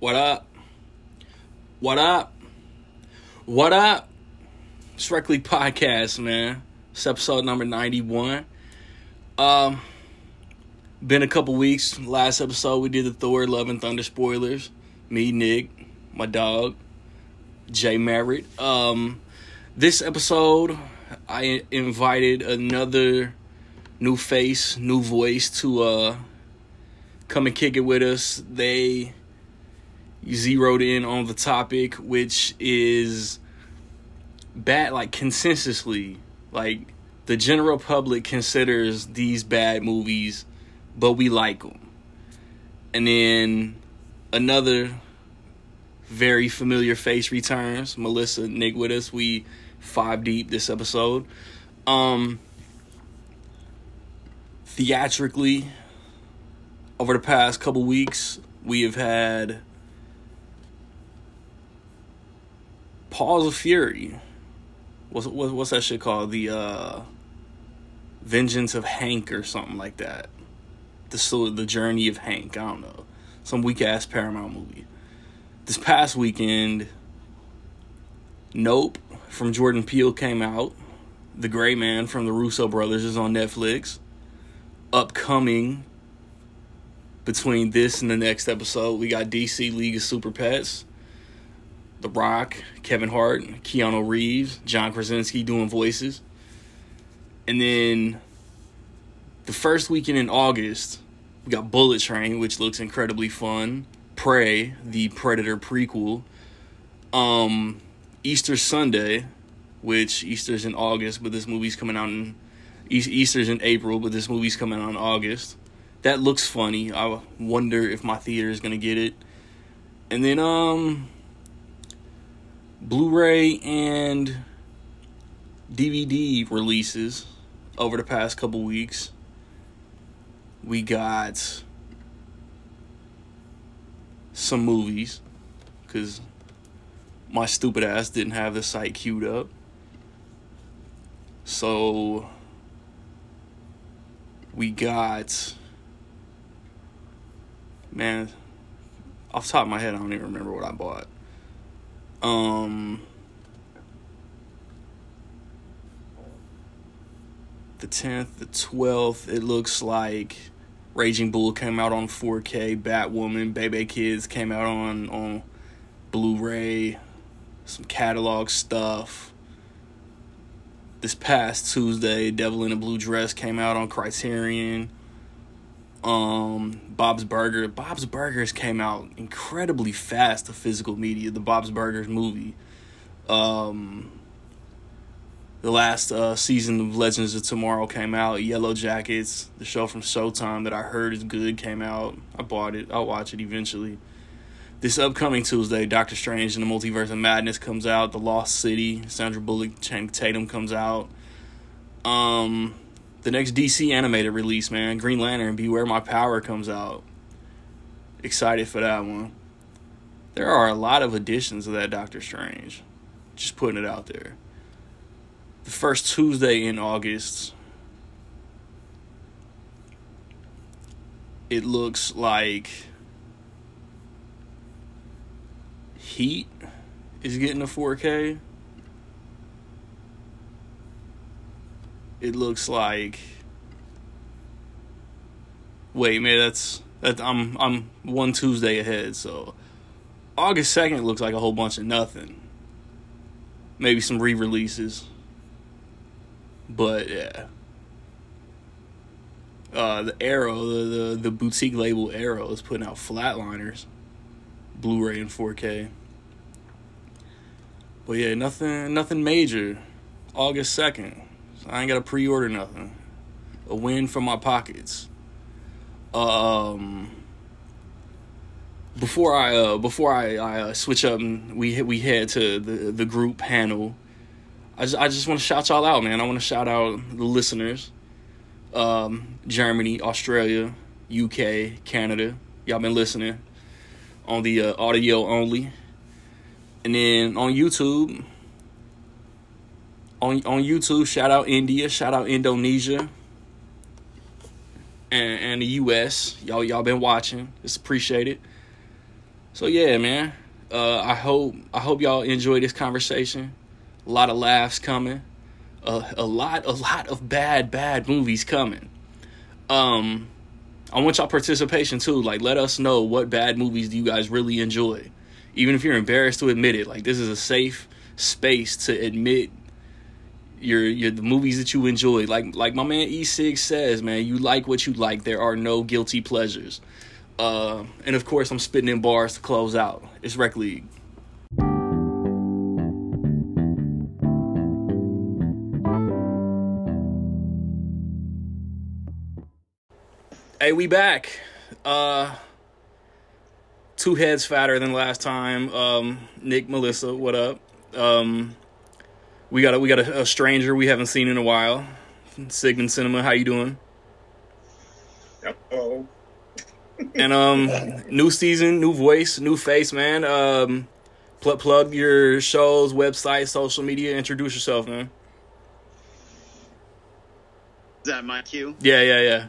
What up? What up? What up? Strictly podcast, man. It's episode number 91. Um been a couple weeks. Last episode we did the Thor Love and Thunder spoilers. Me, Nick, my dog, Jay Merritt. Um this episode I invited another new face, new voice to uh come and kick it with us. They zeroed in on the topic, which is bad, like consensusly, like the general public considers these bad movies, but we like them. And then another very familiar face returns. Melissa, Nick with us. We five deep this episode. Um, theatrically, over the past couple weeks, we have had Paws of Fury. What's what's that shit called? The uh, Vengeance of Hank or something like that. The the Journey of Hank. I don't know. Some weak ass Paramount movie. This past weekend, Nope from Jordan Peele came out. The Gray Man from the Russo brothers is on Netflix. Upcoming between this and the next episode, we got DC League of Super Pets. The Rock, Kevin Hart, Keanu Reeves, John Krasinski doing voices. And then the first weekend in August, we got Bullet Train, which looks incredibly fun. Prey, the Predator prequel. Um, Easter Sunday, which Easter's in August, but this movie's coming out in Easter's in April, but this movie's coming out in August. That looks funny. I wonder if my theater is gonna get it. And then um Blu-ray and DVD releases over the past couple weeks. We got some movies cuz my stupid ass didn't have the site queued up. So we got man off top of my head I don't even remember what I bought. Um the 10th, the 12th, it looks like Raging Bull came out on 4K, Batwoman, Baby Kids came out on on Blu-ray, some catalog stuff. This past Tuesday, Devil in a Blue Dress came out on Criterion. Um, Bob's Burger. Bob's Burgers came out incredibly fast to physical media. The Bob's Burgers movie. Um, the last uh, season of Legends of Tomorrow came out. Yellow Jackets, the show from Showtime that I heard is good, came out. I bought it. I'll watch it eventually. This upcoming Tuesday, Doctor Strange and the Multiverse of Madness comes out. The Lost City, Sandra Bullock, Channing Tatum comes out. Um, the next DC animated release, man, Green Lantern, Beware My Power comes out. Excited for that one. There are a lot of additions of that Doctor Strange. Just putting it out there. The first Tuesday in August, it looks like Heat is getting a 4K. It looks like Wait, man, that's that I'm I'm one Tuesday ahead, so August 2nd looks like a whole bunch of nothing. Maybe some re-releases. But yeah. Uh, the Arrow, the, the the boutique label Arrow is putting out flatliners, Blu-ray and 4K. But yeah, nothing nothing major. August second. So I ain't gotta pre-order nothing. A win for my pockets. Um before I uh before I, I uh, switch up and we we head to the the group panel, I just I just want to shout y'all out, man. I want to shout out the listeners. Um, Germany, Australia, UK, Canada. Y'all been listening on the uh, audio only. And then on YouTube, on on YouTube, shout out India, shout out Indonesia, and and the US. Y'all y'all been watching. It's appreciated. So yeah, man. Uh, I hope I hope y'all enjoy this conversation. A lot of laughs coming. Uh, a lot a lot of bad bad movies coming. Um, I want y'all participation too. Like, let us know what bad movies do you guys really enjoy, even if you're embarrassed to admit it. Like, this is a safe space to admit your your the movies that you enjoy. Like like my man E6 says, man, you like what you like. There are no guilty pleasures. Uh, and of course, I'm spitting in bars to close out. It's Rec League. Hey, we back. Uh, two heads fatter than last time. Um, Nick, Melissa, what up? Um, we got a, we got a, a stranger we haven't seen in a while. Sigman Cinema, how you doing? Oh. and um, new season, new voice, new face, man. Um, pl- plug your shows, website, social media. Introduce yourself, man. Is that my cue? Yeah, yeah, yeah.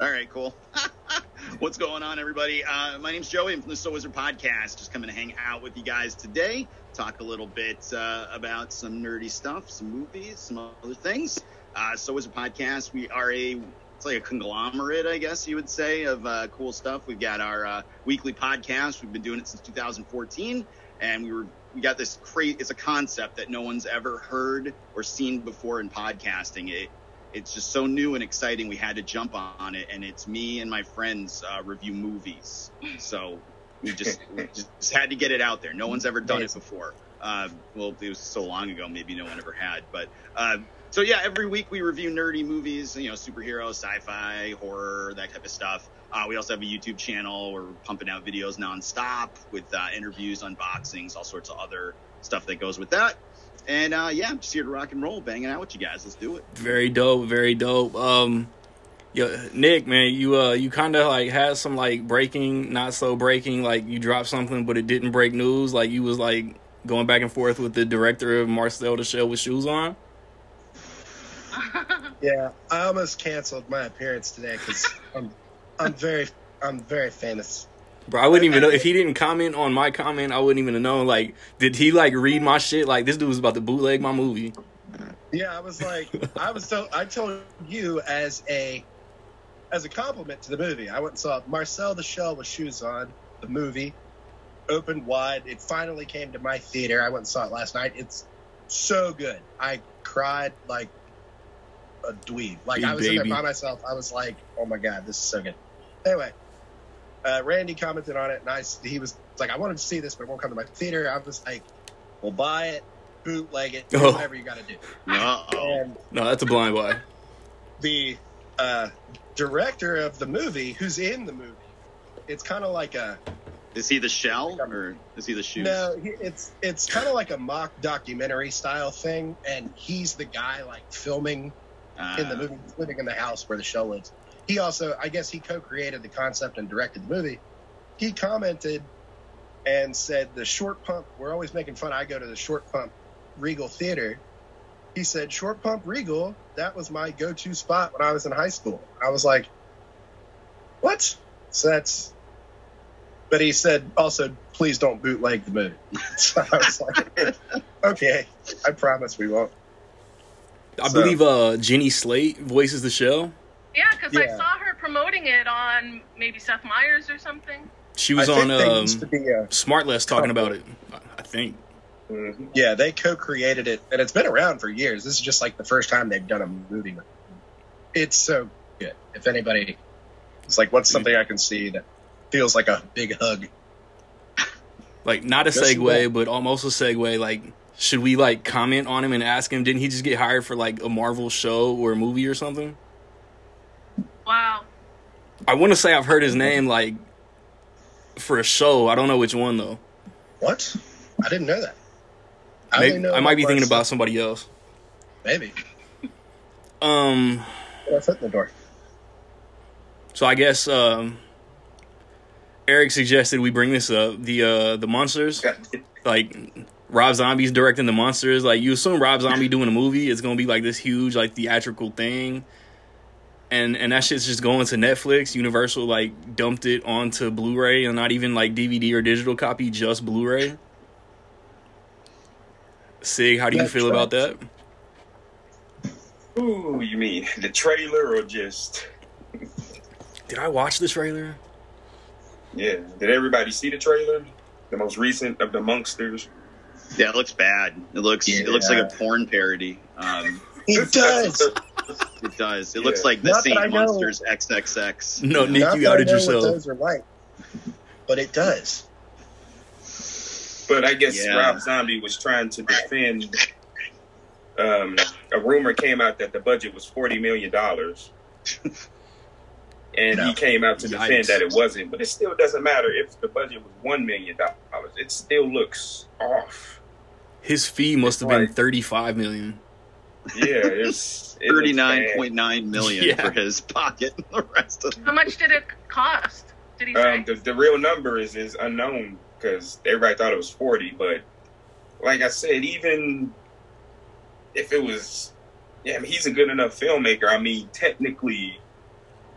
All right, cool. What's going on, everybody? Uh, my name's Joey. I'm from the So Wizard Podcast. Just coming to hang out with you guys today. Talk a little bit uh, about some nerdy stuff, some movies, some other things. Uh, so Wizard Podcast. We are a it's like a conglomerate, I guess you would say, of uh, cool stuff. We've got our uh, weekly podcast. We've been doing it since 2014, and we were we got this crazy. It's a concept that no one's ever heard or seen before in podcasting. It it's just so new and exciting. We had to jump on it, and it's me and my friends uh, review movies. So we just, we just had to get it out there. No one's ever done it before. Uh, well, it was so long ago, maybe no one ever had. But uh, so yeah, every week we review nerdy movies, you know, superhero, sci-fi, horror, that type of stuff. Uh, we also have a YouTube channel. We're pumping out videos nonstop with uh, interviews, unboxings, all sorts of other stuff that goes with that. And uh, yeah, I'm just here to rock and roll, banging out with you guys. Let's do it. Very dope, very dope. Um, yo, Nick, man, you uh, you kind of like had some like breaking, not so breaking. Like you dropped something, but it didn't break news. Like you was like going back and forth with the director of Marcel the Shell with shoes on. yeah, I almost canceled my appearance today because I'm, I'm very, I'm very famous. Bro, I wouldn't even know if he didn't comment on my comment. I wouldn't even know. Like, did he like read my shit? Like, this dude was about to bootleg my movie. Yeah, I was like, I was so I told you as a as a compliment to the movie. I went and saw Marcel the Shell with shoes on. The movie opened wide. It finally came to my theater. I went and saw it last night. It's so good. I cried like a dweeb. Like Hey, I was in there by myself. I was like, oh my god, this is so good. Anyway, uh, Randy commented on it, and I, he was like, I wanted to see this, but it won't come to my theater. I was like, well, buy it, bootleg it, Oh. whatever you got to do. Uh-oh. And No, that's a blind buy. the uh, director of the movie, who's in the movie, it's kind of like a Is he the shell or is he the shoes? no, he- it's it's kind of like a mock documentary style thing, and he's the guy like filming Uh, in the movie, living in the house where the show lives. He also, I guess, he co-created the concept and directed the movie. He commented and said, "The short pump. We're always making fun. I go to the short pump Regal Theater." He said, "Short pump Regal. That was my go-to spot when I was in high school." I was like, "What?" So that's. But he said also, "Please don't bootleg the movie." so I was like, "Okay, I promise we won't." I So- believe uh Jenny Slate voices the show. Yeah, because I saw her promoting it on maybe Seth Meyers or something. She was I on they um, used to be a Smartless talking about it. I think. Yeah, they co-created it, and it's been around for years. This is just like the first time they've done a movie. It's so good. If anybody, it's like what's something I can see that feels like a big hug. Like not a segue, that. but almost a segue. Like, should we like comment on him and ask him? Didn't he just get hired for like a Marvel show or a movie or something? Wow. I want to say I've heard his name like for a show. I don't know which one though. What? I didn't know that. I, Maybe, know I might be thinking about somebody else. maybe. Um. Put our foot in the door. So I guess um, Eric suggested we bring this up. The uh, the Munsters, like Rob Zombie's directing the Munsters. Like you assume Rob Zombie doing a movie, it's gonna be like this huge like theatrical thing. And and that shit's just going to Netflix. Universal like dumped it onto Blu-ray and not even like DVD or digital copy, just Blu-ray. Sig, how do you That's feel about that? Ooh, you mean the trailer or just Did I watch the trailer? yeah? Did everybody see the trailer? The most recent of the Munsters. Yeah, it looks bad. It looks it looks like a porn parody. Um, It does. it does. It looks like the Not Saint. Munsters XXX. No, Nick, Not you that I outed know what yourself. Those are like, but it does. But I guess Yeah. Rob Zombie was trying to defend. Um, a rumor came out that the budget was forty million dollars, and No. he came out to defend that it wasn't. But it still doesn't matter if the budget was one million dollars. It still looks off. His fee must have It's been like- thirty-five million. Yeah, it's it looks Thirty nine bad. point nine million Yeah. for his pocket. and The rest of How much did it cost? Did he say? Um, the, the real number is is unknown because everybody thought it was forty. But like I said, even if it was, yeah, I mean, he's a good enough filmmaker. I mean, technically,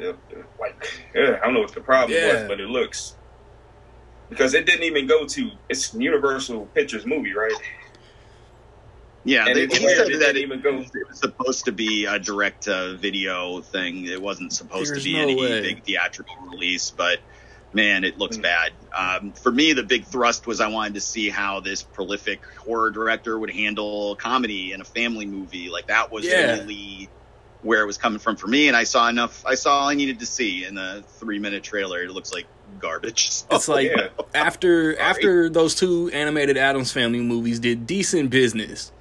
uh, like uh, I don't know what the problem Yeah. was, but it looks because it didn't even go to it's Universal Pictures movie, right? Yeah, And they, he said it that it, even go. it was supposed to be a direct uh, video thing. It wasn't supposed There's to be no any way. big theatrical release, but man, it looks Hmm. bad. Um, for me, the big thrust was I wanted to see how this prolific horror director would handle comedy in a family movie. Like that was Yeah. really where it was coming from for me, and I saw enough. I saw all I needed to see in the three minute trailer. It looks like garbage. So, It's like yeah. after after those two animated Addams Family movies did decent business,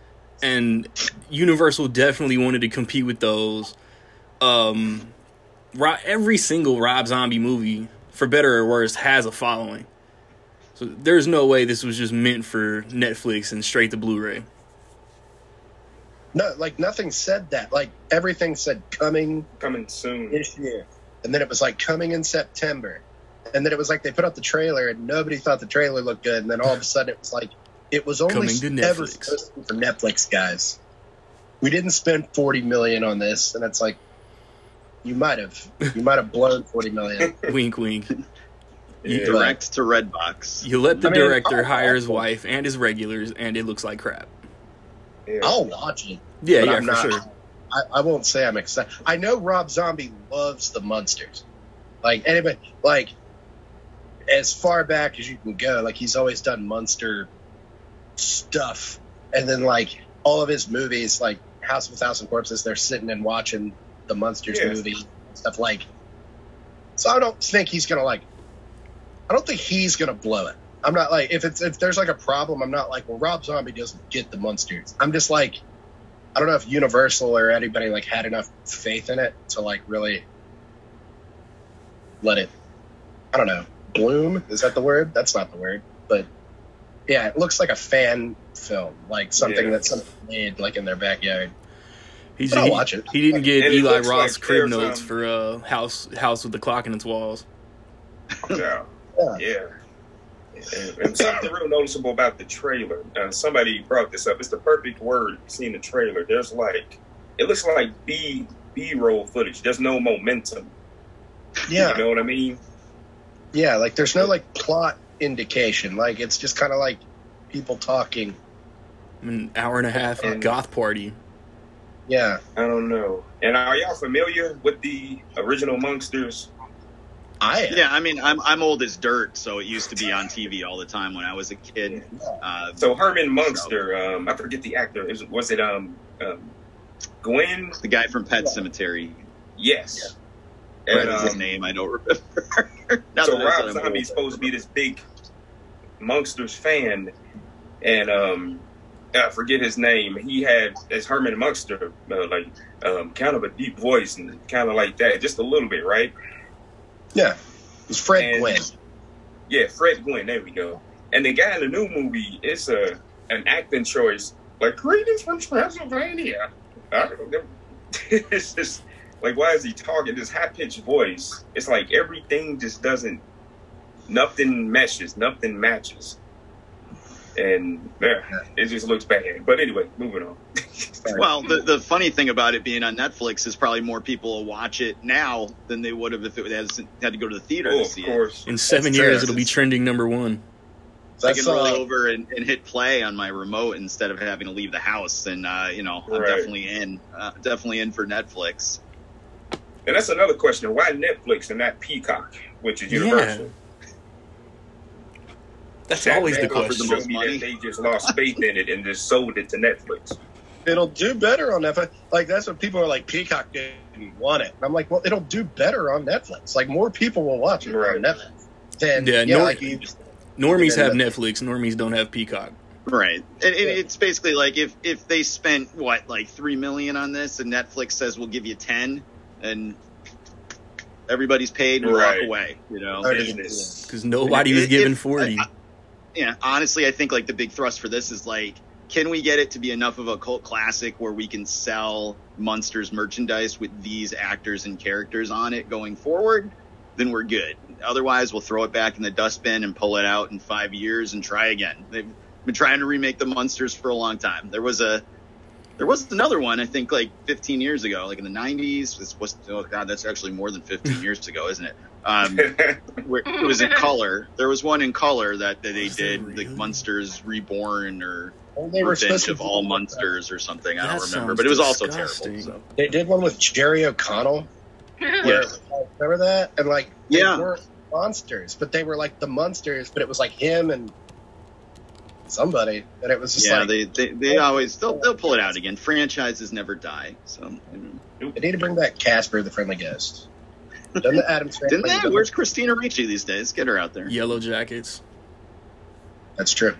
and Universal definitely wanted to compete with those. Um, Ro- every single Rob Zombie movie, for better or worse, has a following. So there's no way this was just meant for Netflix and straight to Blu-ray. No, like nothing said that. Like everything said coming Coming soon. this year, and then it was like coming in September, and then it was like they put out the trailer and nobody thought the trailer looked good, and then all of a sudden it was like it was only to ever supposed to be for Netflix guys. We didn't spend forty million on this, and it's like you might have you might have blown forty million. wink, wink. Yeah. direct to Redbox. You let the I mean, director I'll- hire his wife and his regulars, and it looks like crap. Yeah. I'll watch it. Yeah, yeah, I'm for not, sure. I, I won't say I'm excited. I know Rob Zombie loves the Munsters. Like anybody, like as far back as you can go, like he's always done monster stuff. And then like all of his movies, like House of a Thousand Corpses, they're sitting and watching the monsters Yeah. movie stuff like. So I don't think he's gonna like. I don't think he's gonna blow it. I'm not like if it's if there's like a problem, I'm not like well Rob Zombie doesn't get the Munsters. I'm just like I don't know if Universal or anybody like had enough faith in it to like really let it. I don't know. Bloom is that the word? That's not the word, but yeah, it looks like a fan film, like something Yeah. that somebody made like in their backyard. He, But I'll he- watch it. he didn't get And Eli Roth's Ross like crib notes um, for uh, house house with the clock in its walls. Yeah. Yeah. Yeah. And, and something real noticeable about the trailer. Uh, somebody brought this up. It's the perfect word. Seeing the trailer, there's like it looks like B B roll footage. There's no momentum. Yeah, You know what I mean? yeah. Like there's no like plot indication. Like it's just kind of like people talking. An hour and a half And- goth party. Yeah. I don't know. And are y'all familiar with the original Munsters? I am. Yeah, I mean, I'm I'm old as dirt, so it used to be on TV all the time when I was a kid. Uh, So Herman Munster, um, I forget the actor. Is- Was it um, um Gwynne? the guy from Pet Sematary. Yes. What And, is his um, name? I don't remember. Now so that I said Rob Zombie's supposed to be this big Munsters fan, and um, I forget his name. He had as Herman Munster, uh, like um, kind of a deep voice and kind of like that, just a little bit, right? Yeah. It's Fred And- Gwynne. Yeah, Fred Gwynne. There we go. And the guy in the new movie, it's a an acting choice, like greetings from Transylvania. I don't know. It's just like, why is he talking this high pitched voice? It's like everything just doesn't, nothing meshes, nothing matches. and yeah, it just looks bad. But anyway, moving on. Well, the, the funny thing about it being on Netflix is probably more people will watch it now than they would have if it has had to go to the theater oh, to of see course. In seven That's true. years, it'll be trending number one. it. I I can roll over and, and hit play on my remote instead of having to leave the house, and uh, you know I'm Right. definitely in, uh, definitely in for Netflix. And that's another question: Why Netflix and not Peacock, which is Yeah. Universal? That's That always the man offered the question. showed me money. that they just lost faith in it and just sold it to Netflix. It'll do better on Netflix. Like that's what people are like. Peacock didn't want it. And I'm like, well, it'll do better on Netflix. Like more people will watch it Right. on Netflix. Than Yeah, yeah, nor- like you. Normies have but- Netflix. Normies don't have Peacock. Right. And, and it's basically like if if they spent what like three million on this, and Netflix says we'll give you ten, and everybody's paid and Right. walk away. You know. Because nobody was It- given it- 40. I- yeah, honestly, I think like the big thrust for this is like, can we get it to be enough of a cult classic where we can sell Munsters merchandise with these actors and characters on it going forward? Then we're good. Otherwise, we'll throw it back in the dustbin and pull it out in five years and try again. They've been trying to remake the Munsters for a long time. There was a there was another one, I think, like 15 years ago, like in the 90s. This was, oh god, that's actually more than 15 years ago, isn't it? Um, where it was in color. There was one in color that, that they Was there did, really? like Munsters Reborn or Well, they Revenge of All one- Munsters or something. I don't remember, but it was also terrible. So. They did one with Jerry O'Connell. Where, Remember that? And like, they Yeah. weren't monsters, but they were like the monsters. But it was like him and somebody, and it was just Yeah, like they, they they oh. always they'll they'll pull it out again. Franchises never die. So you know. they need to bring back Casper the Friendly Ghost. Doesn't the Addams family? didn't that? Where's Christina Ricci these days? Get her out there. Yellow Jackets. That's true.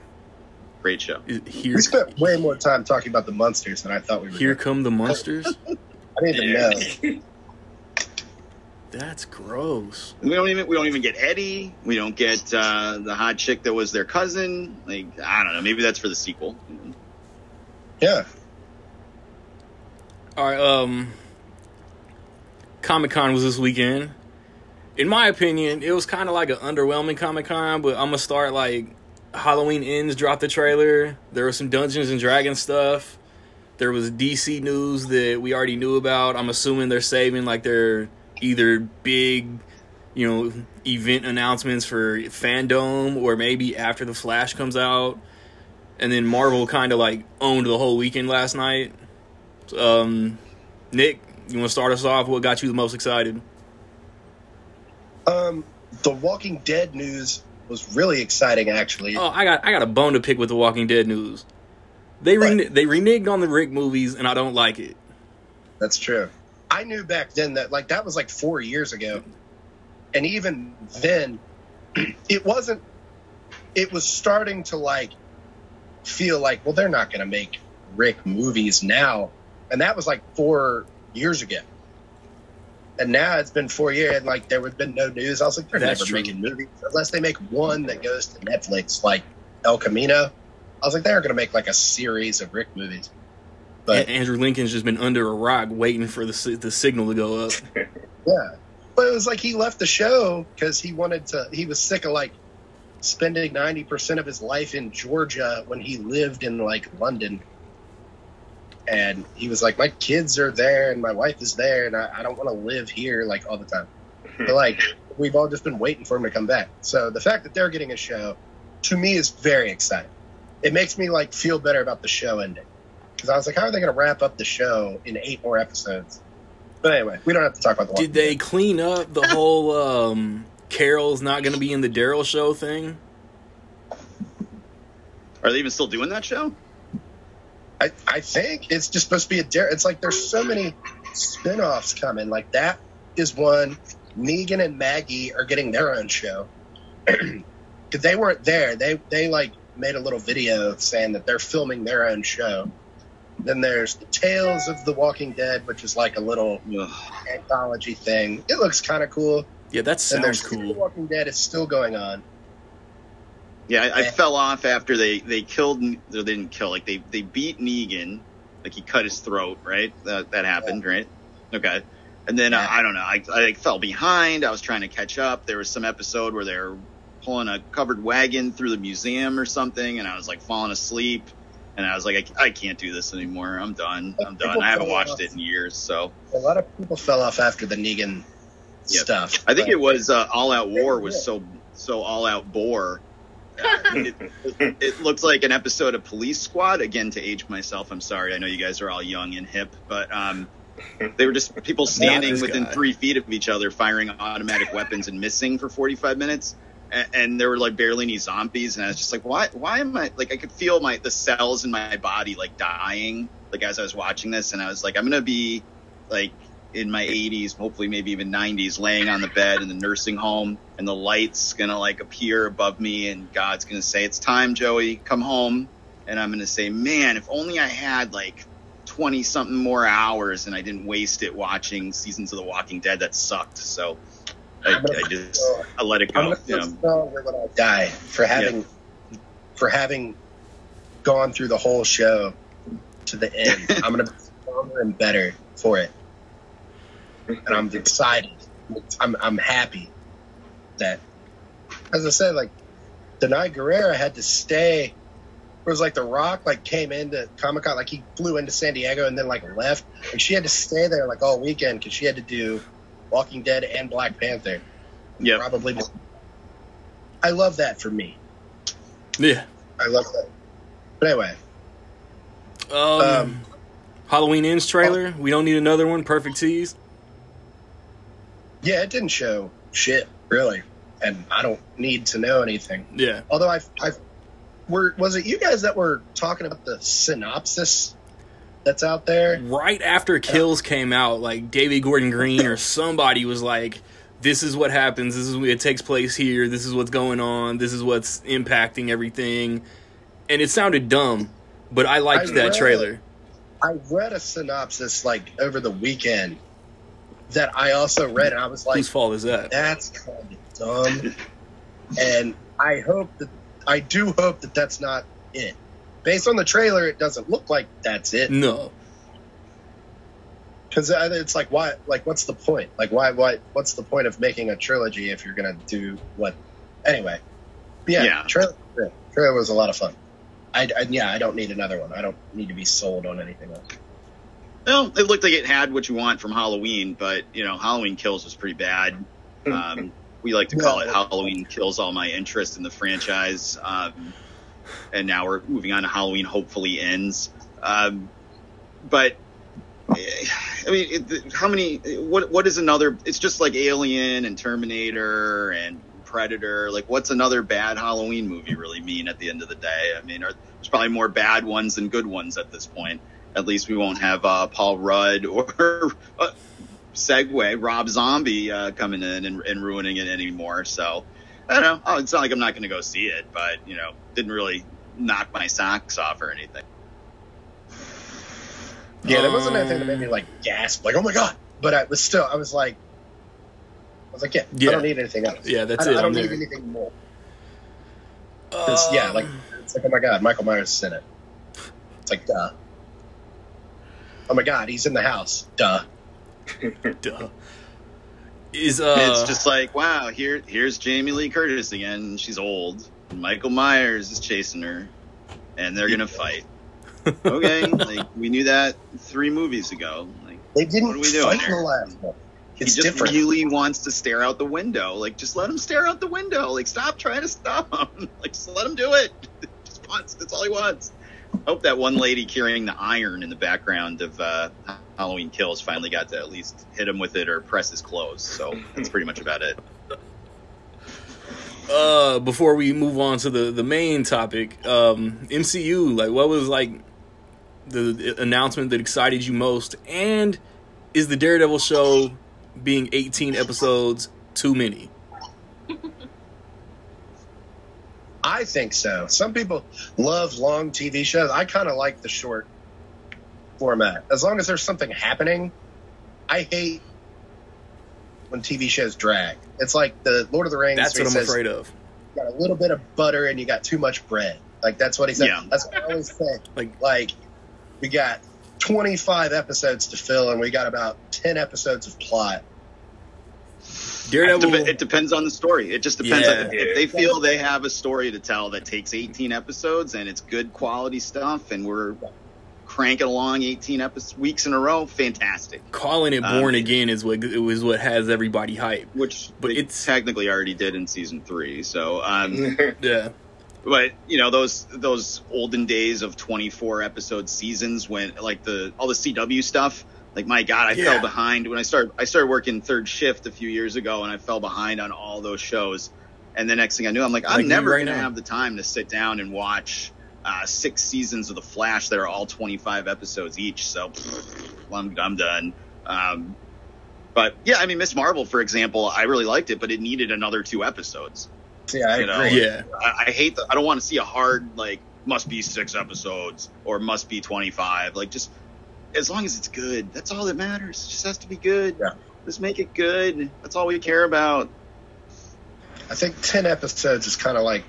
Great show. Here, We spent way more time talking about the Munsters than I thought we were. here gonna. come the Munsters. I need to know. That's gross. We don't even we don't even get Eddie. We don't get uh, the hot chick that was their cousin. Like I don't know. Maybe that's for the sequel. Yeah. All right. Um, Comic Con was this weekend. In my opinion, it was kind of like an underwhelming Comic Con, but I'm gonna start like Halloween Ends dropped the trailer. There was some Dungeons and Dragons stuff. There was DC news that we already knew about. I'm assuming they're saving like their either big, you know, event announcements for Fandom or maybe after the Flash comes out. And then Marvel kind of like owned the whole weekend last night. Um, Nick, you want to start us off? What got you the most excited? Um, the Walking Dead news was really exciting, actually. Oh, I got I got a bone to pick with the Walking Dead news. They re- they reneged on the Rick movies, and I don't like it. That's true. I knew back then that like that was like four years ago, and even then, it wasn't. It was starting to like feel like, well, they're not going to make Rick movies now, and that was like four years ago. And now it's been four years, and like there had been no news. I was like, they're That's never true. making movies unless they make one that goes to Netflix, like El Camino. I was like, they're going to make like a series of Rick movies. But A- Andrew Lincoln's just been under a rock waiting for the the signal to go up. Yeah, but it was like he left the show because he wanted to. He was sick of like spending ninety percent of his life in Georgia when he lived in like London, and he was like, my kids are there and my wife is there, and I, I don't want to live here like all the time. But like we've all just been waiting for him to come back. So the fact that they're getting a show, to me, is very exciting. It makes me like feel better about the show ending because I was like, how are they going to wrap up the show in eight more episodes? But anyway, we don't have to talk about the. One. Did they clean up the whole um, Carol's not going to be in the Daryl show thing? Are they even still doing that show? I, I think it's just supposed to be a Daryl. It's like there's so many spin-offs coming. Like that is one. Negan and Maggie are getting their own show because they weren't there. They they like made a little video saying that they're filming their own show. Then there's the Tales of the Walking Dead, which is like a little Ugh. anthology thing. It looks kind of cool. Yeah, that and sounds there's The cool. Walking Dead is still going on. Yeah, I, I fell off after they they killed. They didn't kill. Like they they beat Negan. Like he cut his throat. Right. That that happened. Right. Okay. And then uh, I don't know. I I like, fell behind. I was trying to catch up. There was some episode where they're pulling a covered wagon through the museum or something, and I was like falling asleep. And I was like, I, I can't do this anymore. I'm done. I'm done. I haven't watched it in years. So A lot of people fell off after the Negan Yep. stuff. I think it was uh, All Out War was so so all out bore. Uh, it, it looks like an episode of Police Squad. Again, to age myself, I'm sorry. I know you guys are all young and hip, but um, they were just people standing within guy. three feet of each other, firing automatic weapons and missing for 45 minutes. And, and there were like barely any zombies, and I was just like, why? Why am I like? I could feel my the cells in my body like dying, like as I was watching this, and I was like, I'm gonna be like in my 80s, hopefully maybe even 90s, laying on the bed in the nursing home, and the lights gonna like appear above me, and God's gonna say, "It's time, Joey, come home." And I'm gonna say, "Man, if only I had like 20 something more hours, and I didn't waste it watching seasons of The Walking Dead that sucked." So I, I just I let it go. I'm You know? stronger when I die for having for having gone through the whole show to the end. I'm gonna be stronger and better for it, and I'm excited. I'm I'm happy that, as I said, like Danai Gurira had to stay. It was like The Rock like came into Comic Con, like he flew into San Diego and then like left, and she had to stay there like all weekend because she had to do Walking Dead and Black Panther. Yeah. Probably. I love that for me. Yeah. I love that. But anyway, Um, Um, Halloween ends trailer. We don't need another one. Perfect tease. yeah, it didn't show shit really, and I don't need to know anything. Yeah. Although I've, I, were was it you guys that were talking about the synopsis that's out there? Right after Kills came out, like David Gordon Green or somebody was like, "This is what happens. This is what it takes place here. This is what's going on. This is what's impacting everything." And it sounded dumb, but I liked I that read- trailer. I read a synopsis like over the weekend that I also read, and I was like, Whose fault is that? that's kind of dumb. and I hope that I do hope that that's not it. Based on the trailer, it doesn't look like that's it. No. Because it's like, why? Like, what's the point? Like, why? Why? What's the point of making a trilogy if you're gonna do what? Anyway, yeah, Yeah. Trailer, yeah, trailer was a lot of fun. I, I yeah, I don't need another one. I don't need to be sold on anything else. Well, it looked like it had what you want from Halloween, but you know, Halloween Kills was pretty bad. Um, we like to call it Halloween Kills all my interest in the franchise. Um, and now we're moving on to Halloween hopefully ends. Um, but eh, I mean, it, how many? What what is another? It's just like Alien and Terminator and Predator. Like, what's another bad Halloween movie really mean at the end of the day? I mean, are, there's probably more bad ones than good ones at this point. At least we won't have uh, Paul Rudd or uh, Segway Rob Zombie uh, coming in and, and ruining it anymore. So I don't know. Oh, it's not like I'm not going to go see it, but you know, didn't really knock my socks off or anything. Yeah, there wasn't anything that made Um, me like gasp, like, oh my god. But I was still, I was like, I was like, yeah, Yeah. I don't need anything else. Yeah, that's I, it. I don't I'm need there. anything more. 'Cause, yeah, Um, like it's like, oh my god, Michael Myers is in it. It's like, duh. Oh my god, he's in the house. Duh. duh. Is uh it's just like, wow, here here's Jamie Lee Curtis again. She's old. And Michael Myers is chasing her, and they're gonna fight. Okay, like we knew that three movies ago. Like They didn't What are we doing fight in here? the last one. It's he just different. really wants to stare out the window. Like just let him stare out the window. Like stop trying to stop him. Like just let him do it. just wants. That's all he wants. Hope that one lady carrying the iron in the background of uh, Halloween Kills finally got to at least hit him with it or press his clothes. So that's pretty much about it. uh before we move on to the the main topic, um MCU, like what was like the, the announcement that excited you most and is the Daredevil show being 18 episodes too many? I think so. Some people love long TV shows. I kind of like the short format. As long as there's something happening, I hate when TV shows drag. It's like the Lord of the Rings. That's what I'm says, afraid of. You got a little bit of butter and you got too much bread. Like that's what he said. Yeah. That's what I always say. Like Like we got 25 episodes to fill and we got about 10 episodes of plot. Daredevil. It, depends on the story. It just depends. Yeah. On, if they feel they have a story to tell that takes 18 episodes and it's good quality stuff, and we're cranking along 18 episodes weeks in a row, fantastic. calling it Um, Born Again is what it was what has everybody hyped. Which But it's- technically already did in season three. So, um, Yeah, but you know those those olden days of 24 episode seasons when like the all the CW stuff. Like my God, I Yeah. fell behind when I started. I started working third shift a few years ago, and I fell behind on all those shows. And the next thing I knew, I'm like, Like I'm me never right gonna now. have the time to sit down and watch uh, six seasons of The Flash that are all 25 episodes each. So well, I'm, I'm done. Um, but yeah, I mean, Miss Marvel, for example, I really liked it, but it needed another two episodes. Yeah, I You know, agree. yeah. I, I hate the, I don't want to see a hard like must be six episodes or must be 25. Like just as long as it's good, that's all that matters. It just has to be good. Yeah. Just make it good. That's all we care about. I think ten episodes is kind of like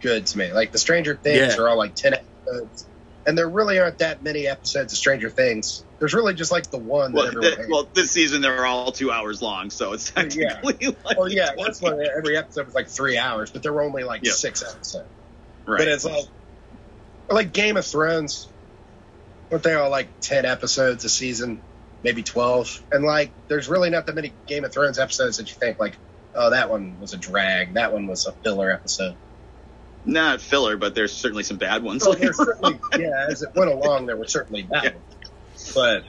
good to me. Like the Stranger Things Yeah. are all like ten episodes, and there really aren't that many episodes of Stranger Things. There's really just like the one that Well, everyone th- hates. well, this season they're all two hours long, so it's Yeah. like Well, yeah, 20. that's why every episode was like three hours, but there were only like Yeah. six episodes. right. But it's like, like Game of Thrones, weren't they all like ten episodes a season, maybe twelve? And like, there's really not that many Game of Thrones episodes that you think like, oh, that one was a drag, that one was a filler episode. not filler, but there's certainly some bad ones. Oh, there's certainly, yeah, as it went along, there were certainly bad Yeah. ones. But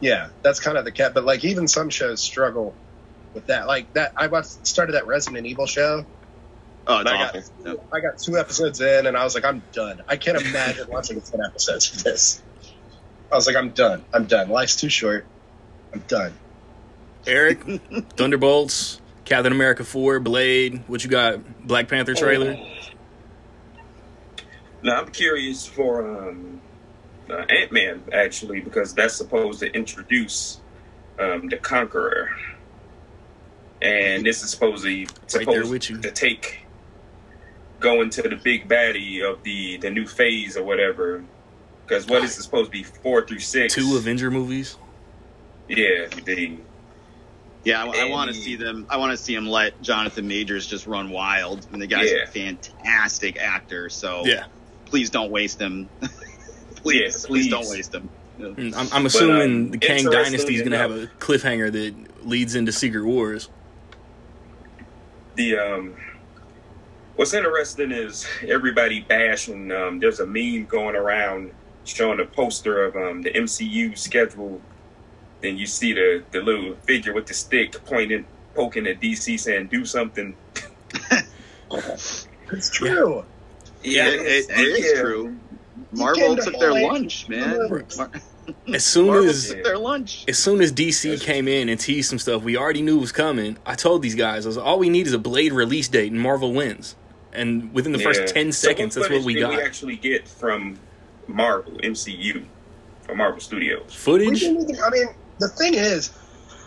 yeah, that's kind of the cat. But like, even some shows struggle with that. Like that, I watched started that Resident Evil show. Oh, it's I awful. got, No. I got two episodes in, and I was like, I'm done. I can't imagine watching ten episodes of this. I was like, I'm done. I'm done. Life's too short. I'm done. Eric, Thunderbolts, Captain America Four, Blade. What you got? Black Panther trailer. Now I'm curious for um, uh, Ant Man actually because that's supposed to introduce um, the Conqueror, and this is supposedly Right supposed there with you. to take go into the big baddie of the the new phase or whatever. Because what is it supposed to be four through six? Two Avenger movies. Yeah, the Yeah, I, I want to see them. I want to see him let Jonathan Majors just run wild. I mean, the guy's Yeah. a fantastic actor. So Yeah, please don't waste him. please, Yes, please please. don't waste him. I'm, I'm assuming um, the Kang Dynasty is going to have a cliffhanger that leads into Secret Wars. the um what's interesting is everybody bashing um there's a meme going around showing a poster of um the MCU schedule then you see the the little figure with the stick pointing poking at DC saying do something It's true. Yeah, it, it, it is yeah. true. Marvel took their lunch, man. As soon Marvel as their lunch. as soon as DC came in and teased some stuff we already knew was coming, I told these guys, I was like, all we need is a Blade release date and Marvel wins. And within the first Yeah. 10 So seconds, that's what we did got. we actually get from Marvel MCU from Marvel Studios Footage? even- I mean, the thing is,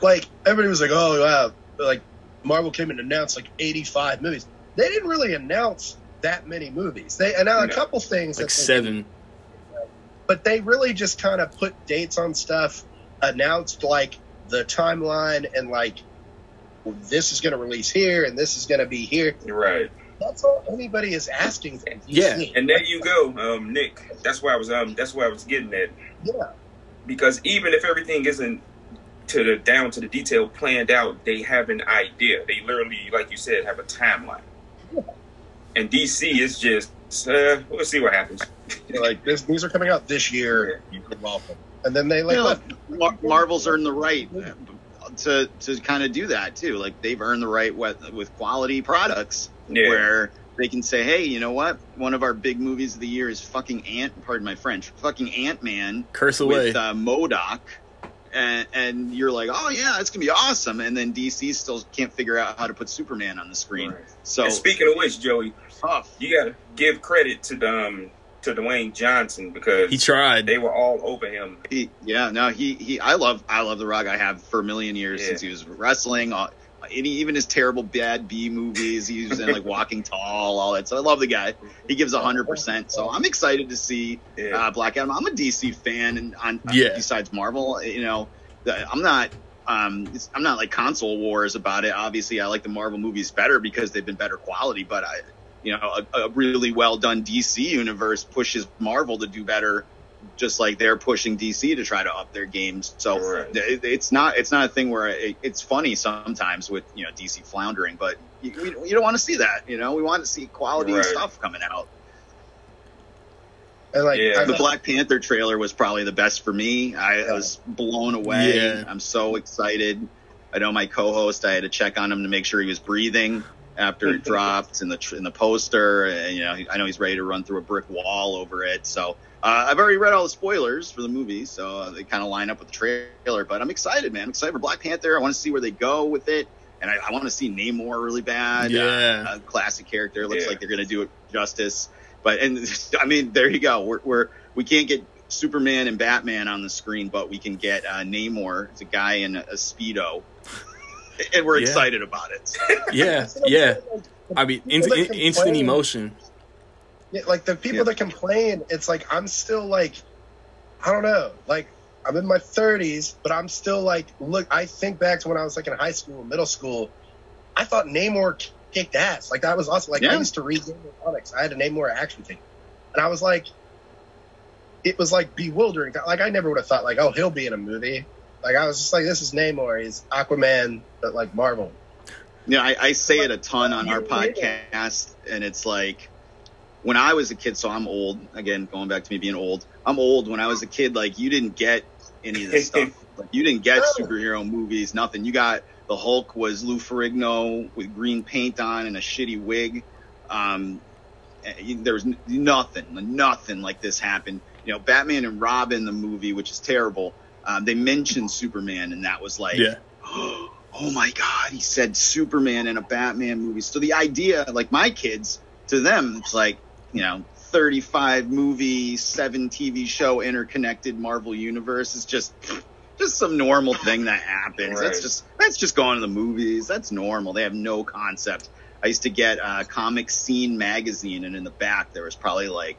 like, everybody was like, oh, wow, like, Marvel came and announced like 85 movies. They didn't really announce that many movies. They announced No. a couple things, Like that they- seven. but they really just kind of put dates on stuff, announced like the timeline, and like, this is going to release here and this is going to be here. right That's all anybody is asking from DC. Yeah. and there you go um Nick that's where I was um that's where I was getting at yeah. because even if everything isn't to the down to the detail planned out, they have an idea. They literally, like you said, have a timeline. And DC is just, uh, we'll see what happens. Like this, these are coming out this year. You're welcome. And then they like, You know, left. Mar- Marvel's earned the right to to kind of do that too. Like they've earned the right with, with quality products Yeah. where they can say, "Hey, you know what? One of our big movies of the year is fucking Ant. Pardon my French. Fucking Ant Man Curse away. with uh, MODOK." And, and you're like, oh yeah, it's gonna be awesome. And then DC still can't figure out how to put Superman on the screen. Right. So and speaking of which, Joey, tough. you got to give credit to um, to Dwayne Johnson because he tried. they were all over him. He, yeah, no, he, he, I love, I love The Rock. I have for a million years Yeah. since he was wrestling. Uh, any, even his terrible bad B movies, he was in like Walking Tall, all that. So I love the guy. He gives a hundred percent. So I'm excited to see Yeah. uh, Black Adam. I'm a DC fan, and on Yeah. besides Marvel, you know, the- I'm not. Um, it's, I'm not like console wars about it. Obviously, I like the Marvel movies better because they've been better quality. But I, you know, a, a really well done DC universe pushes Marvel to do better, just like they're pushing DC to try to up their games. So Right. it, it's not it's not a thing where it, it's funny sometimes with you know DC floundering, but you, we, you don't want to see that. You know, we want to see quality Right. stuff coming out. And like Yeah. The Black Panther trailer was probably the best for me. I, I was blown away. Yeah. I'm so excited. I know my co-host. I had to check on him to make sure he was breathing after it dropped in the in the poster. And you know, I know he's ready to run through a brick wall over it. So uh, I've already read all the spoilers for the movie, so uh, they kind of line up with the trailer. But I'm excited, man. I'm excited for Black Panther. I want to see where they go with it, and I, I want to see Namor really bad. Yeah. uh, a classic character. Looks Yeah. like they're gonna do it justice. But and I mean, there you go. We're, we're we can't get Superman and Batman on the screen, but we can get uh, Namor. It's a guy in a, a speedo, and we're Yeah. excited about it. Yeah, yeah. I mean, in, in, instant emotion. Yeah, like the people Yeah. that complain, it's like I'm still like, I don't know, like I'm in my 30s, but I'm still like, look, I think back to when I was like in high school, middle school. I thought Namor kicked ass. Like that was awesome. Like I used to read Namor comics. I had a Namor action figure, and I was like, it was like bewildering. Like I never would have thought like, oh, he'll be in a movie. Like I was just like, this is Namor. He's Aquaman, but like Marvel. Yeah, I, I say it a ton on our podcast, and it's like when I was a kid. So I'm old again. Going back to me being old, I'm old. When I was a kid, like you didn't get any of this stuff. Like you didn't get superhero movies. Nothing. You got the Hulk was Lou Ferrigno with green paint on and a shitty wig. Um, there was nothing, nothing like this happened. You know, Batman and Robin, the movie, which is terrible. Um, they mentioned Superman, and that was like, Yeah. oh my god, he said Superman in a Batman movie. So the idea, like my kids, to them, it's like, you know, 35 movie, seven TV show interconnected Marvel universe is just just some normal thing that happens. That's just that's just going to the movies. That's normal. They have no concept. I used to get uh, Comic Scene magazine, and in the back there was probably like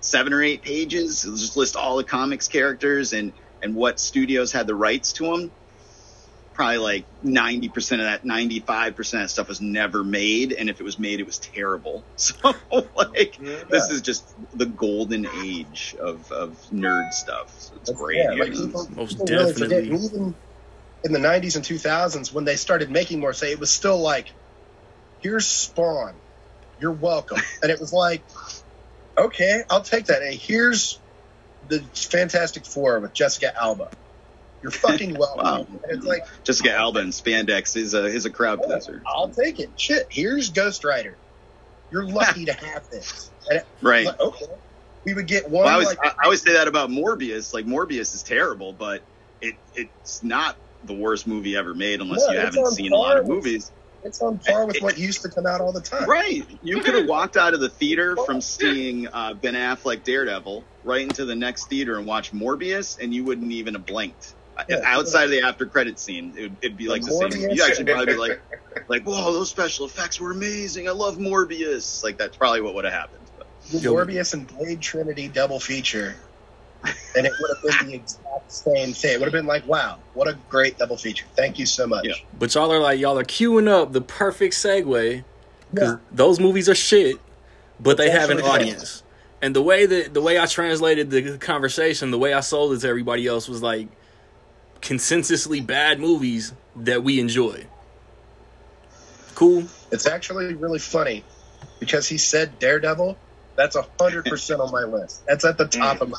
seven or eight pages. It was just list all the comics characters and and what studios had the rights to them. Probably like ninety percent of that, ninety five percent of that stuff was never made, and if it was made, it was terrible. So like, this is just the golden age of of nerd stuff. So it's That's- great. Yeah, like people, Most people really forget. definitely. Even in the '90s and 2000s, when they started making more, say it was still like, "Here's Spawn, you're welcome," and it was like, "Okay, I'll take that." And here's the Fantastic Four with Jessica Alba. You're fucking welcome. Wow. It's like, Jessica Alba and spandex is a is a crowd pleaser. I'll take it. Shit, here's Ghost Rider. You're lucky to have this. And Right. like, okay, we would get one Well, I always like I I always say that about Morbius. Like Morbius is terrible, but it it's not the worst movie ever made unless No, you haven't seen a lot of movies. It's on par with what used to come out all the time. Right. You could have walked out of the theater from seeing uh, Ben Affleck Daredevil right into the next theater and watched Morbius, and you wouldn't even have blinked. Uh, Yeah. Outside of the after credit scene, it would it'd be like the same. You'd actually probably be like, like, whoa, those special effects were amazing. I love Morbius. Like that's probably what would have happened. Morbius and Blade Trinity double feature, and it would have been the exact same thing. It would have been like, wow, what a great double feature. Thank you so much. Yeah. But y'all are like y'all are queuing up the perfect segue because Yeah. those movies are shit, but they have an Absolutely. audience. And the way that the way I translated the conversation, the way I sold it to everybody else was like consensusly bad movies that we enjoy. Cool. It's actually really funny because he said Daredevil. That's a hundred percent on my list. That's at the top mm. of my.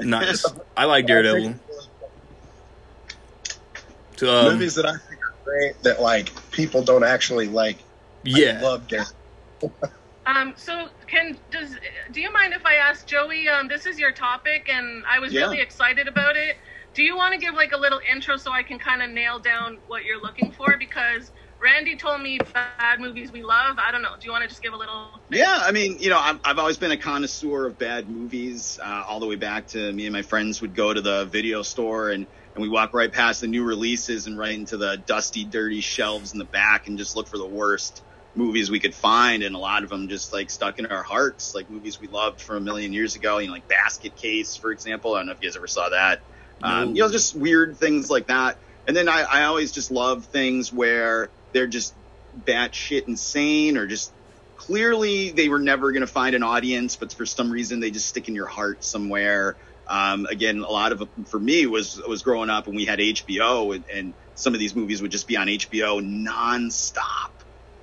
Nice. I like Daredevil. To, um, movies that I think are great that like people don't actually like. I yeah. love Daredevil. Um, so can does do you mind if I ask Joey? Um, this is your topic, and I was Yeah. really excited about it. Do you want to give like a little intro so I can kind of nail down what you're looking for? Because Randy told me bad movies we love. I don't know. Do you want to just give a little? Yeah, I mean, you know, I've, I've always been a connoisseur of bad movies. Uh, all the way back to me and my friends would go to the video store and, and we walk right past the new releases and right into the dusty, dirty shelves in the back and just look for the worst movies we could find. And a lot of them just like stuck in our hearts, like movies we loved from a million years ago. You know, like Basket Case, for example. I don't know if you guys ever saw that. Um, you know, just weird things like that. And then I, I always just love things where they're just batshit insane or just clearly they were never going to find an audience, but for some reason they just stick in your heart somewhere. Um, again, a lot of for me was was growing up and we had HBO and, and some of these movies would just be on HBO nonstop,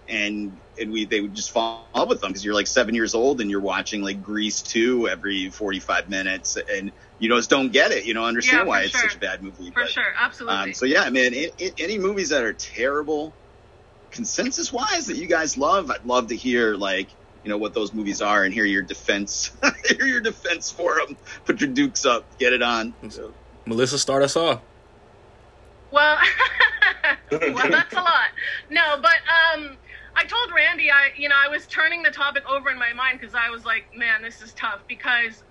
and and we they would just fall in love with them because you're like seven years old and you're watching like Grease two every 45 minutes and you know just don't get it, you know understand Yeah, why it's such a bad movie. For but, sure, absolutely. um, so yeah, man, it, it, any movies that are terrible, consensus wise, that you guys love, I'd love to hear like you know what those movies are and hear your defense, hear your defense for them. Put your dukes up, get it on. Melissa, start us off. Well, well, that's a lot. No, but um, I told Randy, I you know, I was turning the topic over in my mind because I was like, man, this is tough because,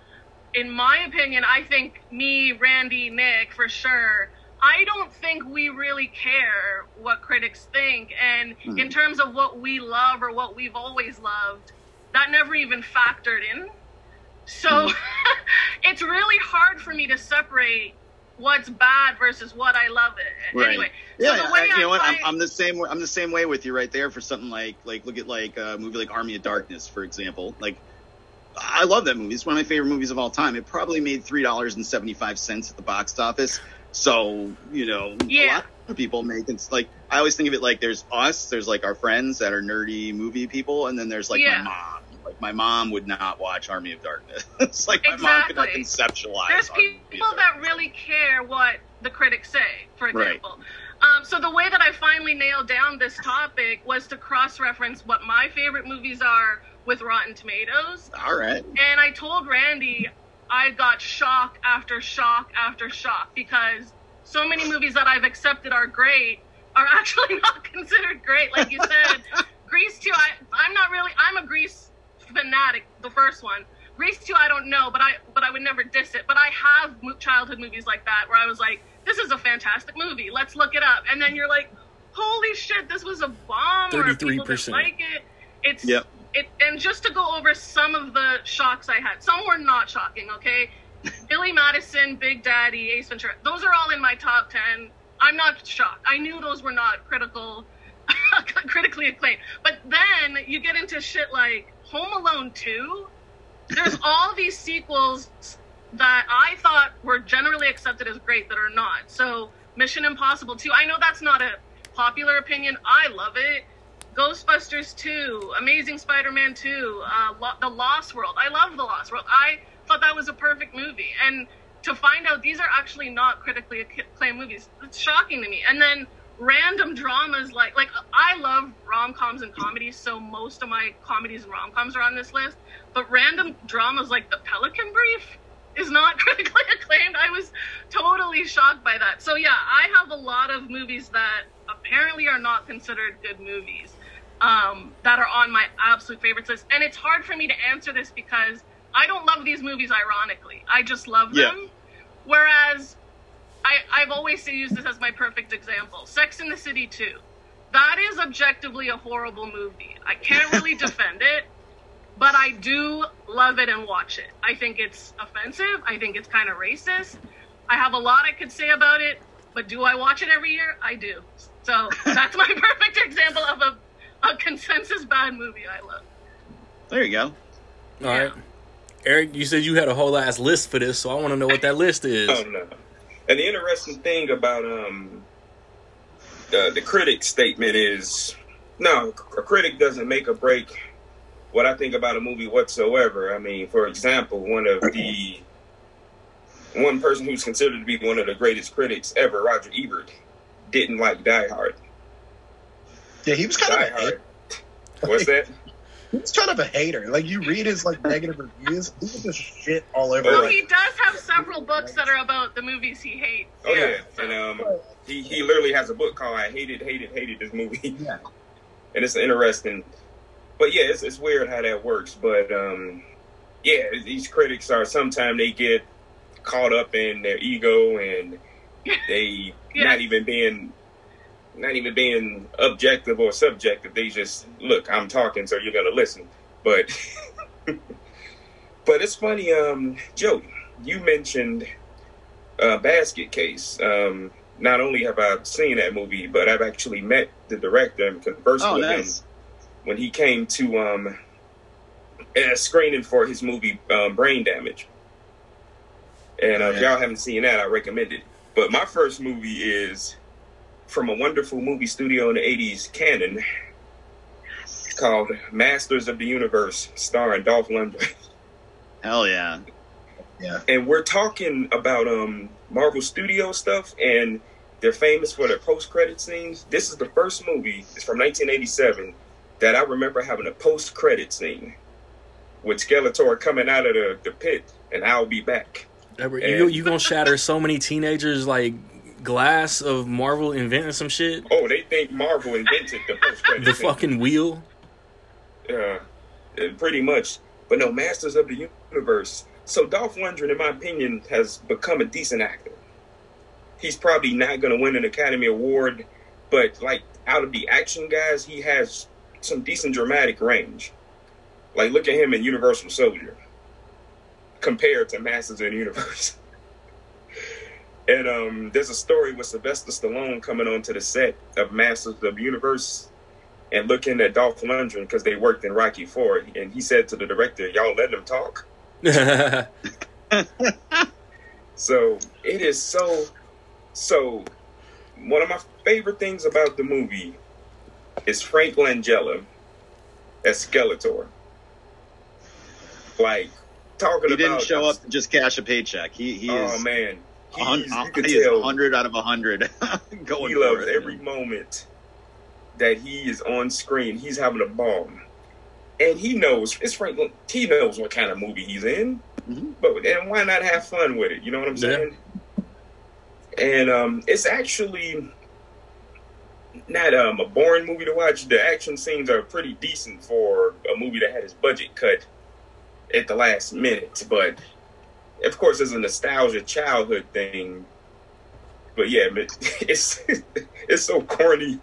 in my opinion, I think me, Randy, Nick, for sure. I don't think we really care what critics think, and hmm. in terms of what we love or what we've always loved, that never even factored in. So hmm. it's really hard for me to separate what's bad versus what I love it. Right. Anyway, so Yeah, the way I, you I know what? I'm, I'm the same. way- I'm the same way with you right there for something like like look at like a movie like Army of Darkness, for example. Like, I love that movie. It's one of my favorite movies of all time. It probably made three dollars and seventy five cents at the box office. So you know, a Yeah. lot of people make it's like I always think of it like there's us, there's like our friends that are nerdy movie people, and then there's like Yeah. my mom. Like my mom would not watch Army of Darkness. it's like my mom could not conceptualize. there's Army people that really care what the critics say, for Right. example. Um, so the way that I finally nailed down this topic was to cross-reference what my favorite movies are with Rotten Tomatoes. All right. And I told Randy I got shock after shock after shock because so many movies that I've accepted are great are actually not considered great. Like you said, Grease 2, I, I'm not really, I'm a Grease fanatic, the first one. Grease 2, I don't know, but I but I would never diss it. But I have childhood movies like that where I was like, this is a fantastic movie. Let's look it up. And then you're like, holy shit, this was a bomb. Or people 33%. didn't like it. It's Yep. It and just to go over some of the shocks I had. Some were not shocking, okay? Billy Madison, Big Daddy, Ace Ventura. Those are all in my top 10. I'm not shocked. I knew those were not critical critically acclaimed. But then you get into shit like Home Alone 2. There's all these sequels that I thought were generally accepted as great that are not. So Mission Impossible 2. I know that's not a popular opinion. I love it. Ghostbusters 2, Amazing Spider-Man 2, uh, Lo- The Lost World. I love The Lost World. I thought that was a perfect movie. And to find out these are actually not critically acclaimed movies, it's shocking to me. And then random dramas like like I love rom-coms and comedies, so most of my comedies and rom-coms are on this list. But random dramas like The Pelican Brief is not critically acclaimed. I was totally shocked by that. So yeah, I have a lot of movies that apparently are not considered good movies um, that are on my absolute favorites list. And it's hard for me to answer this because I don't love these movies ironically. I just love Yeah. them. Whereas I, I've always used this as my perfect example. Sex in the City 2. That is objectively a horrible movie. I can't really defend it, but I do love it and watch it. I think it's offensive. I think it's kind of racist. I have a lot I could say about it, but do I watch it every year? I do. So that's my perfect example of a, a consensus bad movie I love. There you go. All right. Eric, you said you had a whole ass list for this, so I want to know what that list is. Oh no. And the interesting thing about um uh, the critic statement is no, a critic doesn't make or break what I think about a movie whatsoever. I mean, for example, one of the one person who's considered to be one of the greatest critics ever, Roger Ebert, didn't like Die Hard. Yeah, he was kind Die of a hater. Hard. What's that? He was kind of a hater. Like you read his like negative reviews, he was just shit all over. Well, like, he does have several books that are about the movies he hates. Oh yeah, so- and um, he he literally has a book called "I Hated, Hated, Hated This Movie." Yeah. and it's interesting. But yeah, it's it's weird how that works. But um, yeah, these critics are sometimes they get caught up in their ego and they Yeah. not even being not even being objective or subjective. They just look, I'm talking, so you're gonna listen. But but it's funny, um, Joe, you mentioned uh, basket case. Um, not only have I seen that movie, but I've actually met the director and conversed Oh, with nice. him when he came to um, a screening for his movie um, Brain Damage. And uh, if Yeah. y'all haven't seen that, I recommend it. But my first movie is from a wonderful movie studio in the 80s, Canon, called Masters of the Universe, starring Dolph Lundgren. Hell yeah. Yeah. and we're talking about um Marvel Studio stuff, and they're famous for their post credit scenes. This is the first movie. It's from 1987 that I remember having a post credit scene with Skeletor coming out of the, the pit, and I'll be back. You And- you gonna shatter so many teenagers like glass of Marvel inventing some shit? Oh, they think Marvel invented the post credit. The fucking wheel. uh, pretty much. But no, Masters of the Universe. So Dolph Lundgren, in my opinion, has become a decent actor. He's probably not going to win an Academy Award, but like out of the action guys, he has some decent dramatic range. Like look at him in Universal Soldier compared to Masters of the Universe. and um, there's a story with Sylvester Stallone coming onto the set of Masters of the Universe and looking at Dolph Lundgren because they worked in Rocky Four, and he said to the director, "Y'all let him talk." So it is so so. One of my favorite things about the movie is Frank Langella as Skeletor. Like talking He about didn't show up to just cash a paycheck. He he Oh is man, a hun- He's- you could he is 100 out of 100 going he loves it. every moment that he is on screen. He's having a ball, and he knows it's Frank. He knows what kind of movie he's in, Mhm. but then why not have fun with it? You know what I'm Yeah. saying? And um, it's actually not um, a boring movie to watch. The action scenes are pretty decent for a movie that had its budget cut at the last minute, but of course, it's a nostalgia childhood thing. But yeah, it's it's so corny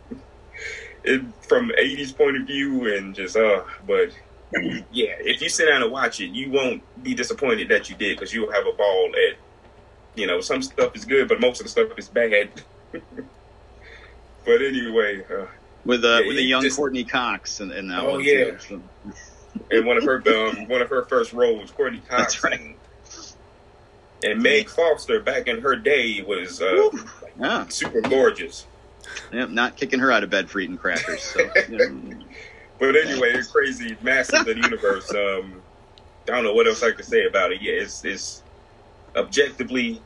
it, from '80s point of view, and just uh. But yeah, if you sit down and watch it, you won't be disappointed that you did because you'll have a ball at. You know, some stuff is good, but most of the stuff is bad. but anyway, uh, with uh, Yeah, with a young just- Courteney Cox and, and that Oh, one yeah. too. So, and one of her um, one of her first roles, Courteney Cox. That's right. And Meg Foster, back in her day, was uh, yeah, super gorgeous. yeah, not kicking her out of bed for eating crackers. So, you know. But anyway, it's crazy, Masters of the Universe. Um, I don't know what else I could say about it. Yeah, it's it's objectively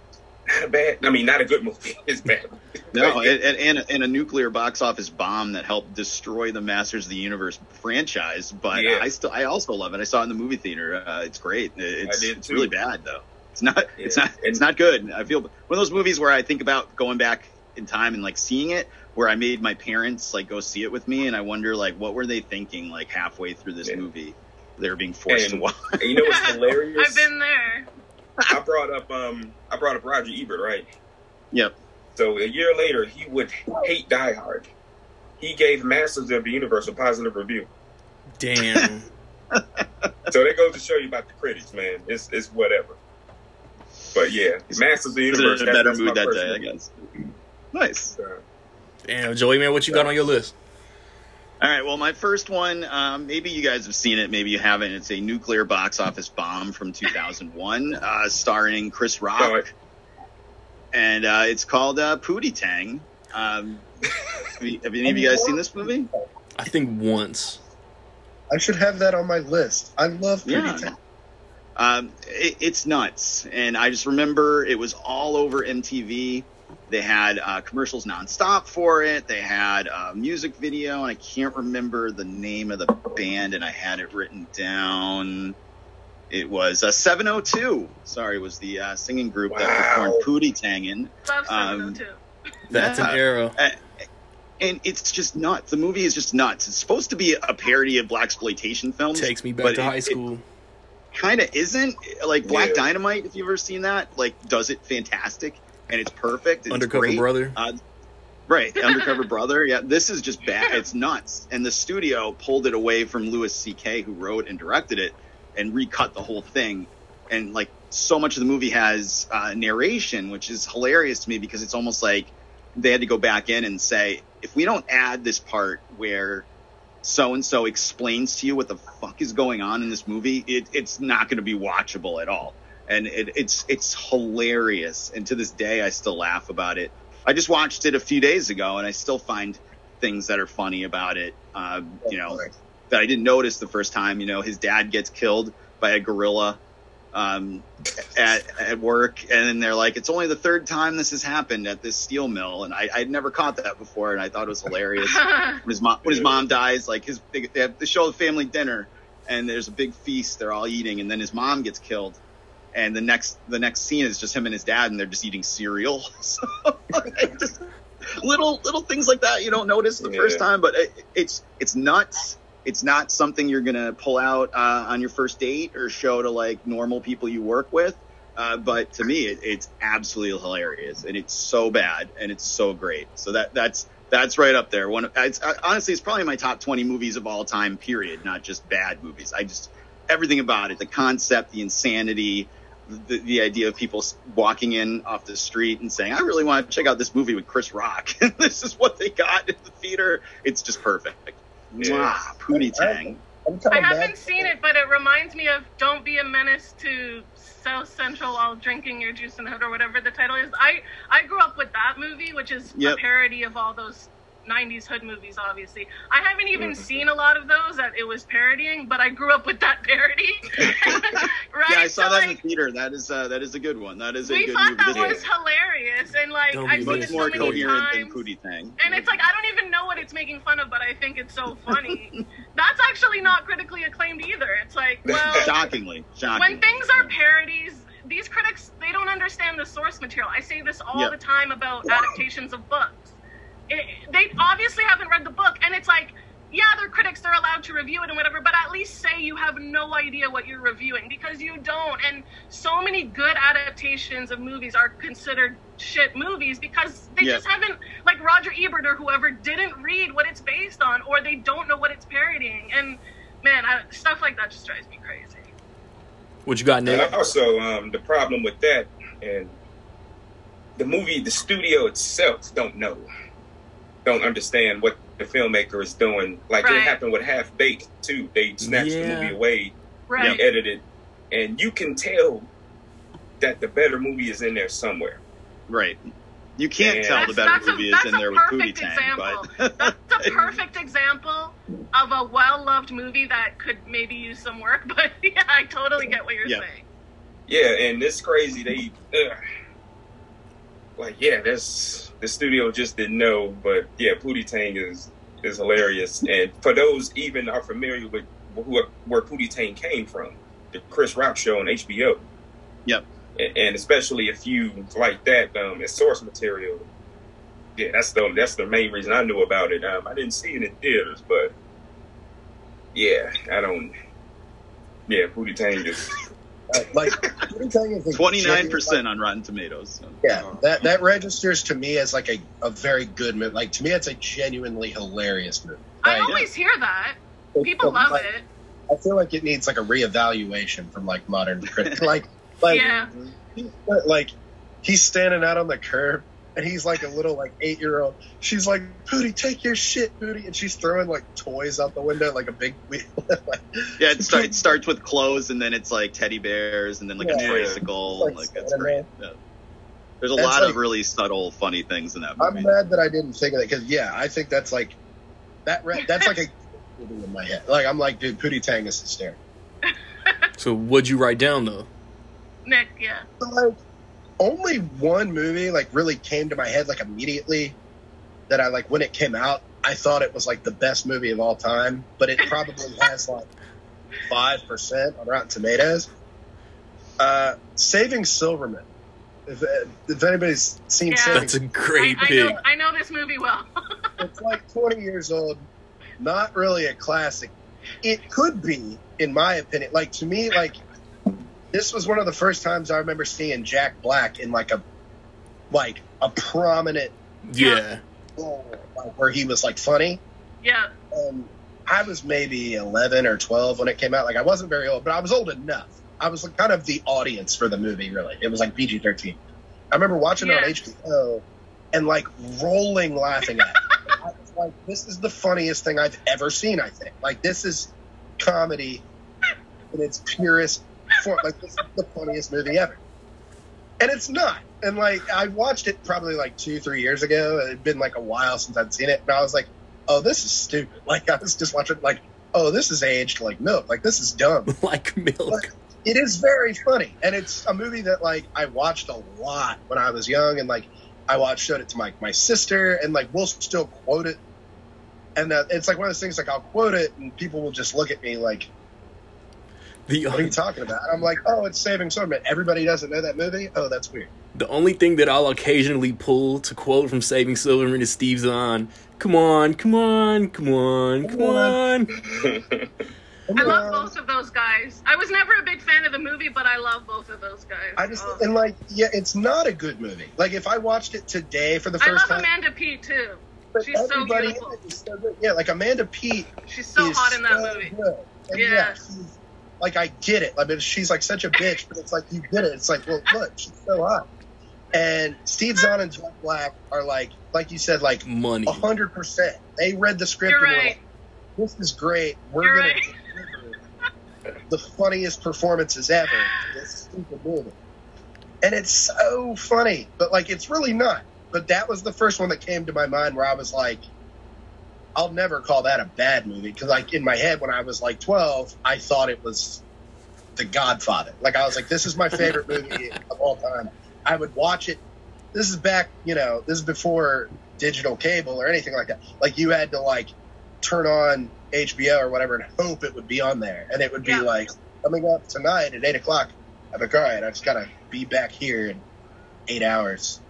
not a bad. I mean, not a good movie. It's bad. No, and, and, a, and a nuclear box office bomb that helped destroy the Masters of the Universe franchise. But Yeah. I still, I also love it. I saw it in the movie theater. Uh, it's great. It's, it's really bad though. It's not. It's not. It's not good. I feel one of those movies where I think about going back in time and like seeing it, where I made my parents like go see it with me, and I wonder like what were they thinking like halfway through this Yeah. movie. They were being forced to watch. and you know what's hilarious? I've been there. I brought up um I brought up Roger Ebert, right? Yep. So a year later, he would hate Die Hard. He gave Masters of the Universe a positive review. Damn. So that goes to show you about the critics, man. It's it's whatever. But yeah, Masters of the He was Universe. in a better mood that first day, I guess. Nice. Damn, Joey man, what you got on your list? All right. Well, my first one, um, maybe you guys have seen it, maybe you haven't. It's a nuclear box office bomb from 2001, uh, starring Chris Rock, no, it- and uh, it's called uh, Pootie Tang. Um, have, you- have any of you guys seen this movie? I think once. I should have that on my list. I love Pootie Yeah. Tang. Um, it, it's nuts, and I just remember it was all over MTV. They had uh, commercials nonstop for it. They had a music video, and I can't remember the name of the band, and I had it written down. It was uh, 702. Sorry, was the uh, singing group that performed Pootie Tangin'. Love Um, 702. That's Yeah. an arrow. And it's just nuts. The movie is just nuts. It's supposed to be a parody of black exploitation films. Takes me back to it- high it- school. Kind of isn't like Black Yeah. Dynamite. If you've ever seen that, like does it fantastic and it's perfect. It's Undercover brother. right? Undercover Brother. Yeah, this is just bad. It's nuts. And the studio pulled it away from Louis C.K., who wrote and directed it, and recut the whole thing. And like so much of the movie has uh, narration, which is hilarious to me because it's almost like they had to go back in and say, if we don't add this part where so and so explains to you what the fuck is going on in this movie, it, it's not going to be watchable at all. And it, it's it's hilarious, and to this day, I still laugh about it. I just watched it a few days ago, and I still find things that are funny about it. Uh, you know, that I didn't notice the first time. You know, his dad gets killed by a gorilla um, at at work, and then they're like, "It's only the third time this has happened at this steel mill," and I I'd never caught that before, and I thought it was hilarious. when his mom when his mom dies, like his they, they have the show the family dinner, and there's a big feast, they're all eating, and then his mom gets killed. And the next the next scene is just him and his dad, and they're just eating cereal. So, just little little things like that you don't notice the Yeah. first time, but it, it's it's nuts. It's not something you're gonna pull out uh, on your first date or show to like normal people you work with. Uh, but to me, it, it's absolutely hilarious, and it's so bad, and it's so great. So that that's that's right up there. One, it's, uh, honestly, it's probably my top twenty movies of all time. Period. Not just bad movies. I just everything about it, the concept, the insanity, the, the idea of people walking in off the street and saying, "I really want to check out this movie with Chris Rock," and this is what they got in the theater. It's just perfect. Yeah. Mwah, Pootie Tang. I'm kind I of haven't seen it, but it reminds me of "Don't Be a Menace to South Central while drinking your juice in the hood" or whatever the title is. I I grew up with that movie, which is Yep. a parody of all those '90s hood movies. Obviously, I haven't even Mm-hmm. seen a lot of those that it was parodying, but I grew up with that parody. right? Yeah, I saw So, that in like, the theater. That is uh, that is a good one. That is a we good thought movie. that was hilarious, and like Don't I've seen much it so more many coherent times. than Pootie Tang. And it's like I don't even know what it's making fun of, but I think it's so funny. That's actually not critically acclaimed either. It's like, well, shockingly, shocking. when things are parodies, these critics they don't understand the source material. I say this all Yeah. the time about adaptations of books. It, they obviously haven't read the book, and it's like, yeah, they're critics; they're allowed to review it and whatever. But at least say you have no idea what you're reviewing because you don't. And so many good adaptations of movies are considered shit movies because they Yeah. just haven't, like Roger Ebert or whoever, didn't read what it's based on, or they don't know what it's parodying. And man, I, stuff like that just drives me crazy. What you got, And Nick? also, um, the problem with that and the movie, the studio itself don't know, don't understand what the filmmaker is doing. Like Right. it happened with Half Baked too. They snatched the movie away, Right. re-edited, and you can tell that the better movie is in there somewhere. right. You can't Yeah. tell the better that's a- movie is in there with Pootie perfect Tang, example. but That's a perfect example of a well-loved movie that could maybe use some work. But yeah, I totally get what you're Yeah. saying. Yeah, and it's crazy. They uh, like yeah, that's the studio just didn't know, but yeah, Pootie Tang is is hilarious. And for those even are familiar with who where Pootie Tang came from, the Chris Rock show on HBO. Yep. And, and especially if you like that um, as source material, yeah, that's the that's the main reason I knew about it. Um, I didn't see it in theaters, but yeah, I don't. Yeah, Pootie Tang is like Pootie Tang is a twenty nine genuine- percent on Rotten Tomatoes. Yeah, that that registers to me as like a, a very good movie. Like to me, it's a genuinely hilarious movie. I always hear that. People love like, it. I feel like it needs like a reevaluation from like modern critics. like, like, Yeah. like he's standing out on the curb and he's like a little like eight year old. She's like, Pootie, take your shit, Pootie, and she's throwing like toys out the window like a big wheel. like, Yeah, it, start, it starts with clothes, and then it's like teddy bears, and then like a Yeah. tricycle. Like Like, it's great. Yeah. There's a That's lot of really subtle, funny things in that movie. I'm movie. mad that I didn't think of that because yeah, I think that's like that. Re- that's like a movie in my head. Like I'm like, dude, Pootie Tang is hysterical. So what'd you write down though? Nick, yeah. But, like only one movie like really came to my head like immediately that I like when it came out. I thought it was like the best movie of all time, but it probably has like five percent on Rotten Tomatoes. Uh, Saving Silverman. If, if anybody's seen Yeah. Saving, That's a great I, I pick. know I know this movie well. it's like 20 years old, not really a classic. It could be, in my opinion. Like to me, like this was one of the first times I remember seeing Jack Black in like a like a prominent Yeah. role, like where he was like funny. yeah. Um, I was maybe 11 or 12 when it came out. Like I wasn't very old, but I was old enough. I was like, kind of the audience for the movie. Really, it was like PG 13. I remember watching it on HBO, and like rolling laughing at it. I was like, this is the funniest thing I've ever seen, I think. Like, this is comedy in its purest form. Like, this is the funniest movie ever. And it's not. And like, I watched it probably like two, three years ago. It had been like a while since I'd seen it. And I was like, oh, this is stupid. Like, I was just watching, like, oh, this is aged like milk. Like, this is dumb. like milk. It is very funny. And it's a movie that, like, I watched a lot when I was young. And, like, I watched, showed it to my, my sister. And, like, we'll still quote it. And uh, it's like one of those things, like, I'll quote it and people will just look at me like, The what are you talking about? And I'm like, oh, it's Saving Silverman. Everybody doesn't know that movie? Oh, that's weird. the only thing that I'll occasionally pull to quote from Saving Silverman is Steve Zahn. Come on, come on, come on, come Come on. on. I love both of those guys. I was never a big fan of the movie, but I love both of those guys. I just, Oh. and like, yeah, it's not a good movie. Like, if I watched it today for the first time, I first love time, Amanda Peet too. she's so beautiful. so good. Yeah, like Amanda Peet She's so is hot in that so movie. good. Yeah. yeah, she's, like I get it. I mean, she's like such a bitch, but it's like you get it. It's like, well, look, she's so hot. And Steve Zahn and Jack Black are like, like you said, like Money. a hundred percent. They read the script You're and were right. like, "This is great. We're You're gonna right. the funniest performances ever in this stupid movie." And it's so funny, but like it's really not. But that was the first one that came to my mind where I was like, I'll never call that a bad movie because like in my head when I was like 12, I thought it was The Godfather. Like I was like, this is my favorite movie of all time. I would watch it. This is back, you know, this is before digital cable or anything like that. Like you had to like turn on HBO or whatever and hope it would be on there, and it would be Yeah. like coming up tonight at eight o'clock. I'm like, all right, I just gotta be back here in eight hours,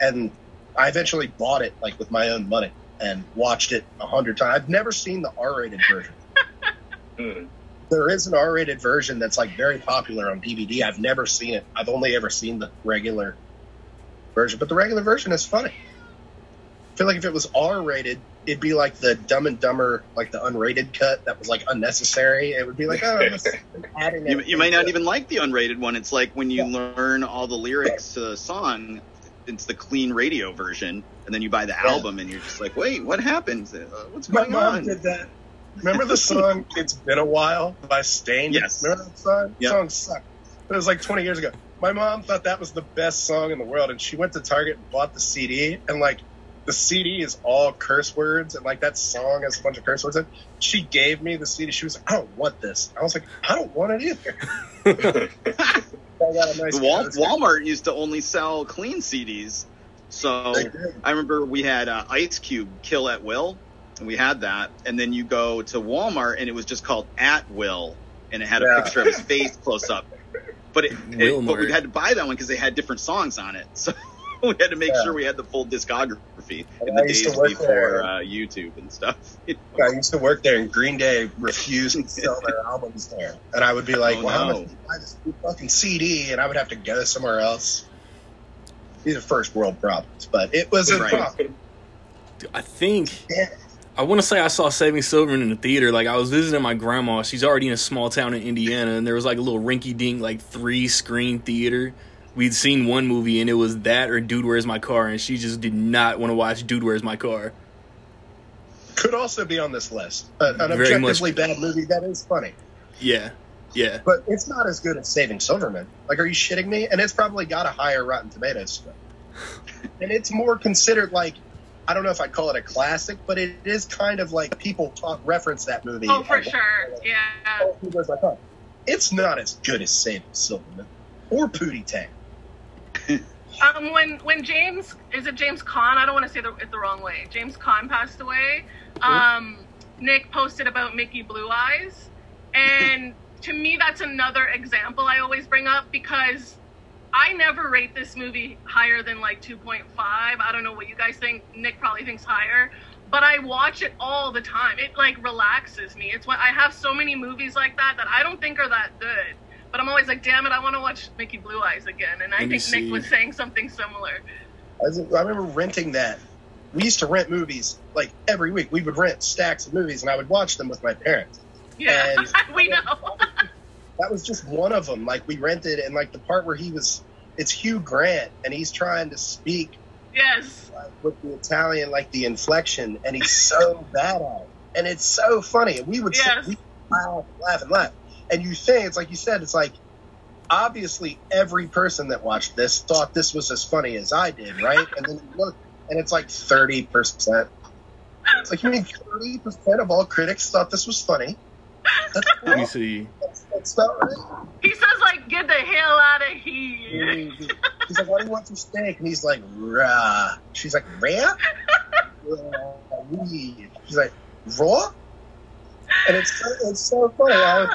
and I eventually bought it like with my own money and watched it a hundred times. I've never seen the R-rated version. Mm. There is an R-rated version that's like very popular on DVD. I've never seen it. I've only ever seen the regular version, but the regular version is funny. I feel like if it was R-rated, it'd be like the Dumb and Dumber, like the unrated cut that was like unnecessary. It would be like, oh, this is adding. You, you might not everything even like the unrated one. It's like when you Yeah. learn all the lyrics to the song, it's the clean radio version, and then you buy the Yeah. album, and you're just like, wait, what happened? Uh, what's My going mom on? did that. Remember the song "It's Been a While" by Staind? Yes. Remember that song? Yep. Song sucked. But It was like 20 years ago. My mom thought that was the best song in the world, and she went to Target and bought the CD, and like the CD is all curse words, and like that song has a bunch of curse words in. it. She gave me the CD. She was like, "I don't want this." I was like, "I don't want it either." I got a nice Wal- Walmart used to only sell clean CDs, so I remember we had uh, Ice Cube Kill at Will, and we had that. And then you go to Walmart, and it was just called At Will, and it had a Yeah. picture of his face close up. But it, it but we had to buy that one because they had different songs on it. So we had to make Yeah. sure we had the full discography in the days before uh, YouTube and stuff. you know? I used to work there, and Green Day refused to sell their albums there. And I would be like, Oh, "Well, how no. much do you buy this fucking CD?" And I would have to go somewhere else. These are first world problems, but it was a Right. problem. I think Yeah. I want to say I saw Saving Silverman in the theater. Like I was visiting my grandma. She's already in a small town in Indiana, and there was like a little rinky-dink, like three screen theater. We'd seen one movie, and it was that or Dude, Where's My Car, and she just did not want to watch Dude, Where's My Car. Could also be on this list. Uh, an Very much- objectively bad movie that is funny, Yeah, yeah. but it's not as good as Saving Silverman. Like, are you shitting me? And it's probably got a higher Rotten Tomatoes score. and it's more considered like I don't know if I'd call it a classic, but it is kind of like people talk reference that movie. Oh, for a lot. sure. Yeah. Oh, Who Goes My Car. It's not as good as Saving Silverman or Pootie Tang. Um, when when James is it James Caan? I don't want to say the, it the wrong way. James Caan passed away. Um, Nick posted about Mickey Blue Eyes, and to me that's another example I always bring up because I never rate this movie higher than like 2.5. I don't know what you guys think. Nick probably thinks higher. But I watch it all the time. It like relaxes me. It's when I have so many movies like that that I don't think are that good. But I'm always like, damn it, I want to watch Mickey Blue Eyes again. And I Let me think Nick was saying something similar. I was- I remember renting that. We used to rent movies like every week. We would rent stacks of movies, and I would watch them with my parents. Yeah, And- we know. That was just one of them. Like we rented, and like the part where he was, it's Hugh Grant, and he's trying to speak Yes. like, with the Italian, like the inflection, and he's so bad at it, and it's so funny. And we would sit- we laugh, laugh, and laugh. And you say it's like you said, it's like obviously every person that watched this thought this was as funny as I did, right? and then you look, and it's like thirty percent. It's like you mean thirty percent of all critics thought this was funny. That's, Let me see. that's, that's not right. He says like, "Get the hell out of here." He's like, "Why do you want some steak?" And he's like, "Raw." She's like, "Raw." Raw. She's like, "Raw." And it's so, it's so funny.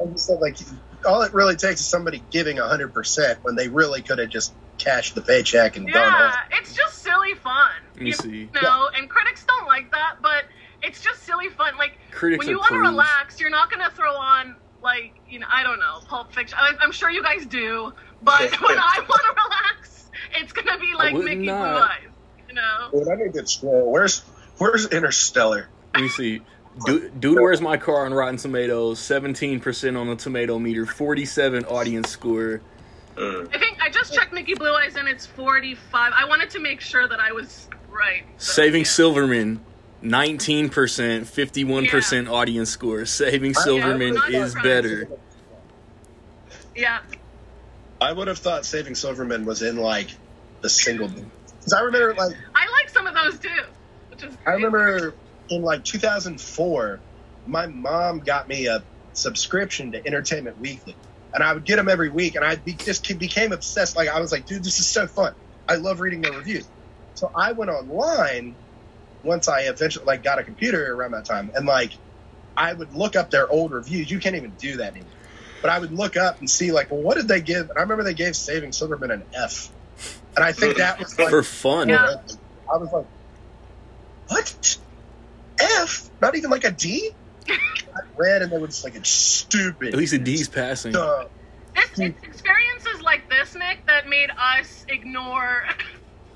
I, was, said like, all it really takes is somebody giving hundred percent when they really could have just cashed the paycheck and done Yeah, it's just silly fun. Let you see. know, and critics don't like that, but it's just silly fun. Like Critics when you want to relax, you're not gonna throw on like you know I don't know Pulp Fiction. I, I'm sure you guys do, but when I want to relax, it's gonna be like would Mickey not. Blue Eyes. You know? Dude, I need to scroll. Where's Where's Interstellar? Let me see. Dude, Dude, where's my car on Rotten Tomatoes? Seventeen percent on the tomato meter. Forty-seven audience score. Mm. I think I just checked Mickey Blue Eyes and it's 45. I wanted to make sure that I was right. so, Saving yeah. Silverman. Nineteen percent, fifty-one percent audience score. Saving Silverman not is better. Yeah. I would have thought Saving Silverman was in like the single. Because I remember like I like some of those too, which is I remember in like 2004, my mom got me a subscription to Entertainment Weekly, and I would get them every week, and I be, just became obsessed. Like I was like, dude, this is so fun. I love reading their reviews. So I went online once I eventually like got a computer around that time, and like I would look up their old reviews. You can't even do that anymore. But I would look up and see like, well, what did they give? And I remember they gave Saving Silverman an F, and I think that was like For fun. Yeah. I was like, what? F? Not even like a D? I read and they were just like, it's stupid. At least a D's passing. Dumb. It's, it's experiences like this, Nick, that made us ignore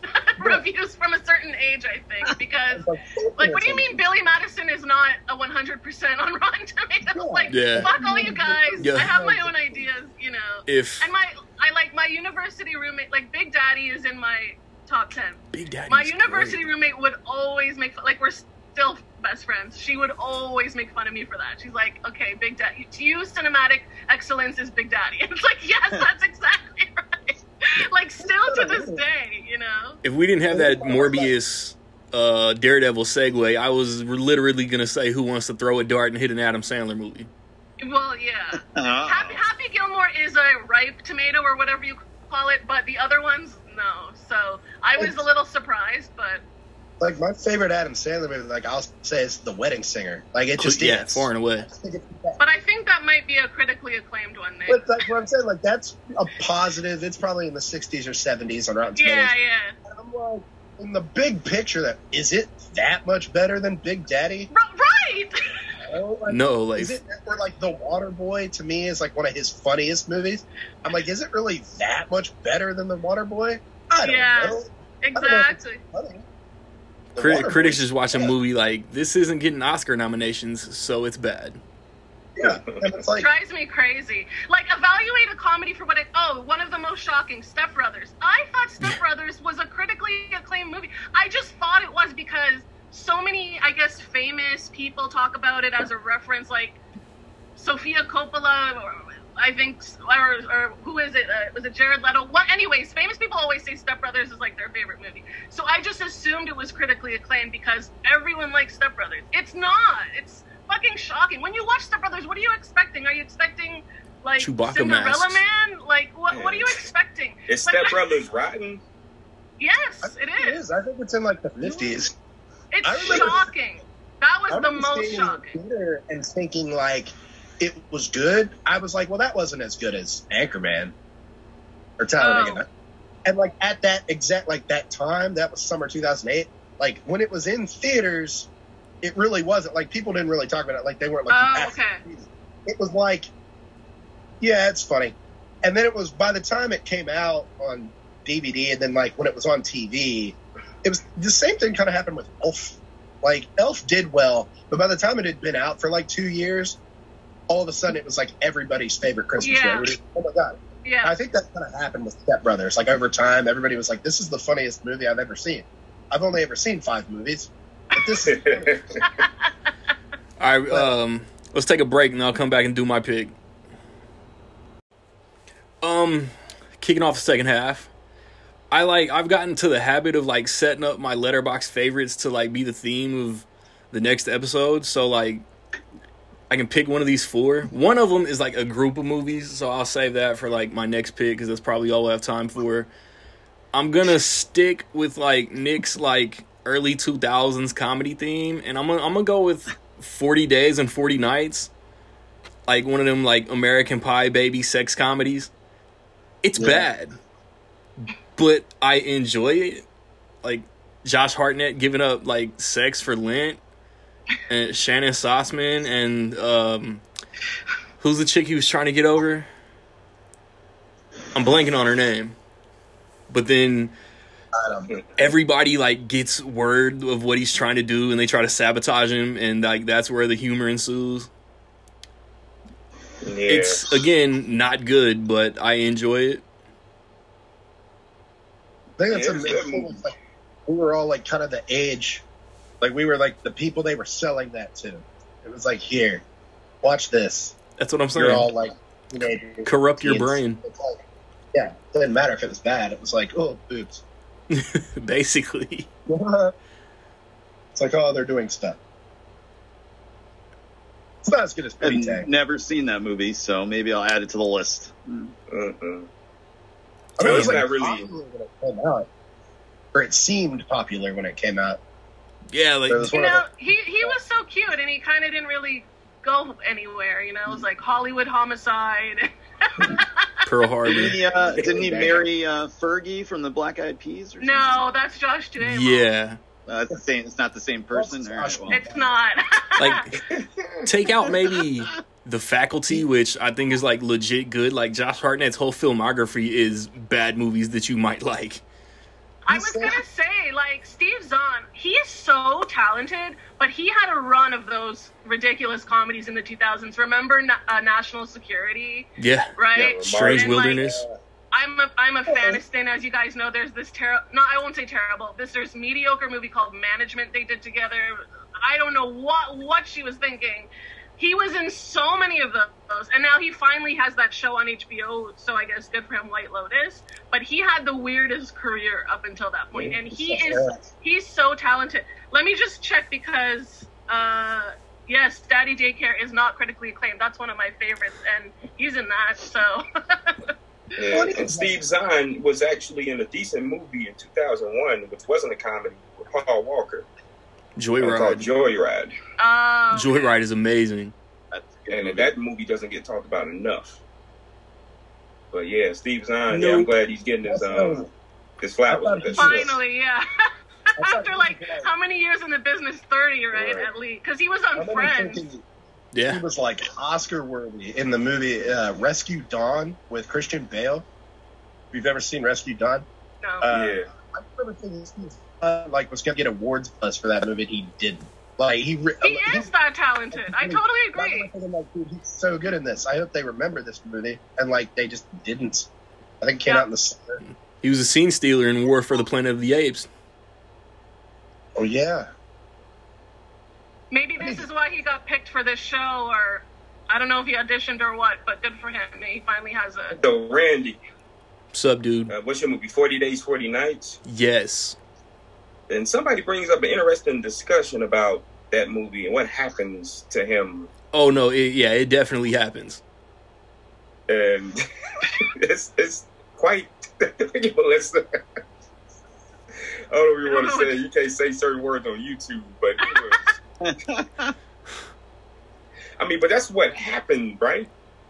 reviews from a certain age, I think. Because, like, like, what do you mean Billy Madison is not a 100% on Rotten Tomatoes? Like, Yeah. fuck all you guys. Yeah. I have my own ideas, you know. If And my, I like my university roommate, like, Big Daddy is in my top 10. Big Daddy, My university roommate would always make like, we're still best friends. She would always make fun of me for that. She's like, okay, Big Daddy, to you, cinematic excellence is Big Daddy. And it's like, yes, that's exactly right. like, still to this day, you know? if we didn't have that Morbius uh, Daredevil segue, I was literally gonna say who wants to throw a dart and hit an Adam Sandler movie. Well, yeah. Oh. Happy, Happy Gilmore is a ripe tomato or whatever you call it, but the other ones, no. So I was a little surprised, but Like, my favorite Adam Sandler movie, like, I'll say is The Wedding Singer. Like, it just yeah, is. far and away. I think it's that. but I think that might be a critically acclaimed one, Nick. But like what I'm saying, like that's a positive. It's probably in the 60s or 70s on Rotten yeah, Tomatoes. yeah. And I'm like, in the big picture, that is it that much better than Big Daddy? R- right! Oh, like, No, like Is it or like The Water Boy to me is like one of his funniest movies? I'm like, is it really that much better than The Water Boy? I don't Yeah. know. exactly. Funny. The crit- critics just watch a movie like this isn't getting Oscar nominations, so it's bad. Yeah, and it's like drives me crazy. Like, evaluate a comedy for what it. Oh, one of the most shocking, Step Brothers. I thought Step Brothers was a critically acclaimed movie. I just thought it was because so many, I guess, famous people talk about it as a reference, like Sofia Coppola, or I think, or, or who is it? Uh, was it Jared Leto? What? Anyways, famous people always say Step Brothers is like their favorite movie. So I just assumed it was critically acclaimed because everyone likes Step Brothers. It's not. It's fucking shocking. When you watch Step Brothers, what are you expecting? Are you expecting like Chewbacca Cinderella masks. Man? Like what? What are you expecting? Is Like, Step Brothers rotten? Yes, it it is. is. I think it's in like the 50s. I It's remember- shocking. That was I the remember most seeing it in shocking. theater and thinking like it was good. I was like, well, that wasn't as good as Anchorman or Talladega. Oh. And like at that exact like that time, that was summer 2008. Like when it was in theaters, it really wasn't like people didn't really talk about it. Like they weren't like, Oh, okay. it was like, yeah, it's funny. And then it was by the time it came out on DVD, and then like when it was on TV, it was the same thing. Kind of happened with Elf. Like Elf did well, but by the time it had been out for like two years, all of a sudden it was like everybody's favorite Christmas Yeah. movie. Oh my god! Yeah. I think that kind of happened with Step Brothers. Like over time, everybody was like, "This is the funniest movie I've ever seen." I've only ever seen five movies, but this is funny. All right, um, let's take a break and I'll come back and do my pick. Um, kicking off the second half. I like I've gotten to the habit of like setting up my Letterboxd favorites to like be the theme of the next episode. So like I can pick one of these four. One of them is like a group of movies, so I'll save that for like my next pick because that's probably all I have time for. I'm gonna stick with like Nick's like early 2000s comedy theme, and I'm gonna I'm gonna go with 40 Days and 40 Nights, like one of them like American Pie baby sex comedies. It's Yeah. bad, but I enjoy it. Like Josh Hartnett giving up like sex for Lent, and Shannon Sossamon, and um, who's the chick he was trying to get over? I'm blanking on her name, but then Um, everybody like gets word of what he's trying to do and they try to sabotage him and like that's where the humor ensues yeah. it's again not good but i enjoy it I think that's Yeah, it's a good movie. Like, we were all like kind of the age, like we were like the people they were selling that to. It was like, here, watch this. that's what i'm You're saying all like teenagers, corrupt your brain like, yeah, it didn't matter if it was bad. It was like, oh, boobs. basically it's like, oh, they're doing stuff. It's not as good as Pretty I've Tang. never seen that movie, so maybe I'll add it to the list. Uh-uh. I mean, it was like not really- popular when it came out, or it seemed popular when it came out. Yeah like you know, he he was so cute, and he kind of didn't really go anywhere. You know, it was like Hollywood homicide. pearl Didn't he, uh, didn't he marry uh, Fergie from the Black Eyed Peas? Or something? no, that's Josh Duhamel. yeah? Uh, it's the same. It's not the same person. All right, well. it's not. like take out maybe the faculty which i think is like legit good like josh hartnett's whole filmography is bad movies that you might like I was gonna say, like Steve Zahn, he is so talented, but he had a run of those ridiculous comedies in the 2000s. Remember Na- uh, National Security, yeah right? Yeah, strange And, like, wilderness I'm a I'm a fanistan, as you guys know. There's this terrible. No, I won't say terrible. This there's mediocre movie called Management they did together. I don't know what what she was thinking. He was in so many of those, and now he finally has that show on HBO. So I guess good for him, White Lotus. But he had the weirdest career up until that point, and he is he's so talented. Let me just check because uh, yes, Daddy Daycare is not critically acclaimed. That's one of my favorites, and he's in that. So. Yeah. And Steve Zahn was actually in a decent movie in 2001, which wasn't a comedy, with Paul Walker uh, called joyride Joyride. Um, joyride is amazing That's a good And that movie doesn't get talked about enough. But yeah, Steve Zahn, yeah, I'm glad he's getting his um his flowers. I with shit. Finally, yeah. After like how many years in the business? Thirty, right? Right. At least, because he was on remember Friends. yeah he was like Oscar worthy in the movie uh, Rescue Dawn with Christian Bale. If you've ever seen Rescue Dawn, No. uh, yeah. I remember thinking Steve Zahn, like was gonna get awards buzz for that movie. He didn't. Like he, re- he is that talented. I totally agree. remember thinking, like, dude, he's so good in this. I hope they remember this movie, and like they just didn't. I think it came Yeah. out in the summer. he was a scene stealer in war for the planet of the apes Oh yeah, Maybe this is why he got picked for this show, or I don't know if he auditioned or what. But good for him. He finally has a. So Randy, sub dude uh, what's your movie? Forty Days, Forty Nights. yes And somebody brings up an interesting discussion about that movie and what happens to him. oh no it, yeah it definitely happens And it's it's quite. it's, I don't know if you want to say you can't say certain words on YouTube, but. I mean, but that's what happened, right?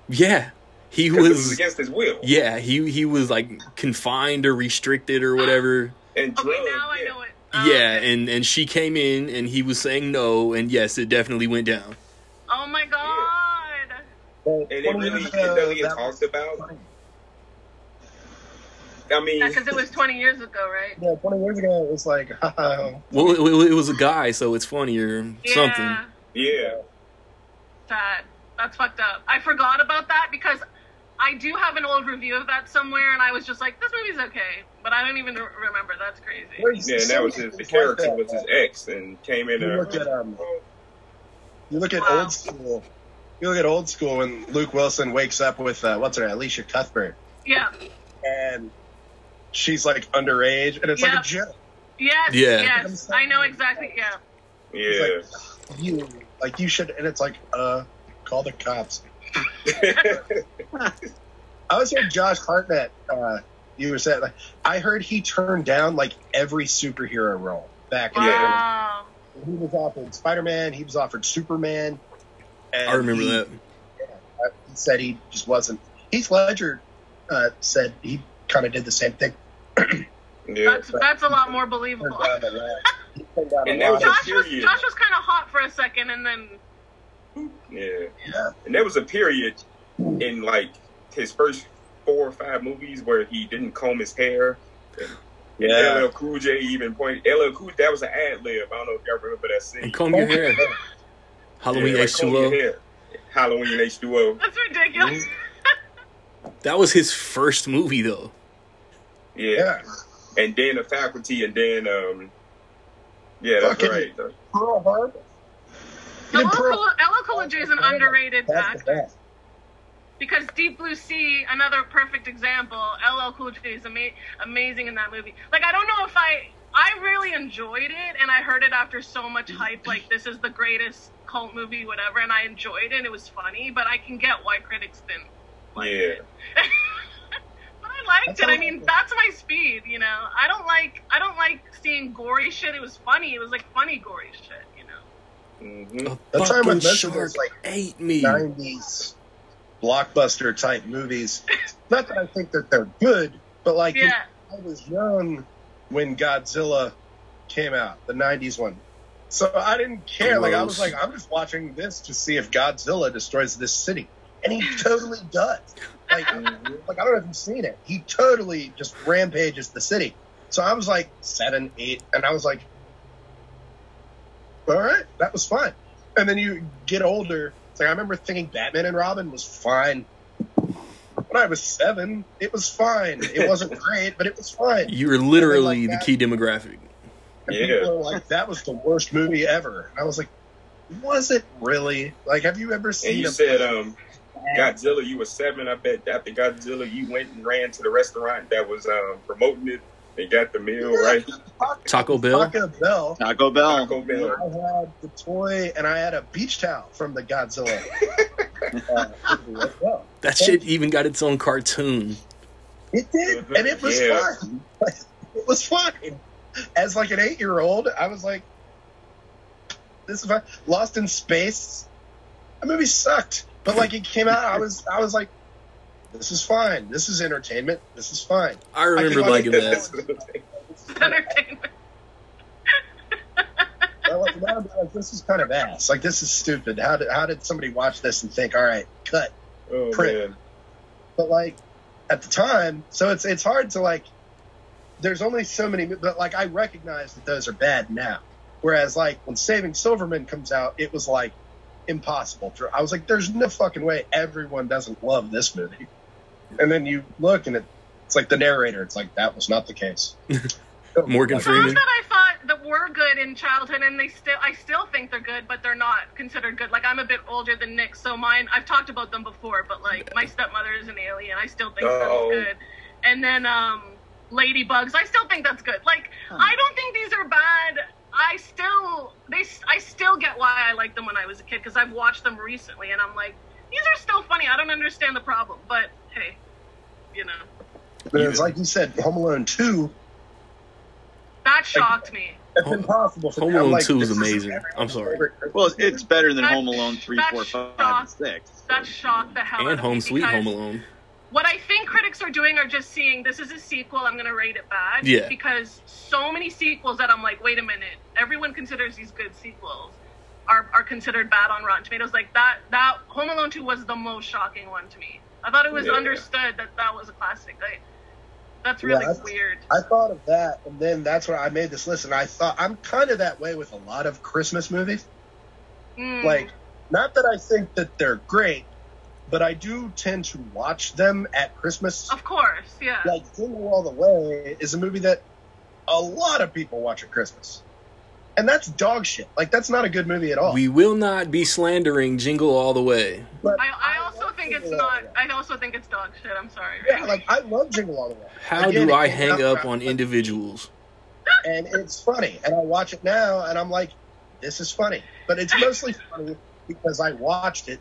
yeah he was was against his will. yeah he he was like confined or restricted or whatever And Okay, drugged, now I yeah. know it. Uh, yeah and and she came in and he was saying no and yes it definitely went down Oh my god. Well, And it really it ago, doesn't get talked about. I mean, Because it was 20 years ago, right? Yeah, twenty years ago, it was like, um, well it, it- it was a guy so it's funny or something Yeah. yeah. Sad. That's fucked up. I forgot about that because I do have an old review of that somewhere, and I was just like, this movie's okay, but I don't even re- remember. That's crazy. Yeah, and that was his. The things like character was his ex, and came in You there. look at, um, You look at Wow. old school. You look at old school when Luke Wilson wakes up with uh, what's her name, Elisha Cuthbert, Yeah. and she's like underage, and it's like a joke. Yes. Yeah. Yes. I know exactly. Yeah. Yeah. You like you should, and it's like uh, call the cops. I was hearing Josh Hartnett. Uh, you were saying like I heard he turned down like every superhero role back in Wow. the day. He was offered Spider Man. He was offered Superman. And I remember he, that. uh, He said he just wasn't. Heath Ledger uh, said he kind of did the same thing. yeah. That's that's a lot more believable. down a lot. He turned down a And that was Josh was Josh was kind of hot for a second, and then Yeah. Yeah. And there was a period in like his first four or five movies where he didn't comb his hair. And Yeah. LL Cool J even pointed. LL Cool that was an ad lib. I don't know if y'all remember that scene. And comb your hair. Halloween yeah, like, comb your H2O. hair. Halloween H2O. that's ridiculous. That was his first movie, though. Yeah. Yeah. And then the faculty, and then um, yeah, that's Fucking- right. Pearl Harbor. He LL did Pearl- Cool, LL Cool J is an underrated That's the actor best. because Deep Blue Sea, another perfect example. LL Cool J is ama- amazing in that movie. Like I don't know if I I really enjoyed it, and I heard it after so much hype. Like this is the greatest cult movie, whatever, and I enjoyed it. and It was funny, but I can get why critics didn't like Yeah. it. but I liked That's it. I how- mean, that's my speed. You know, I don't like I don't like seeing gory shit. It was funny. It was like funny gory shit. You know. hmm A The time fucking with most of shark those, like, ate me. 90s blockbuster type movies. Not that I think that they're good, but like Yeah. I was young when Godzilla came out, the 90s one. So I didn't care. Like I was like, I'm just watching this to see if Godzilla destroys this city. And he totally does. Like, like I don't know if you've seen it. He totally just rampages the city. So I was like seven, eight, and I was like, all right, that was fine. And then you get older. It's like I remember thinking Batman and Robin was fine. When I was seven, it was fine. It wasn't great, but it was fine. You were literally like the key demographic. And Yeah. people are like, that was the worst movie ever. I was like, was it really? Like, have you ever seen And you a said um, Godzilla. You were seven. I bet after Godzilla, you went and ran to the restaurant that was um, promoting it. They got the meal right. Taco Bell? Taco Bell. Taco Bell. Taco Bell. I had the toy and I had a beach towel from the Godzilla. uh, movie as well. That shit even got its own cartoon. It did, and it was Yeah. fine. It was fine. As like an eight-year-old, I was like, "This is fine." Lost in Space. That movie sucked, but like it came out, I was, I was like, "This is fine. This is entertainment. This is fine." I remember can watch liking it. that. Entertainment. Like, "No, no, this is kind of ass. Like this is stupid. How did how did somebody watch this and think, all right, cut? Oh Print. man. But like at the time, so it's it's hard to like. There's only so many, but like I recognize that those are bad now. Whereas like when Saving Silverman comes out, it was like impossible. To, I was like, there's no fucking way everyone doesn't love this movie. And then you look and it, it's like the narrator. It's like that was not the case. Morgan Like, Freeman. Songs that I thought that were good in childhood, and they still, I still think they're good, but they're not considered good. Like I'm a bit older than Nick, so mine, I've talked about them before, but like my stepmother is an alien, I still think Oh. that's good. And then um, Ladybugs, I still think that's good. Like I don't think these are bad. I still, they, I still get why I liked them when I was a kid because I've watched them recently, and I'm like, these are still funny. I don't understand the problem, but hey, you know, But it's like you said, Home Alone Two. that shocked me. It's Home- impossible. For Home Alone like, 2 is amazing. everyone's I'm sorry. Well, it's better than That- Home Alone three, that four, five, shocked- and six. That shocked the hell out And of me Home Sweet Home Alone. What I think critics are doing are just seeing this is a sequel. I'm going to rate it bad. Yeah. Because so many sequels that I'm like, wait a minute. Everyone considers these good sequels are, are considered bad on Rotten Tomatoes. Like that that Home Alone 2 was the most shocking one to me. I thought it was Yeah. understood that that was a classic. I, that's really Yeah, I- weird. I thought of that, and then that's where I made this list. And I thought I'm kind of that way with a lot of Christmas movies. Mm. Like, not that I think that they're great, but I do tend to watch them at Christmas. Of course, yeah. Like Jingle All the Way is a movie that a lot of people watch at Christmas. And that's dog shit. Like that's not a good movie at all. We will not be slandering Jingle All the Way. But I, I also love think it's Jingle All not. I also think it's dog shit. I'm sorry. Yeah, like I love Jingle All the Way. How Again, do I hang up on individuals? and it's funny. And I watch it now, and I'm like, this is funny. But it's mostly funny because I watched it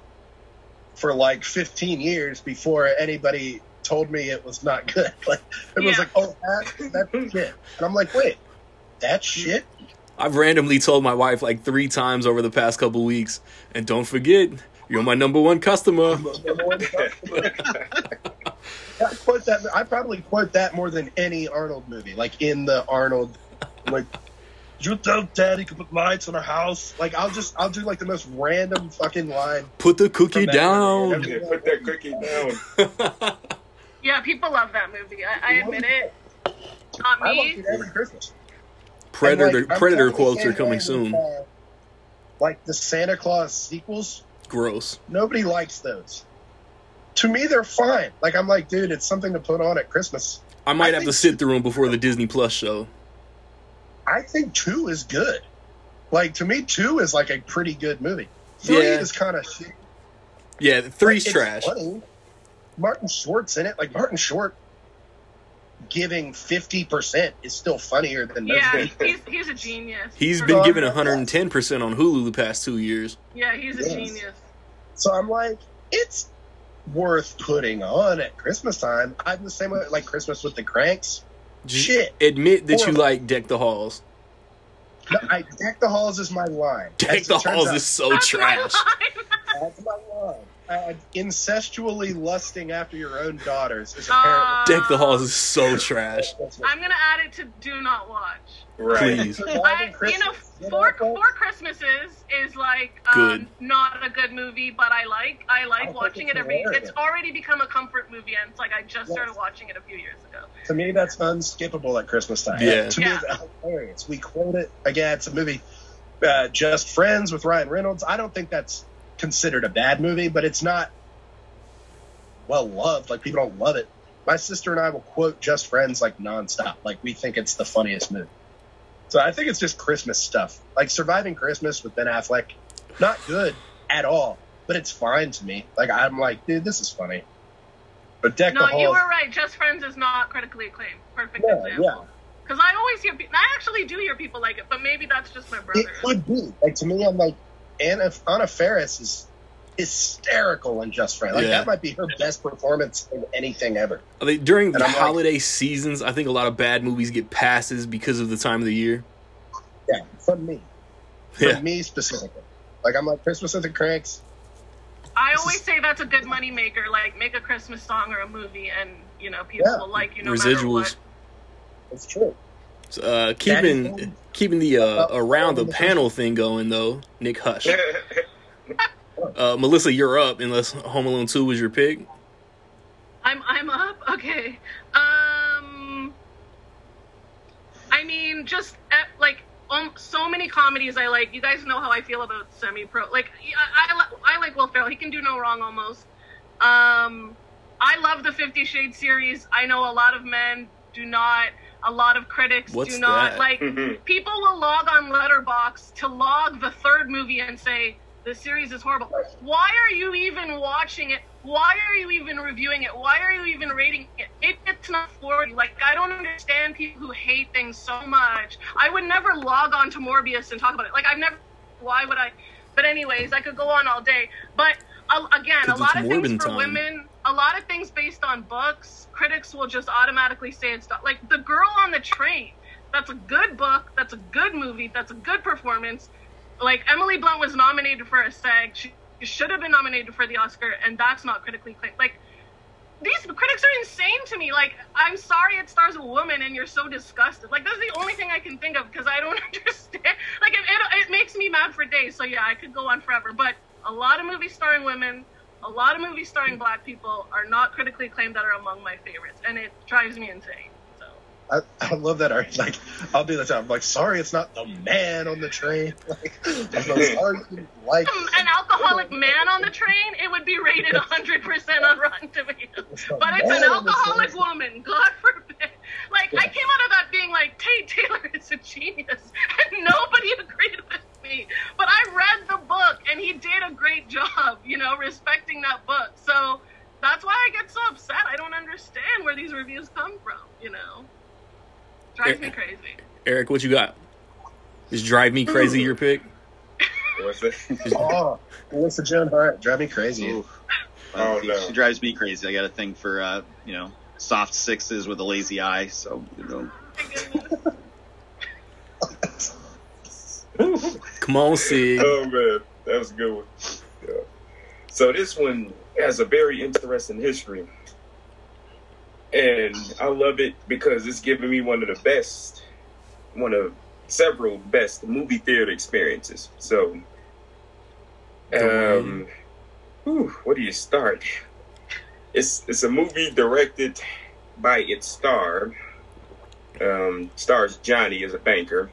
for like 15 years before anybody told me it was not good. Like it was Yeah. like, oh, that, that's shit. And I'm like, wait, that's shit. I've randomly told my wife like three times over the past couple weeks, and don't forget, you're my number one customer. I quote that. I probably quote that more than any Arnold movie. Like in the Arnold, like you tell Daddy to put lights on our house. Like I'll just I'll do like the most random fucking line. Put the cookie down. Yeah, put that cookie down. Yeah, people love that movie. I, I admit it. Not I watch me. it every Christmas. Predator like, Predator quotes are coming soon. with, uh, like the Santa Claus sequels, Gross. nobody likes those. To me, they're fine. Like I'm like, dude, it's something to put on at Christmas. I might I have to sit through them before the Disney Plus show. I think two is good. Like to me, two is like a pretty good movie. Three Yeah. is kind of shit. Yeah, three's It's trash. Martin Short's in it. Like Martin Short giving fifty percent is still funnier than most Yeah, he's he's a genius. he's been sure. given yeah. 110% on Hulu the past two years. Yeah, he's a Yes. genius. So I'm like, it's worth putting on at Christmas time. I'm the same way, like Christmas with the Cranks. Just Shit. Admit that you like Deck the Halls. No, I, Deck the Halls is my line. Deck the Halls out, is so That's my trash. line. That's my line. Uh, incestually lusting after your own daughters is apparently. Uh, Deck the Halls is so trash. I'm gonna add it to do not watch. Right. Please. I, you know, Christmas, you know four four Christmases is like um, not a good movie, but I like I I like think watching it every. hilarious. It's already become a comfort movie, and it's like I just started watching it a few years ago. To me, that's unskippable at Christmas time. Yeah. To Yeah. me, it's hilarious. We quote it again. It's a movie, uh, Just Friends with Ryan Reynolds. I don't think that's considered a bad movie, but it's not well loved. Like people don't love it. My sister and I will quote Just Friends like nonstop. Like we think it's the funniest movie. So I think it's just Christmas stuff. Like Surviving Christmas with Ben Affleck, not good at all, but it's fine to me. Like I'm like, dude, this is funny. But Deck No, the Halls, you were right. Just Friends is not critically acclaimed. Perfect Yeah, example. yeah. Because I always hear, pe- I actually do hear people like it, but maybe that's just my brother. It could be. Like to me, I'm like Anna Anna Faris is hysterical in Just Friends. Like Yeah. that might be her best performance in anything ever. I think during the And I'm like- holiday seasons, I think a lot of bad movies get passes because of the time of the year. Yeah, from me. From Yeah. me specifically. Like I'm like Christmas with the Cranks. I always is- say that's a good money maker. Like make a Christmas song or a movie, and you know people Yeah. will like you no matter Residuals. what. It's true. Uh, keeping Home. keeping the uh, Uh, around the panel thing going though. Nick Hush. Uh, Melissa, you're up. Unless Home Alone Two was your pick. I'm I'm up. Okay. Um. I mean, just uh, like um, so many comedies I like. You guys know how I feel about semi-pro. Like I, I, I like Will Ferrell. He can do no wrong almost. Um, I love the Fifty Shades series. I know a lot of men do not. A lot of critics What's do not that? like. Mhm. People will log on Letterboxd to log the third movie and say the series is horrible. Why are you even watching it? Why are you even reviewing it? Why are you even rating it? Maybe it's not for you. Like I don't understand people who hate things so much. I would never log on to Morbius and talk about it. Like I've never. Why would I? But anyways, I could go on all day. But again, a lot of things for time. women, a lot of things based on books, critics will just automatically say it's not. Like The Girl on the Train. That's a good book. That's a good movie. That's a good performance. Like Emily Blunt was nominated for a SAG. She should have been nominated for the Oscar, and that's not critically acclaimed. Like these critics are insane to me. Like I'm sorry it stars a woman, and you're so disgusted. Like that's the only thing I can think of because I don't understand. Like it, it, it makes me mad for days. So yeah, I could go on forever. But a lot of movies starring women, a lot of movies starring black people are not critically acclaimed that are among my favorites, and it drives me insane. So I, I love that art. Like, I'll do that. I'm like, sorry, it's not the man on the train. Like, I'm sorry, like um, An alcoholic man on the train, it would be rated 100% on Rotten Tomatoes. But it's an alcoholic woman. God forbid. Like, I came out of that being like, Tate Taylor is a genius. And nobody agreed with me. But I read the book, and he did a great job, you know, respecting that book. So that's why I get so upset. I don't understand where these reviews come from, you know? Drives me crazy. Eric, what you got? Is Drive Me Crazy your pick? What's that? Oh, Melissa Joan Hart, drive me crazy. Ooh. Oh, she, no. she drives me crazy. I got a thing for uh, you know soft sixes with a lazy eye. So you know, My goodness. Come on, Sig. oh man, that was a good one. Yeah. So this one has a very interesting history, and I love it because it's giving me one of the best, one of several best movie theater experiences. So, um, whew, where do you start? It's it's a movie directed by its star. Um, stars Johnny as a banker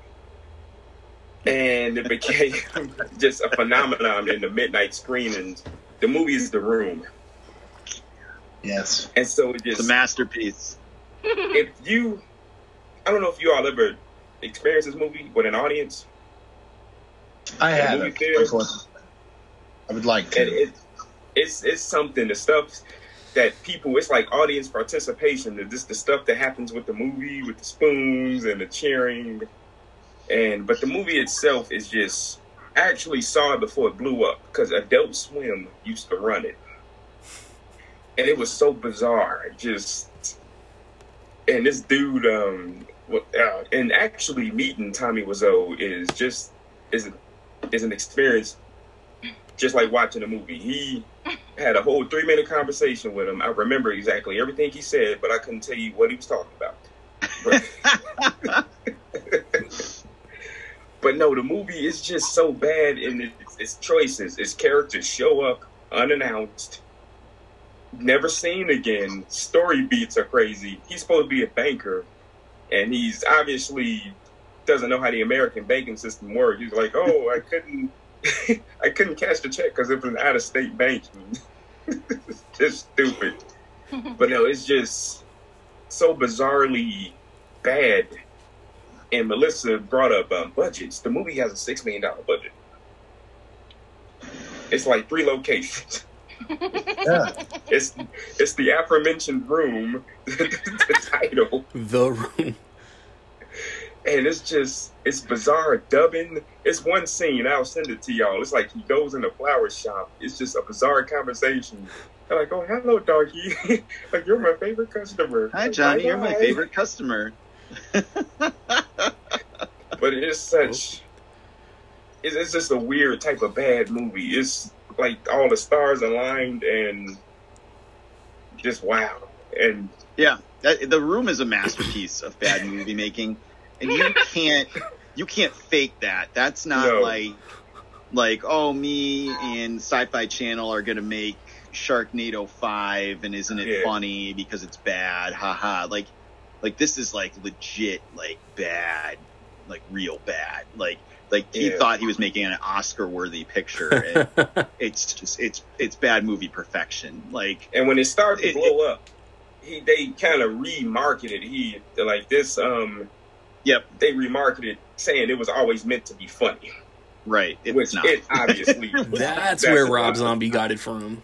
and it became just a phenomenon in the midnight screenings. The movie is The Room, Yes. and so it it's a masterpiece. if you, I don't know if you all ever experienced this movie with an audience, I have movie it. theater. unfortunately. I would like and to. it it's it's something the stuff that people it's like audience participation. The just the stuff that happens with the movie with the spoons and the cheering, and but the movie itself is just. I actually saw it before it blew up because Adult Swim used to run it, and it was so bizarre. Just and this dude, um, uh, and actually meeting Tommy Wiseau is just is is an experience, just like watching a movie. He had a whole three minute conversation with him. I remember exactly everything he said, but I couldn't tell you what he was talking about. But, no, the movie is just so bad in its, its choices. Its characters show up unannounced, never seen again. Story beats are crazy. He's supposed to be a banker, and he's obviously doesn't know how the American banking system works. He's like, "Oh, I couldn't, I couldn't cash the check because it was an out-of-state bank." It's just stupid. But no, it's just so bizarrely bad. And Melissa brought up um, budgets. The movie has a six million dollar budget. It's like three locations. Yeah. It's it's the aforementioned room, the title, The Room. and it's just it's bizarre dubbing. It's one scene. I'll send it to y'all. It's like he goes in a flower shop. It's just a bizarre conversation. They're like, "Oh, hello, doggy. like you're my favorite customer." Hi, Johnny. You're my favorite customer. But it is such. It's, it's just a weird type of bad movie. It's like all the stars aligned and just wow. And Yeah, that, the room is a masterpiece of bad movie making, and you can't you can't fake that. That's not No. like like oh me and Sci-Fi Channel are gonna make Sharknado five, and isn't it Yeah. funny because it's bad? Haha. Like like this is like legit like bad, like real bad. Like like he Yeah. thought he was making an Oscar worthy picture. And it's just it's it's bad movie perfection. Like and when it started to It- blow up, he they kind of remarketed. He like this. Um, Yep. They remarketed saying it was always meant to be funny, right, it's which not. it obviously. That's where Rob. Zombie got it from.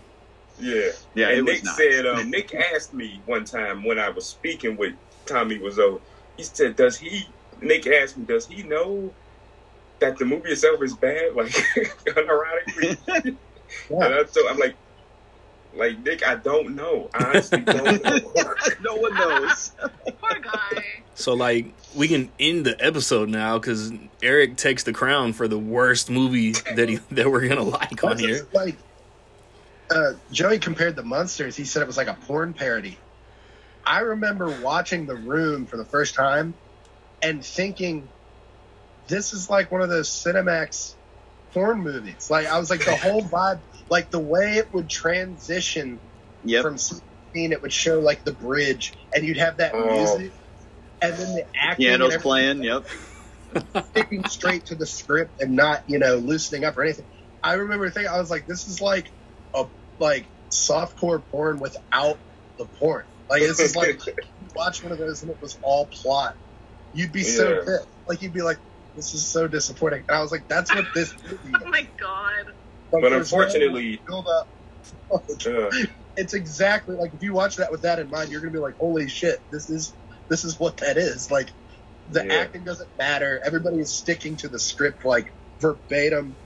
Yeah. yeah, and it was Nick not. said, um, Nick asked me one time when I was speaking with Tommy Wiseau, he said, does he, Nick asked me, does he know that the movie itself is bad? Like, unironically. And I told, I'm like, like, Nick, I don't know. I honestly don't know. no one knows. Poor guy. So like we can end the episode now because Eric takes the crown for the worst movie that he that we're gonna like on here. Like, uh, Joey compared the Munsters. He said it was like a porn parody. I remember watching The Room for the first time and thinking, this is like one of those Cinemax porn movies. Like, I was like, the whole vibe, like the way it would transition Yep. from scene, it would show like the bridge, and you'd have that Oh. music, and then the acting, Piano's everything, playing. Yep. sticking straight to the script and not you know loosening up or anything. I remember thinking I was like, this is like a like softcore porn without the porn. Like this is like you watch one of those and it was all plot. You'd be so Yeah. pissed. Like you'd be like, this is so disappointing. And I was like, that's what this Oh my god. Like, But there's no unfortunately- build up. Uh, It's exactly like if you watch that with that in mind, you're gonna be like, holy shit, this is this is what that is. Like the Yeah. acting doesn't matter. Everybody is sticking to the script like verbatim.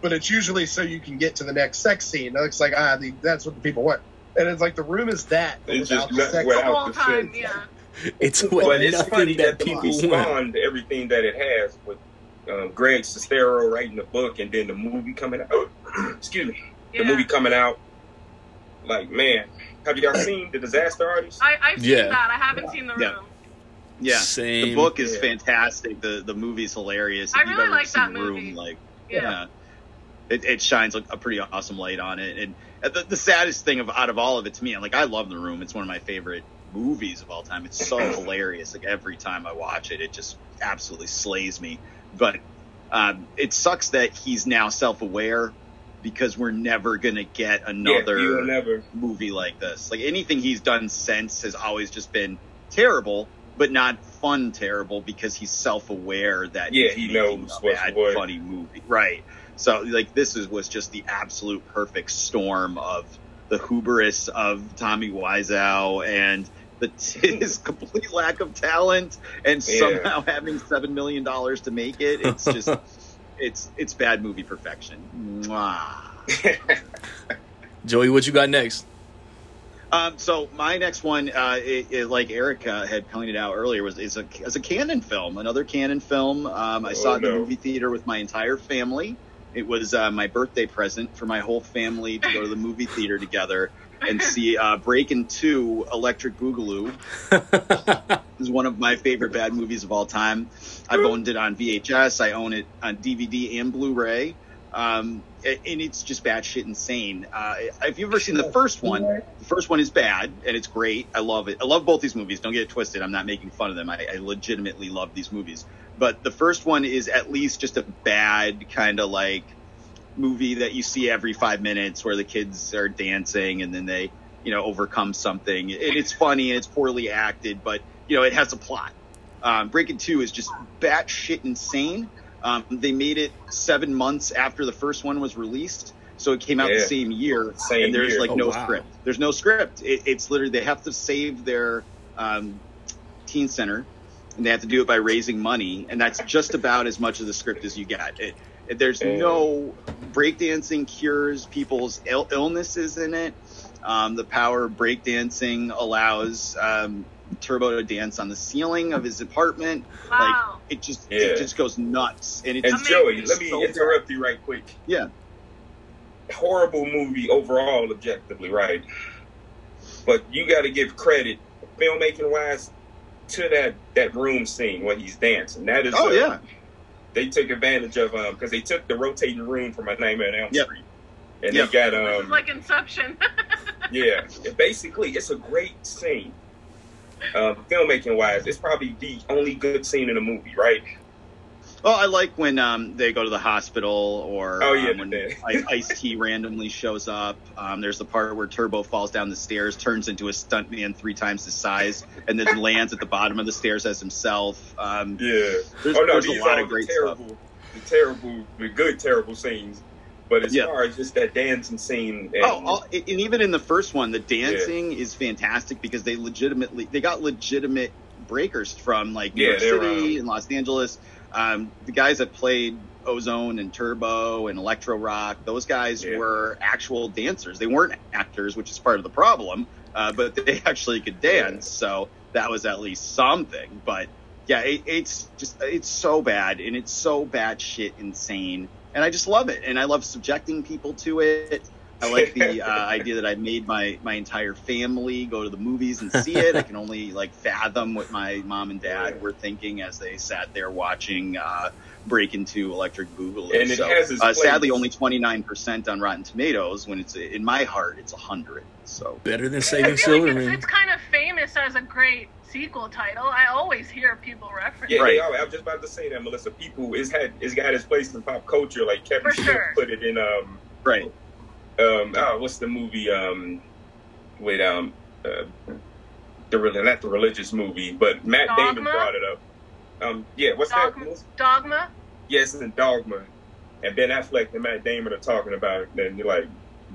But it's usually so you can get to the next sex scene. It's like ah, the, that's what the people want. And it's like the room is that It's just the not- sex. Without the time, sex. yeah. It's what but it's nothing funny that that, people movie want. spawned everything that it has with um, Greg Sestero writing the book and then the movie coming out. excuse me, yeah. the movie coming out. Like man, have y'all seen the Disaster Artist? I, I've seen Yeah. that. I haven't seen the room. Yeah. Yeah. Same. The book is Yeah. fantastic. The the movie's hilarious. I If you've really ever like seen that The movie. Room, like Yeah. yeah, it, it shines a, a pretty awesome light on it. And the, the saddest thing of out of all of it to me, like I love The Room. It's one of my favorite movies of all time. It's so hilarious. Like every time I watch it, it just absolutely slays me. But um, it sucks that he's now self aware because we're never gonna get another never. movie like this. Like anything he's done since has always just been terrible, but not fun terrible because he's self aware that Yeah, he knows a what's bad what. funny movie. Right. So like this is was just the absolute perfect storm of the hubris of Tommy Wiseau and the his complete lack of talent and Yeah. somehow having seven million dollars to make it. It's just it's it's bad movie perfection. Joey, what you got next? Um, so my next one, uh, it, it, like Erica had pointed out earlier, was is a is a Cannon film, another Cannon film. Um, I Oh, saw it in the movie theater with my entire family. It was uh, my birthday present for my whole family to go to the movie theater together and see uh, Breakin' Two: Electric Boogaloo. Is one of my favorite bad movies of all time. I've owned it on VHS. I own it on DVD and Blu-ray. Um, and it's just batshit insane. Uh, if you've ever seen the first one, the first one is bad and it's great. I love it. I love both these movies. Don't get it twisted. I'm not making fun of them. I, I legitimately love these movies. But the first one is at least just a bad kind of like movie that you see every five minutes where the kids are dancing and then they, you know, overcome something. And it's funny and it's poorly acted, but you know, it has a plot. Um, Breakin' Two is just batshit insane. Um, they made it seven months after the first one was released, so it came out the same year. Same and there's year. like Oh, no wow. script. There's no script. It, it's literally they have to save their um, teen center, and they have to do it by raising money, and that's just about as much of the script as you get. It, it- there's Yeah. no breakdancing cures people's Ill- illnesses in it. Um, the power of breakdancing allows um, Turbo to dance on the ceiling of his apartment. Wow. It just Yeah. it just goes nuts, and it's And Joey, let me so interrupt you right quick. Yeah. Horrible movie overall, objectively, right? But you got to give credit, filmmaking wise, to that that room scene when he's dancing. That is, Oh uh, yeah, they took advantage of um because they took the rotating room from a Nightmare on Elm Yep. Street, and Yep. they got This is um like Inception. yeah. It basically, it's a great scene. Um, filmmaking wise, it's probably the only good scene in the movie, right? Well, I like when um, they go to the hospital or Oh, yeah, um, when Ice T randomly shows up. Um, there's the part where Turbo falls down the stairs, turns into a stuntman three times his size, and then lands at the bottom of the stairs as himself. Um, Yeah. there's oh no, there's a lot of great terrible, stuff. the terrible, the good terrible scenes. But as Yeah. far as just that dancing scene, and, Oh, oh, and even in the first one, the dancing is fantastic because they legitimately they got legitimate breakers from like New Yeah, York City um, and Los Angeles. Um, the guys that played Ozone and Turbo and Electro Rock, those guys Yeah. were actual dancers. They weren't actors, which is part of the problem, uh, but they actually could dance. So that was at least something. But yeah, it, it's just it's so bad and it's so bad shit insane, and I just love it, and I love subjecting people to it. I like the uh, idea that I made my my entire family go to the movies and see it. I can only like fathom what my mom and dad were thinking as they sat there watching uh, Breakin' Two Electric Boogaloo. And it so, has its uh, sadly, only twenty nine percent on Rotten Tomatoes. When it's in my heart, it's hundred. So Better than Saving feel like it's, Silverman. it's kind of famous as a great sequel title. I always hear people reference. Yeah, it. they. I was just about to say that, Melissa. People, it's had it's got its place in pop culture. Like Kevin Smith sure. put it in um Right. Um oh, what's the movie um with um uh, the really not the religious movie, but Matt Damon brought it up. Um yeah, what's Dogma. that? Dogma. Yes, in Dogma, and Ben Affleck and Matt Damon are talking about it. And you're like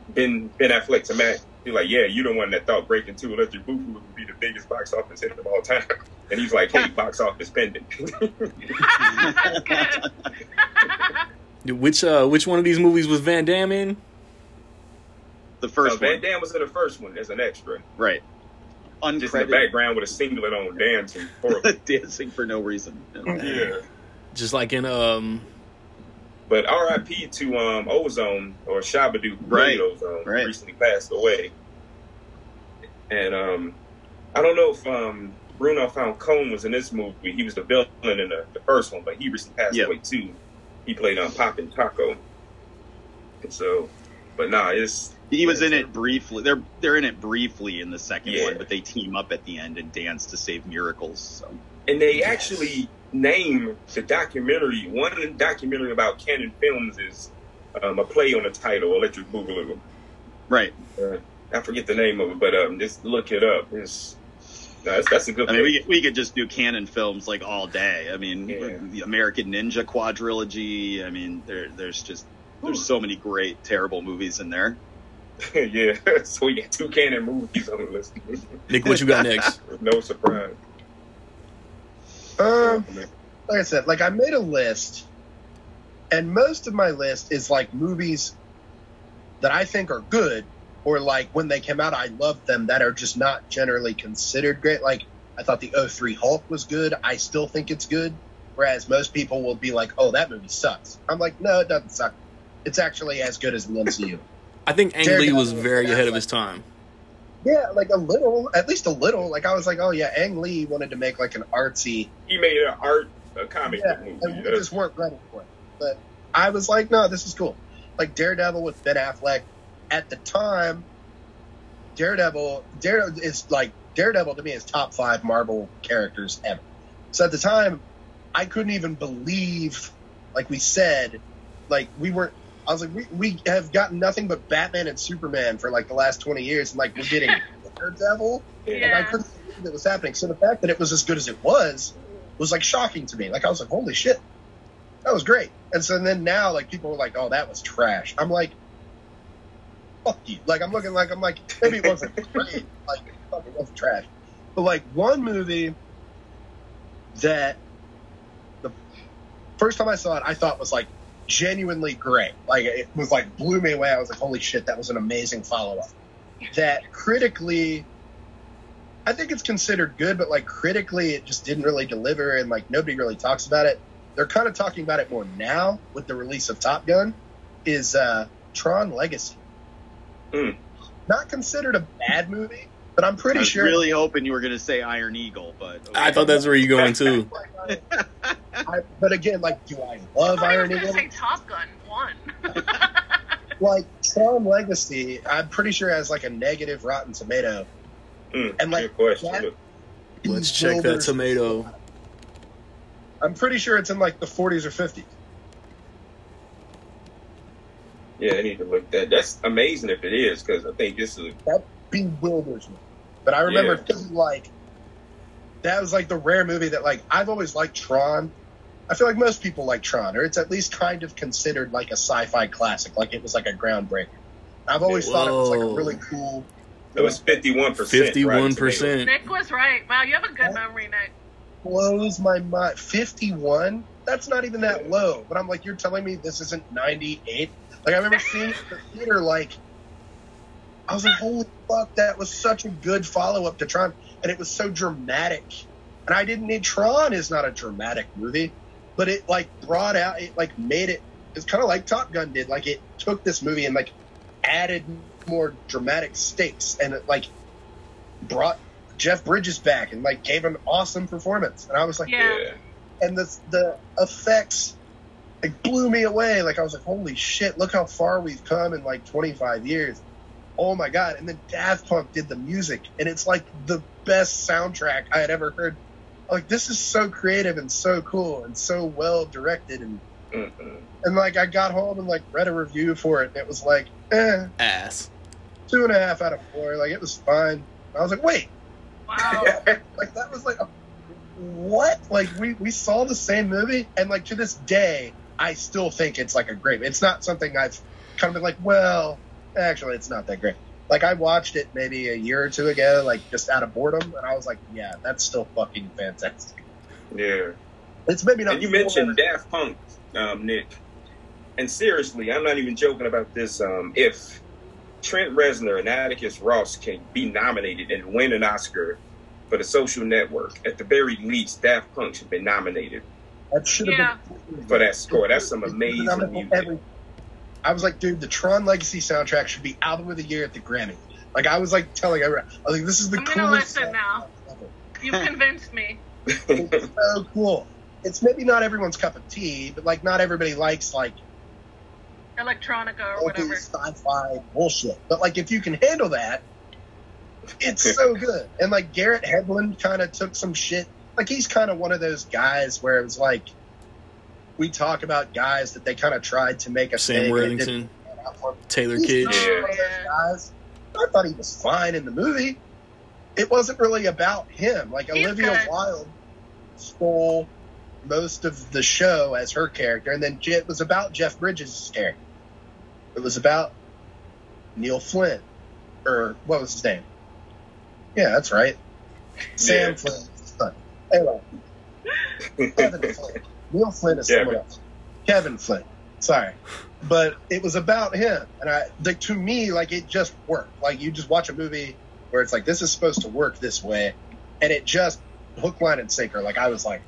Ben Ben Affleck to Matt. You're like, yeah, you're the one that thought Breakin' Two Electric Boogaloo would be the biggest box office hit of all time. And he's like, hey, box office pending. That's good. Which uh, which one of these movies was Van Damme in? The first Van one. Damme was in the first one as an extra, Right. just in the background with a singlet on, dancing. Dancing for no reason. yeah. Just like in um, But R.I.P. to um, Ozone or Shabba-Doo, Right. Ozone, Right. recently passed away. And um, I don't know if um, Bruno Falcon was in this movie. He was the villain in the, the first one, but he recently passed Yeah. away too. He played on Poppin' Taco. And so, but nah, it's He was in it briefly. They're they're in it briefly in the second Yeah. one, but they team up at the end and dance to save miracles. So and they actually name the documentary. One documentary about Cannon Films is um, a play on the title Electric Boogaloo. right. Uh, I forget the name of it, but um, just look it up. It's no, that's, that's a good. I mean, we we could just do Cannon films like all day. I mean, Yeah. the American Ninja quadrilogy. I mean, there there's just there's so many great terrible movies in there. yeah, so we got two Cannon movies on the list. Nick, what you got next? no surprise. Um, like I said, like I made a list, and most of my list is like movies that I think are good, or like when they came out, I loved them that are just not generally considered great. Like I thought the 03 Hulk was good. I still think it's good, whereas most people will be like, "Oh, that movie sucks." I'm like, "No, it doesn't suck. It's actually as good as the MCU." I think Ang Lee was very ahead of his time. yeah, like a little, at least a little. Like I was like, "Oh yeah, Ang Lee wanted to make like an artsy." He made an art, a comic Yeah, movie. and we just weren't ready for it. But I was like, no, this is cool. Like Daredevil with Ben Affleck. At the time, Daredevil, Daredevil is like Daredevil to me is top five Marvel characters ever. So at the time, I couldn't even believe, like we said, like we weren't. I was like, we, we have gotten nothing but Batman and Superman for like the last twenty years, and like we're getting Daredevil. yeah. And I couldn't believe it was happening. So the fact that it was as good as it was was like shocking to me. Like I was like, holy shit, that was great. And so then now, like people were like, oh, that was trash. I'm like, fuck you. Like I'm looking like I'm like maybe it wasn't great. Like fuck, it wasn't trash. But like one movie that the first time I saw it, I thought was like genuinely great. Like it was like blew me away. I was like, holy shit, that was an amazing follow up. That critically, I think it's considered good, but like critically, it just didn't really deliver, and like nobody really talks about it. They're kind of talking about it more now with the release of Top Gun. Is uh, Tron Legacy Hmm. not considered a bad movie? But I'm pretty I was sure. really hoping you were going to say Iron Eagle, but I thought that's where you're going too. I, but again, like, do I love I Iron was gonna Eagle? say Top Gun one. Like Tron Legacy, I'm pretty sure has like a negative Rotten Tomato. Mm, and, like, good question. that- Let's check that tomato. I'm pretty sure it's in like the 40s or 50s. Yeah, I need to look that. That's amazing if it is, because I think this is. Bewilders me. But I remember Yeah. feeling like that was like the rare movie that like I've always liked Tron. I feel like most people like Tron, or it's at least kind of considered like a sci-fi classic, like it was like a groundbreaker. I've always thought it was like a really cool. It was fifty-one percent. Fifty-one percent. Nick was right. Wow, you have a good memory, Nick. blows my mind. 51? That's not even that low. But I'm like, you're telling me this isn't 98? Like, I remember seeing it the theater, like, I was like, holy fuck, that was such a good follow up to Tron. And it was so dramatic. And I didn't need Tron is not a dramatic movie, but it, like, brought out, it, like, made it, it's kind of like Top Gun did. Like, it took this movie and, like, added more dramatic stakes and it, like, brought Jeff Bridges back and like gave an awesome performance. And I was like, Yeah. Yeah. and the the effects like blew me away. Like I was like, holy shit, look how far we've come in like 25 years. Oh my god! And then Daft Punk did the music, and it's like the best soundtrack I had ever heard. Like this is so creative and so cool and so well directed, and Mm-mm. and like I got home and like read a review for it, and it was like, eh, Ass. two and a half out of four. Like it was fine. I was like, wait, Wow. like that was like a, what like we we saw the same movie and like to this day i still think it's like a great it's not something i've kind of been like well actually it's not that great like i watched it maybe a year or two ago like just out of boredom and i was like yeah that's still fucking fantastic yeah. it's maybe not And you mentioned Daft Punk, um, Nick. And seriously, I'm not even joking about this. Um, if Trent Reznor and Atticus Ross can be nominated and win an Oscar for the Social Network, at the very least, Daft Punk should be nominated that should have Yeah. been for that score. That's some amazing music. every- i was like dude the tron legacy soundtrack should be album of the year at the grammy like i was like telling everyone i was like this is the I'm gonna coolest listen now. You've convinced me. it's so cool. It's maybe not everyone's cup of tea, but like not everybody likes like Electronica or whatever. sci-fi bullshit. But like if you can handle that, it's so good. And like Garrett Hedlund kind of took some shit. Like he's kind of one of those guys where it was like we talk about guys that they kind of tried to make a Sam thing and Worthington, didn't pan out for 'em. Taylor He's Kidd. not Yeah. one of those guys. I thought he was fine in the movie. It wasn't really about him. Like He's Olivia good. Wilde stole most of the show as her character, and then it was about Jeff Bridges' character. It was about Neil Flynn, or what was his name? Yeah, that's right, Sam Yeah. Flynn. Anyway, Kevin Flynn. Neil Flynn is someone else. Kevin Flynn. Sorry. But it was about him. And I like to me, like it just worked. Like you just watch a movie where it's like this is supposed to work this way and it just hook, line, and sinker. Like I was like,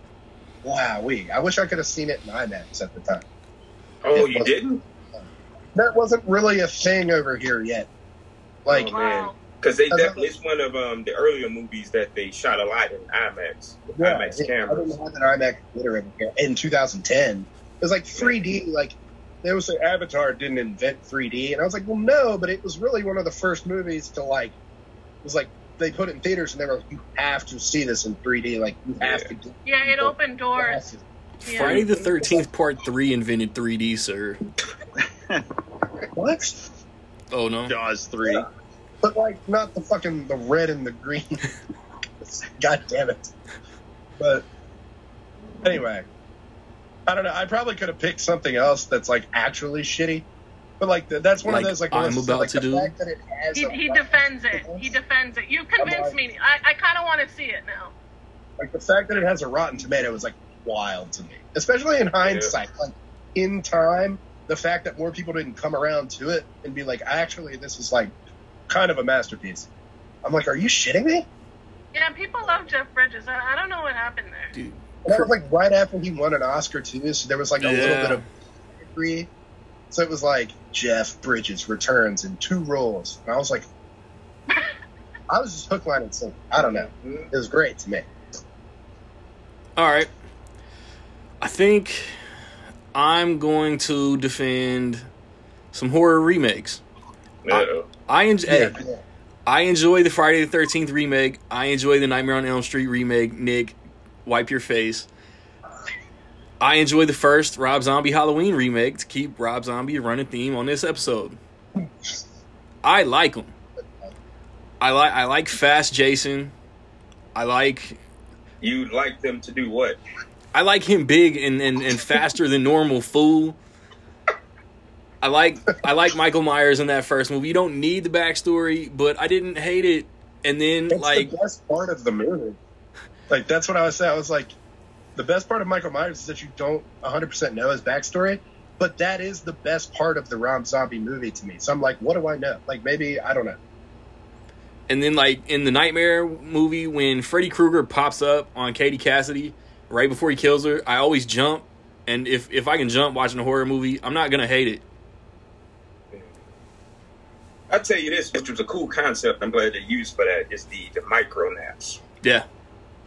wow, we I wish I could have seen it in IMAX at the time. oh, you didn't? That wasn't really a thing over here yet. Like Oh. Wow. Because they definitely it's one of um, the earlier movies that they shot a lot in IMAX, with Yeah, IMAX it- I cameras. didn't have an IMAX theater in, in 2010. It was like 3D. Like they would say Avatar didn't invent 3D, and I was like, well, no, but it was really one of the first movies to like. It was like they put it in theaters, and they were like, you have to see this in 3D. Like you have Yeah. to. Get Yeah, it opened doors. Yeah. Friday the Thirteenth Part Three invented 3D, sir. What? Oh no. Jaws three. Yeah. But like not the fucking the red and the green. God damn it. But anyway, I don't know. I probably could have picked something else that's like actually shitty. But like th- that's one Like of those like I'm about like, to do? fact that it has He, he rotten defends it. He defends it. You convinced like- me. I, I kind of want to see it now. like the fact that it has a rotten tomato is like wild to me, especially in hindsight. Like in time, the fact that more people didn't come around to it and be like, actually, this is like kind of a masterpiece. I'm like, are you shitting me? Yeah, people love Jeff Bridges. I, I don't know what happened there. Dude, And that was like right after he won an Oscar too, so there was like a little bit of agree. So it was like Jeff Bridges returns in two roles, and I was like, I was just hook, line, and sinker. I don't know. Mm-hmm. It was great to me. All right. I think I'm going to defend some horror remakes. Uh-oh. I enjoy. Hey, Yeah. I enjoy the Friday the Thirteenth remake. I enjoy the Nightmare on Elm Street remake. Nick, wipe your face. I enjoy the first Rob Zombie Halloween remake to keep Rob Zombie running theme on this episode. I like them. I like I like Fast Jason. I like You'd like them to do what? I like him big and, and, and faster than normal, fool. I like I like Michael Myers in that first movie. You don't need the backstory, but I didn't hate it. And then That's like the best part of the movie. Like that's what I was saying. I was like, the best part of Michael Myers is that you don't 100 percent know his backstory, but that is the best part of the Rob Zombie movie to me. So I'm like, what do I know? Like maybe I don't know. and then like in the Nightmare movie when Freddy Krueger pops up on Katie Cassidy right before he kills her, I always jump. And if if I can jump watching a horror movie, I'm not gonna hate it. I tell you this, which was a cool concept. I'm glad they used for that. Is the the micro naps, Yeah.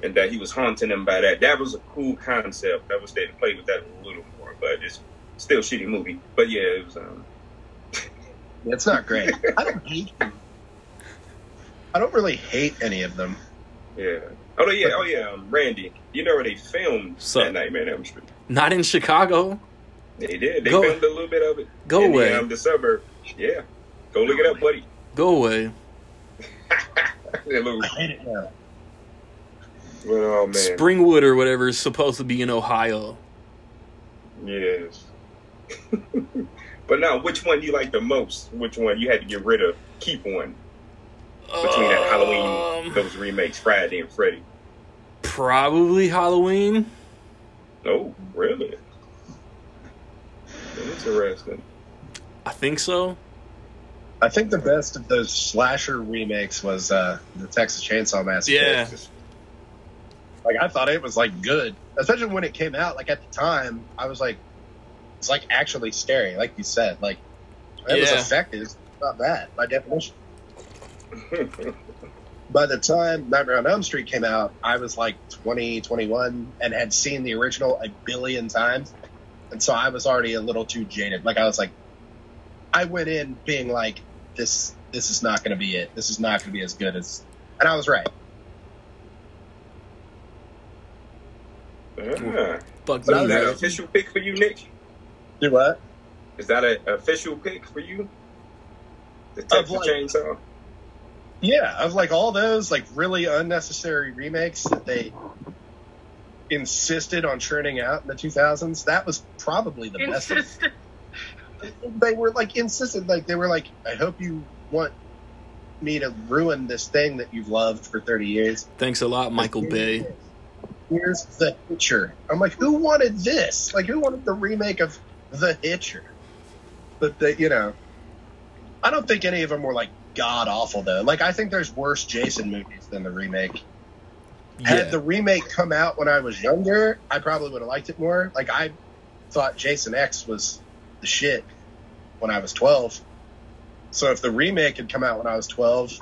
and that he was haunting them by that. That was a cool concept. I wish they'd played with that a little more, but it's still a shitty movie. But yeah, it was. Um, It's not great. I don't hate them. I don't really hate any of them. Yeah. Oh yeah. Oh yeah. Um, Randy, you know where they filmed So- that Nightmare on Elm Street? Not in Chicago. They did. They Go- filmed a little bit of it. Go in away. The, um, the suburb. Yeah. Go look it up, buddy. Go away. That I hate it now. oh man. Springwood or whatever is supposed to be in Ohio. Yes. but now, which one do you like the most? Which one you had to get rid of? Keep one between that Halloween, Um, those remakes, Friday and Freddy. Probably Halloween. Oh, really? Interesting. I think so. I think the best of those slasher remakes was uh, the Texas Chainsaw Massacre. Yeah. Like I thought it was like good, especially when it came out. Like at the time, I was like, it's like actually scary, like you said. Like it was effective, It's not bad by definition. By the time Nightmare on Elm Street came out, I was like 20, 21, and had seen the original a billion times, and so I was already a little too jaded. Like I was like, I went in being like, this this is not going to be it. This is not going to be as good as, and I was right. Ah. Fuck But I Is that an official pick for you, Nick? Do what? Is that an official pick for you? The Texas like- Chainsaw? Yeah, of like all those like really unnecessary remakes that they insisted on churning out in the 2000s. That was probably the best. They were like insistent, like they were like, I hope you want me to ruin this thing that you've loved for 30 years. Thanks a lot, Michael Bay. Here's the Hitcher. I'm like, who wanted this? Like, who wanted the remake of the Hitcher? But the, you know, I don't think any of them were like god awful though. Like, I think there's worse Jason movies than the remake. Yeah. Had the remake come out when I was younger, I probably would have liked it more. Like, I thought Jason X was the shit when I was 12. So if the remake had come out when I was 12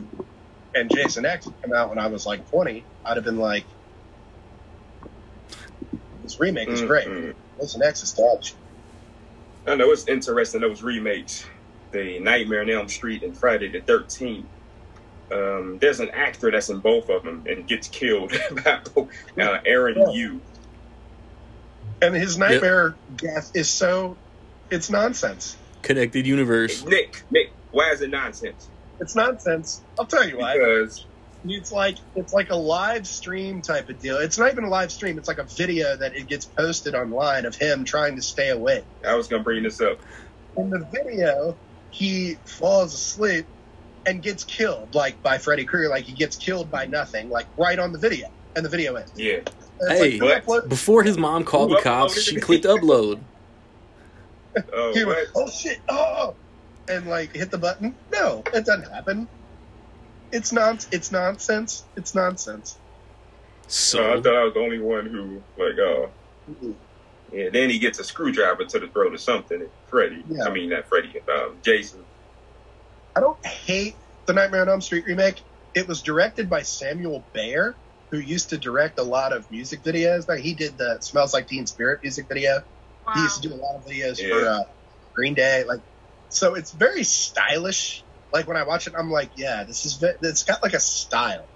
and Jason X had come out when I was like 20, I'd have been like, this remake is great. Mm-mm. Jason X is dodge. I know it's interesting those remakes, the Nightmare on Elm Street and Friday the Thirteenth. Um, there's an actor that's in both of them and gets killed. by uh, Aaron Yeah. Yoo. And his nightmare death is so, it's nonsense. Connected universe. Nick, Nick, why is it nonsense? It's nonsense. I'll tell you why. Because It's like it's like a live stream type of deal. It's not even a live stream. It's like a video that it gets posted online of him trying to stay awake. I was gonna bring this up. In the video, he falls asleep and gets killed, like by Freddy Krueger. Like he gets killed by nothing, like right on the video, and the video ends. Yeah, Hey. like, Before his mom called the cops, she clicked upload. Oh, he went, oh shit, oh, and like hit the button. No, it doesn't happen. It's non. It's nonsense. It's nonsense. So So I thought I was the only one who like, oh, yeah. Then he gets a screwdriver to the throat or something. Freddy, Yeah. I mean not Freddy, um, Jason. I don't hate the Nightmare on Elm Street remake. It was directed by Samuel Bayer, who used to direct a lot of music videos. Like he did the "Smells Like Teen Spirit" music video. Wow. He used to do a lot of videos Yeah. for uh, Green Day. Like, so it's very stylish. Like when I watch it, I'm like, yeah, this is ve- it's got like a style.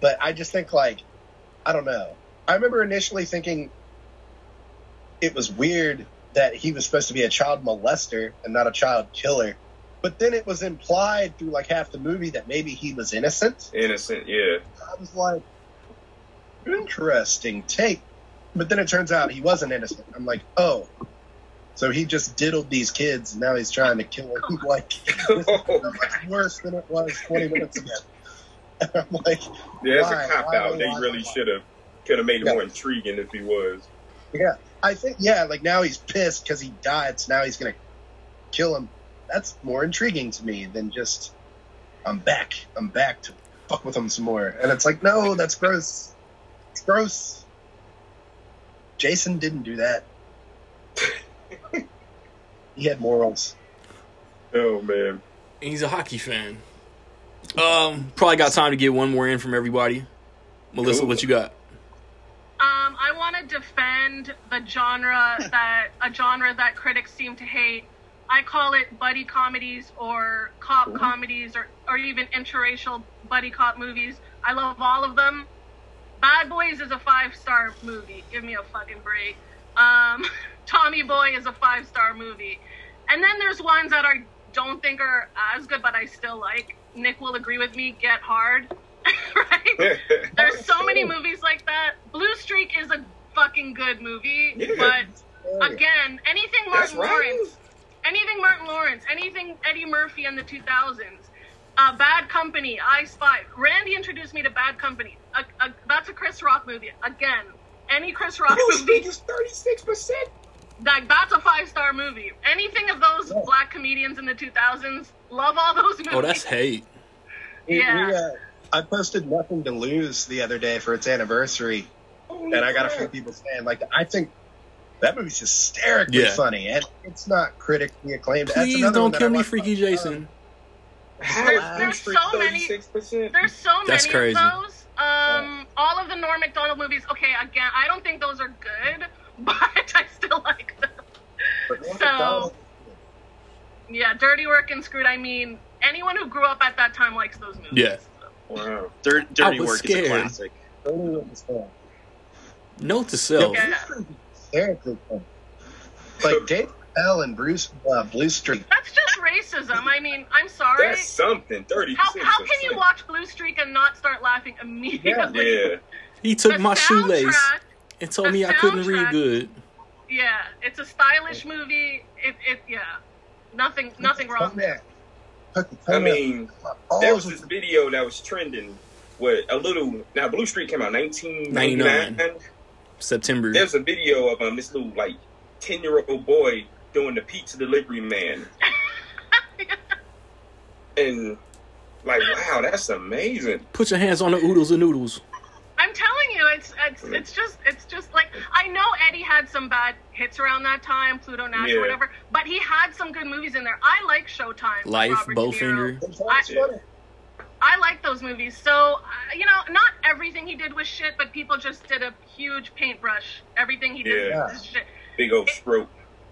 But I just think like, I don't know. I remember initially thinking it was weird that he was supposed to be a child molester and not a child killer. But then it was implied through like half the movie that maybe he was innocent. Innocent, yeah. I was like, interesting take. But then it turns out he wasn't innocent. I'm like, oh, so he just diddled these kids, and now he's trying to kill them. Like, is worse than it was 20 minutes ago. And I'm like, Yeah, it's a cop Why? out. They Why? really should have could have made it Yeah. more intriguing if he was. yeah, I think, yeah, like now he's pissed because he died, so now he's gonna kill him. That's more intriguing to me than just I'm back. I'm back to fuck with him some more. And it's like, no, that's gross. It's gross. Jason didn't do that. he had morals. Oh man. he's a hockey fan. Um, probably got time to get one more in from everybody. Melissa, Cool. what you got? Um, I want to defend the genre that a genre that critics seem to hate, I call it buddy comedies or cop Ooh. comedies or, or even interracial buddy cop movies. I love all of them. Bad Boys is a five star movie. Give me a fucking break. Um, Tommy Boy is a five star movie. And then there's ones that I don't think are as good, but I still like. Nick will agree with me. Get Hard. right? There's so many movies like that. Blue Streak is a fucking good movie, Yeah. but again, anything Martin right. Lawrence, anything Martin Lawrence, anything Eddie Murphy in the 2000s, uh, Bad Company, I Spy. Randy introduced me to Bad Company. A, a, that's a Chris Rock movie. Again, any Chris Rock Blue movie, Streak is thirty six percent. like that's a five star movie. Anything of those Yeah. black comedians in the 2000s, love all those movies. Oh, that's hate. Yeah. we, uh, I posted nothing to lose the other day for its anniversary, and I got a few people saying like, I think that movie's hysterically Yeah. funny, and it's not critically acclaimed. Please another don't kill me, Freaky all time. Jason. How is Blue There's so many- thirty six percent? There's so That's many crazy. of those. Um, all of the Norm Macdonald movies. Okay, again, I don't think those are good, but I still like them. So- Macdonald- Yeah, Dirty Work and Screwed. I mean, anyone who grew up at that time likes those movies. Yeah. Wow. Dirt, Dirty was Work is a classic. Totally understand. Note to self. Yeah. Hysterically. Like Dave Chappelle and Bruce uh, Blue Streak. That's just racism. I mean, I'm sorry. That's something. Thirty How, how can you watch Blue Streak and not start laughing immediately? Yeah. He took The my shoelace and told me I couldn't read good. Yeah, it's a stylish movie. It, it, yeah, nothing, nothing wrong. Yeah. I mean, there was this video that was trending with a little. Now, Blue Streak came out nineteen ninety 99. September. There's a video of um, this little like ten year old boy doing the pizza delivery man, and like, wow, that's amazing. Put your hands on the oodles and noodles. I'm telling you, it's it's it's just it's just like I know Eddie had some bad hits around that time, Pluto Nash Yeah. or whatever, but he had some good movies in there. I like Showtime, Life, Robert Bowfinger. It's always Yeah. funny. I like those movies. So uh, you know, not everything he did was shit, but people just did a huge paintbrush. Everything he did Yeah. was shit. Big old stroke.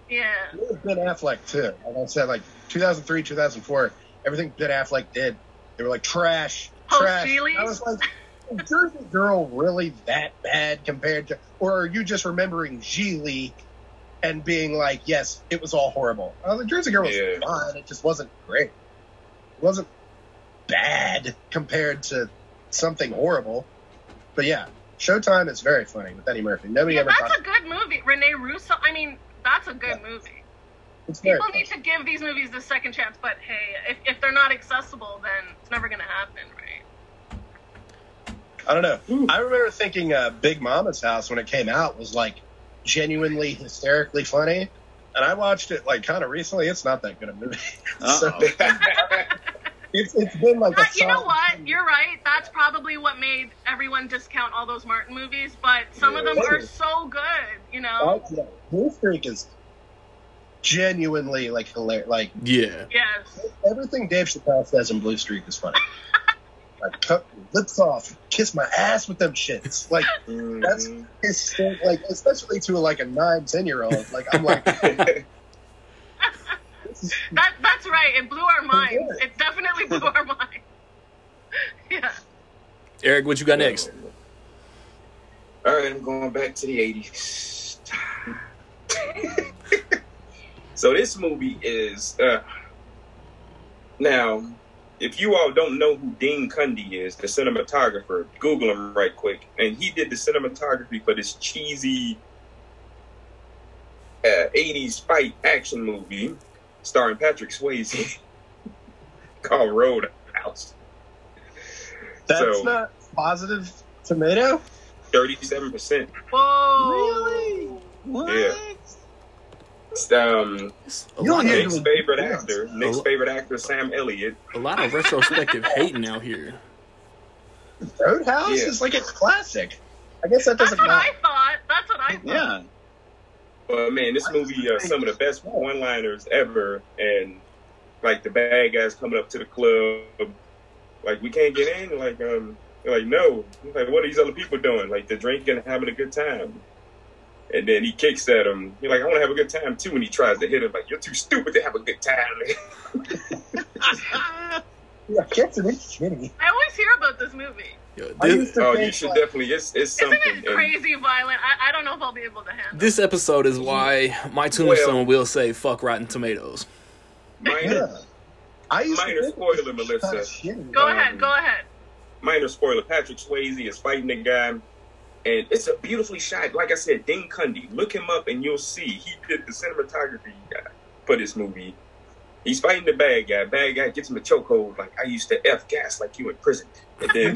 Yeah. It was Ben Affleck too. Like I said, like 2003, 2004, everything Ben Affleck did, they were like trash, Oh, trash. Gigli's? I was like, is Jersey Girl really that bad compared to, or are you just remembering Gigli and being like, yes, it was all horrible? Uh, the Jersey Girl was Yeah. fine. It just wasn't great. It wasn't bad compared to something horrible. But yeah, Showtime is very funny with Eddie Murphy. Nobody Yeah, ever that's talks. a good movie. Renee Russo. I mean, that's a good movie. It's People funny. need to give these movies the second chance, but hey, if, if they're not accessible, then it's never gonna happen, right? I don't know. I remember thinking uh, Big Mama's House when it came out was like genuinely hysterically funny, and I watched it like kind of recently. It's not that good a movie. so Uh-oh. it's it's been like a you know what? You're right. That's probably what made everyone discount all those Martin movies. But some of them are so good, you know. Oh, yeah. Blue Streak is genuinely like hilarious. Like Yeah. Yes. everything Dave Chappelle says in Blue Streak is funny. like cut lips off, kiss my ass with them shits. Like That's- Mhm. it's like especially to like a nine, ten year old. Like I'm like this is That that's right. It blew our minds. Yeah. It definitely blew our minds. yeah. Eric, what you got next? All right, I'm going back to the 80s. so this movie is uh, now. If you all don't know who Dean Cundey is, the cinematographer, Google him right quick. And he did the cinematography for this cheesy uh, 80s fight action movie starring Patrick Swayze called Roadhouse. that's So- not positive tomato. 37%. Whoa. Really? What? Yeah. It's, um, It's You don't lot, hear Nick's favorite dance. actor, Nick's favorite actor, Sam Elliott. a lot of retrospective hating out here. Roadhouse Yeah. is like a classic. I guess that doesn't what matter. I thought. That's what I thought. Yeah. But man, this movie uh, some of the best one-liners ever, and like the bad guys coming up to the club, like we can't get in. Like um, like no, like what are these other people doing? Like they're drinking having a good time. And then he kicks at him. He's like, I want to have a good time too. And he tries to hit him, like, you're too stupid to have a good time. Yeah, kids are shitty. I always hear about this movie. Yo, this, oh, you think, should like, definitely. It's it's something. Isn't it And- crazy violent? I, I don't know if I'll be able to handle. this episode is why my tombstone will say "fuck Rotten Tomatoes." minor, Yeah. I used Minor to think spoiler, it Melissa. kinda. Go Um, ahead, go ahead. minor spoiler: Patrick Swayze is fighting a guy, and it's a beautifully shot. Like I said, Dean Cundey. Look him up, and you'll see he did the cinematography for this movie. He's fighting the bad guy. Bad guy gets him a chokehold. Like I used to f gas like you in prison, and then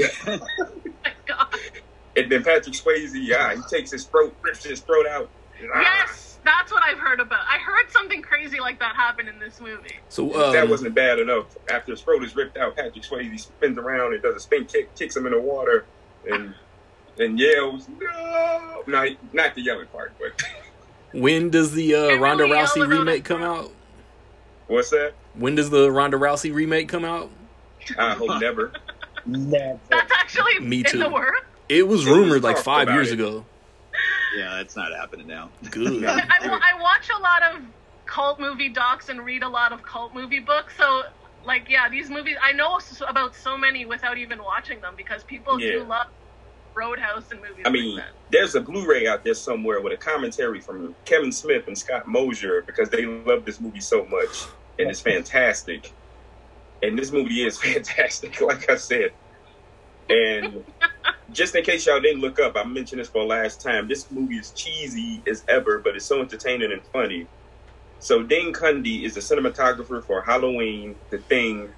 My God. and then Patrick Swayze, yeah, he takes his throat, rips his throat out. Yes, that's what I've heard about. I heard something crazy like that happen in this movie. So If that um, wasn't bad enough. After his throat is ripped out, Patrick Swayze spins around and does a spin kick, kicks him in the water, and and yells, "No!" Not not the yelling part, but when does the uh, Ronda really Rousey remake come out? What's that? When does the Ronda Rousey remake come out? I hope never. Never. That's actually Me in too. the work. It was It was rumored like five years it. ago. Yeah, that's not happening now. Good. I, I, I watch a lot of cult movie docs and read a lot of cult movie books. So, like, yeah, these movies, I know about so many without even watching them because people Yeah. do love Roadhouse and movies I mean, like that. there's a Blu-ray out there somewhere with a commentary from Kevin Smith and Scott Mosier because they love this movie so much, and it's fantastic. And this movie is fantastic, like I said. And just in case y'all didn't look up, I mentioned this for the last time. This movie is cheesy as ever, but it's so entertaining and funny. So Dean Cundey is the cinematographer for Halloween, The Thing,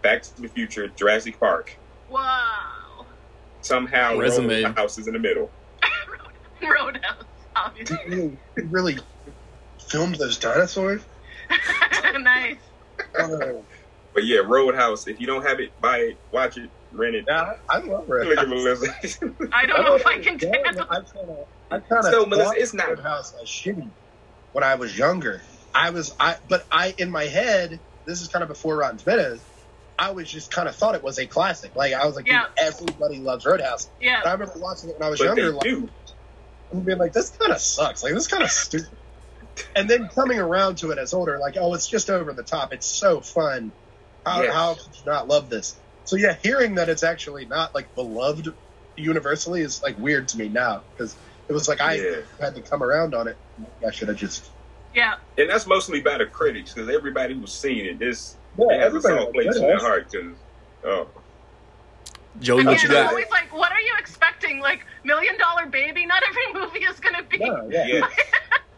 Back to the Future, Jurassic Park. Wow. Somehow, Resume. House is in the middle. Roadhouse, obviously. You really, you really filmed those dinosaurs? nice. But yeah, Roadhouse. If you don't have it, buy it, watch it, rent it. yeah, I love Look at Melissa. I don't know if I can Yeah, handle I kind of, I kind of So, Melissa, it's not- Roadhouse as shitty when I was younger. I was, I, but I in my head, this is kind of before Rotten Tomatoes. I was just kind of thought it was a classic. Like I was like, Yeah. everybody loves Roadhouse. And I remember watching it when I was but they younger, like, do. and being like, this kind of sucks. Like this kind of stupid. And then coming around to it as older, like, oh, it's just over the top. It's so fun. How, Yes. how could you not love this? So yeah, hearing that it's actually not like beloved universally is like weird to me now because it was like I Yeah. had to come around on it. I should have just Yeah. And that's mostly by the critics because everybody was seeing it, this yeah. has a Everybody soft place in their heart. Because oh, Joey, what you I'm got? always like, what are you expecting? Like, Million Dollar Baby? Not every movie is going to be. No, yeah. yeah,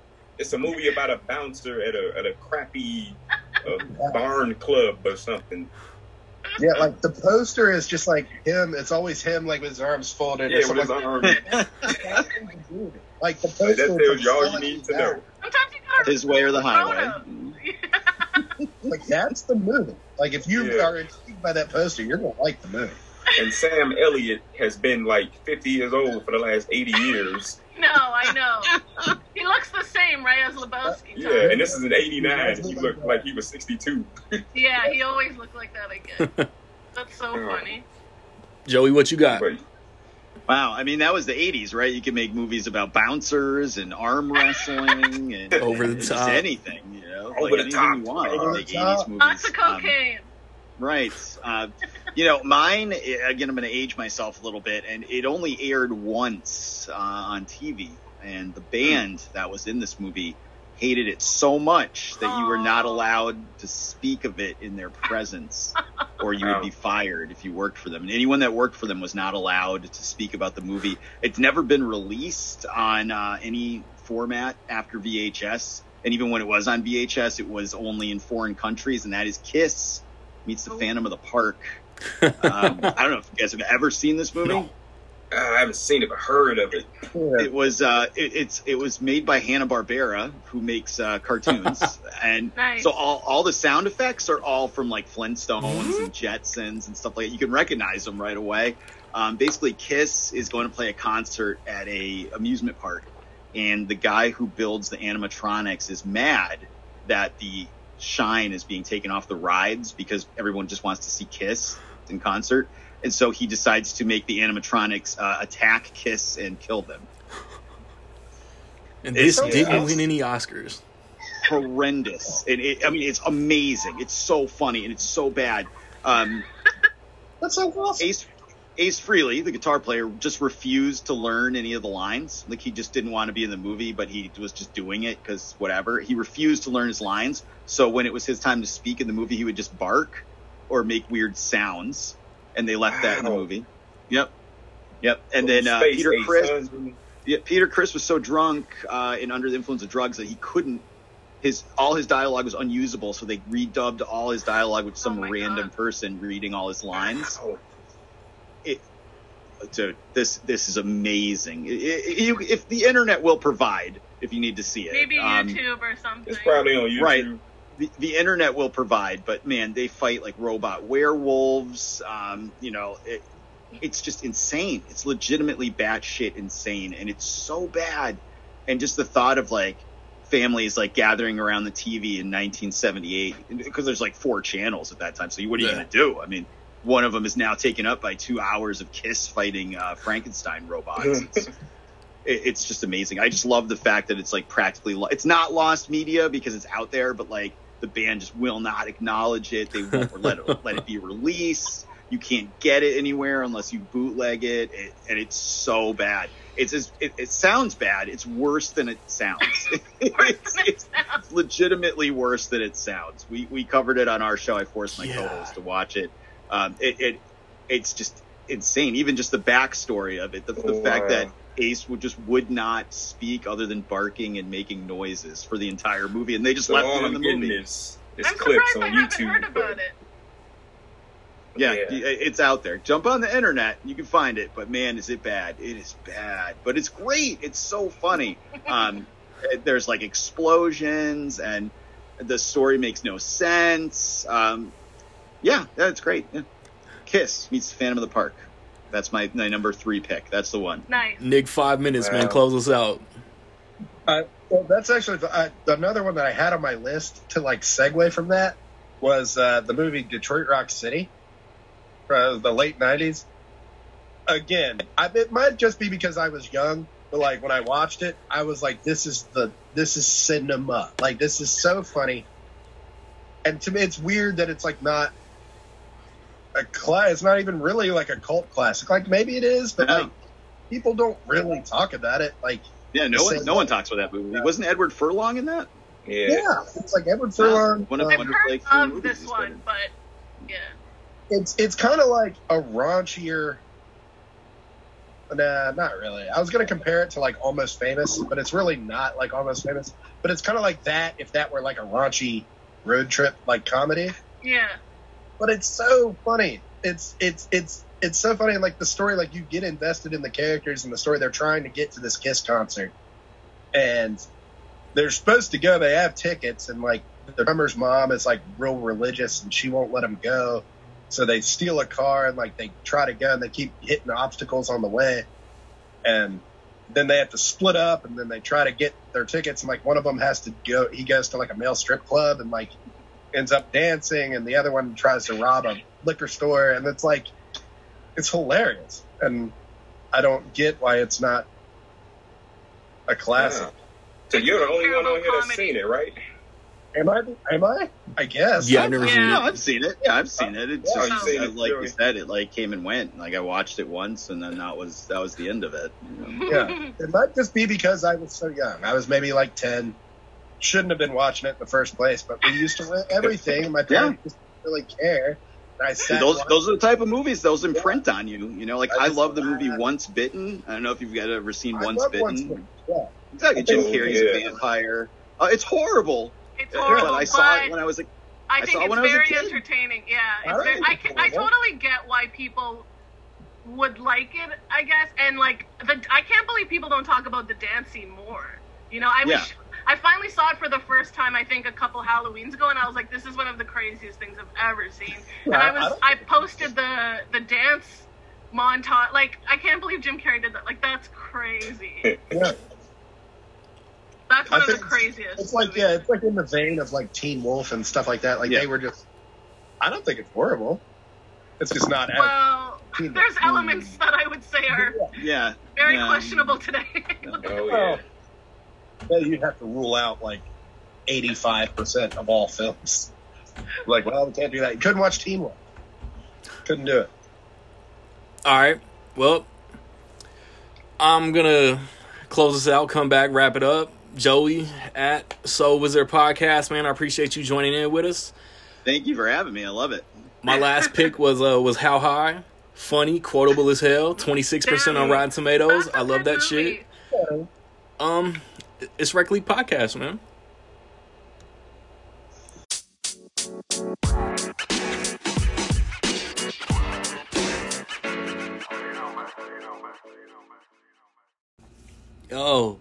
it's a movie about a bouncer at a at a crappy uh, barn club or something. Yeah, like the poster is just like him. It's always him, like with his arms folded. or Yeah, with something his like arm. that. Like the That poster. tells you all you need to know. Sometimes you gotta His way or the highway. Like that's the movie. Like if you Yeah. are intrigued by that poster, you're gonna like the movie. And Sam Elliott has been like 50 years old for the last 80 years. No, I know. he looks the same, right, as Lebowski. Yeah, and this is an '89, he looked like he was 62. Yeah, he always looked like that again. That's so funny. Joey, what you got? Wow, I mean that was the '80s, right? You could make movies about bouncers and arm wrestling and Over the top. Anything, you know, Over like the anything top. you want. Over Like the 80s top. movies. Lots of Um, cocaine. Right. Uh, you know, mine, eh, again, I'm going to age myself a little bit, and it only aired once uh, on TV. And the band that was in this movie hated it so much that you were not allowed to speak of it in their presence, or you would be fired if you worked for them. And anyone that worked for them was not allowed to speak about the movie. It's never been released on uh, any format after VHS. And even when it was on VHS, it was only in foreign countries, and that is Kiss meets the Oh. Phantom of the Park. Um, I don't know if you guys have ever seen this movie. No. uh, I haven't seen it, but heard of it. It was uh, it, it's it was made by Hanna Barbera, who makes uh, cartoons, and Nice. so all all the sound effects are all from like Flintstones and Jetsons and stuff like that. You can recognize them right away. Um, basically, Kiss is going to play a concert at a amusement park, and the guy who builds the animatronics is mad that the shine is being taken off the rides because everyone just wants to see Kiss in concert. And so he decides to make the animatronics uh, attack, kiss, and kill them. And this It's- didn't it's- win any Oscars. horrendous. And it, I mean, it's amazing. It's so funny and it's so bad. Um, That's so awesome. Ace Ace Frehley, the guitar player, just refused to learn any of the lines. Like he just didn't want to be in the movie, but he was just doing it because whatever. He refused to learn his lines. So when it was his time to speak in the movie, he would just bark or make weird sounds, and they left that in the movie. Yep, yep. And then uh, Peter Ace, Criss, huh? yeah, Peter Criss was so drunk uh, and under the influence of drugs that he couldn't. His all his dialogue was unusable, so they redubbed all his dialogue with some Oh random God. person reading all his lines. Wow. So this this is amazing. I- I- you- if the internet will provide, if you need to see it, Maybe Um, YouTube or something. It's probably on YouTube. Right. the, the internet will provide. But man, they fight like robot werewolves. Um, you know, it, it's just insane. It's legitimately batshit insane, and it's so bad. And just the thought of like families like gathering around the TV in 1978 because there's like four channels at that time. So what are you Yeah. gonna do? I mean. One of them is now taken up by two hours of Kiss fighting uh, Frankenstein robots. It's, it, it's just amazing. I just love the fact that it's like practically lo- it's not lost media because it's out there, but like the band just will not acknowledge it. They won't let it let it be released. You can't get it anywhere unless you bootleg it, it and it's so bad. It's it, it sounds bad. It's worse than it sounds. it's, it's legitimately worse than it sounds. We we covered it on our show. I forced my Yeah. co-host to watch it. Um, it, it it's just insane. Even just the backstory of it, the, the Wow. fact that Ace would just would not speak other than barking and making noises for the entire movie, and they just So left all him in the getting movie. is, is I'm clips surprised I on haven't YouTube. heard about it. Yeah, Yeah. it's out there. Jump on the internet, you can find it. But man, is it bad? It is bad, but it's great. It's so funny. Um, there's like explosions, and the story makes no sense. Um, yeah, that's great. Yeah. Kiss meets Phantom of the Park. That's my, my number three pick. That's the one. Nice. Nick, five minutes, man. Close us out. Uh, well, that's actually the, uh, another one that I had on my list to like segue from that was uh, the movie Detroit Rock City, from the late '90s. Again, I, it might just be because I was young, but like when I watched it, I was like, "This is the this is cinema. Like this is so funny." And to me, it's weird that it's like not a class. It's not even really like a cult classic. Like maybe it is, but No. like people don't really talk about it. Like. Yeah, no one same no one talks about that movie. Wasn't Edward Furlong in that? Yeah. Yeah, it's like Edward Furlong. One of- um, I've Wonder heard Blake three of movies this he's one, but yeah. it's it's kind of like a raunchier. Nah, not really. I was gonna compare it to like Almost Famous, but it's really not like Almost Famous. But it's kind of like that if that were like a raunchy road trip like comedy. Yeah. But it's so funny. It's it's it's it's so funny. Like the story, like you get invested in the characters and the story. They're trying to get to this Kiss concert, and they're supposed to go. They have tickets, and like the drummer's mom is like real religious, and she won't let them go. So they steal a car and like they try to go, and they keep hitting obstacles on the way, and then they have to split up, and then they try to get their tickets, and like one of them has to go. He goes to like a male strip club, and like ends up dancing, and the other one tries to rob a liquor store, and it's like it's hilarious, and I don't get why it's not a classic. So you're the only one on here that's seen it, right? Am I? Am I? I guess. Yeah, I've never Yeah. seen No, it. I've seen it. Yeah, I've seen it. It's Yeah, just, seen it, like you said, it like came and went. Like I watched it once, and then that was that was the end of it. you know? Yeah. It might just be because I was so young. I was maybe like ten. Shouldn't have been watching it in the first place, but we used to rent everything. My parents just didn't really care. I sat. those those are the type of movies those imprint on you. You know, like I I, love the movie I- Once Bitten. I don't know if you've ever seen I Once Bitten. Once Bitten, Yeah. Exactly, Jim Oh, Carrey's yeah. a vampire. Uh, it's horrible. It's horrible, but I saw but it when I was like, I I think it it's was very entertaining. Yeah, I it's very, I, can, I totally get why people would like it. I guess, and like the I can't believe people don't talk about the dance scene more. You know, I Yeah. wish I finally saw it for the first time. I think a couple Halloweens ago, and I was like, "This is one of the craziest things I've ever seen." And I- I I was I posted the the dance montage. Like, I can't believe Jim Carrey did that. Like, that's crazy. Yeah. That's I one of the craziest. It's like movies. yeah, it's like in the vein of like Teen Wolf and stuff like that. Like Yeah. they were just. I don't think it's horrible. It's just not. Well, Teen there's Wolf. elements that I would say are yeah, very yeah. questionable today. Oh yeah. Then you'd have to rule out like 85% of all films. Like, well, we can't do that. You couldn't watch Teen Wolf. Couldn't do it. All right. Well, I'm gonna close this out. Come back, wrap it up. Joey at So Wizard Podcast, man. I appreciate you joining in with us. Thank you for having me. I love it. My last pick was uh was How High. Funny, quotable as hell. Twenty six percent on Rotten Tomatoes. I love that shit. Um, it's Rec League Podcast, man. Yo,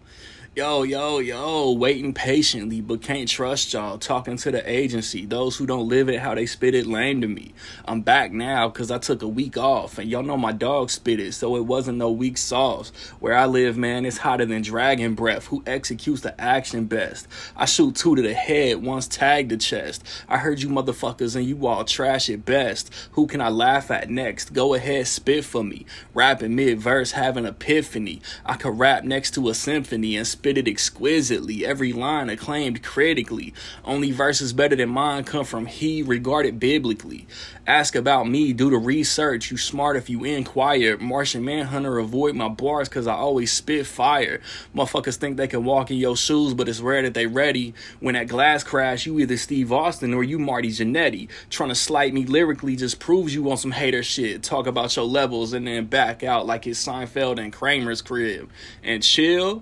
yo, yo, yo, waiting patiently, but can't trust y'all. Talking to the agency, those who don't live it how they spit it lame to me. I'm back now because I took a week off, and y'all know my dog spit it, so it wasn't no weak sauce. Where I live, man, it's hotter than dragon breath. Who executes the action best? I shoot two to the head, once tagged the chest. I heard you motherfuckers and you all trash at best. Who can I laugh at next? Go ahead, spit for me. Rapping mid verse, having epiphany. I could rap next to a symphony and spit it exquisitely. Every line acclaimed critically. Only verses better than mine come from he regarded biblically. Ask about me, do the research. You smart if you inquire. Martian Manhunter avoid my bars cause I always spit fire. Motherfuckers think they can walk in your shoes, but it's rare that they ready. When that glass crash, you either Steve Austin or you Marty Jannetty. Trying to slight me lyrically just proves you on some hater shit. Talk about your levels and then back out like it's Seinfeld and Kramer's crib. And chill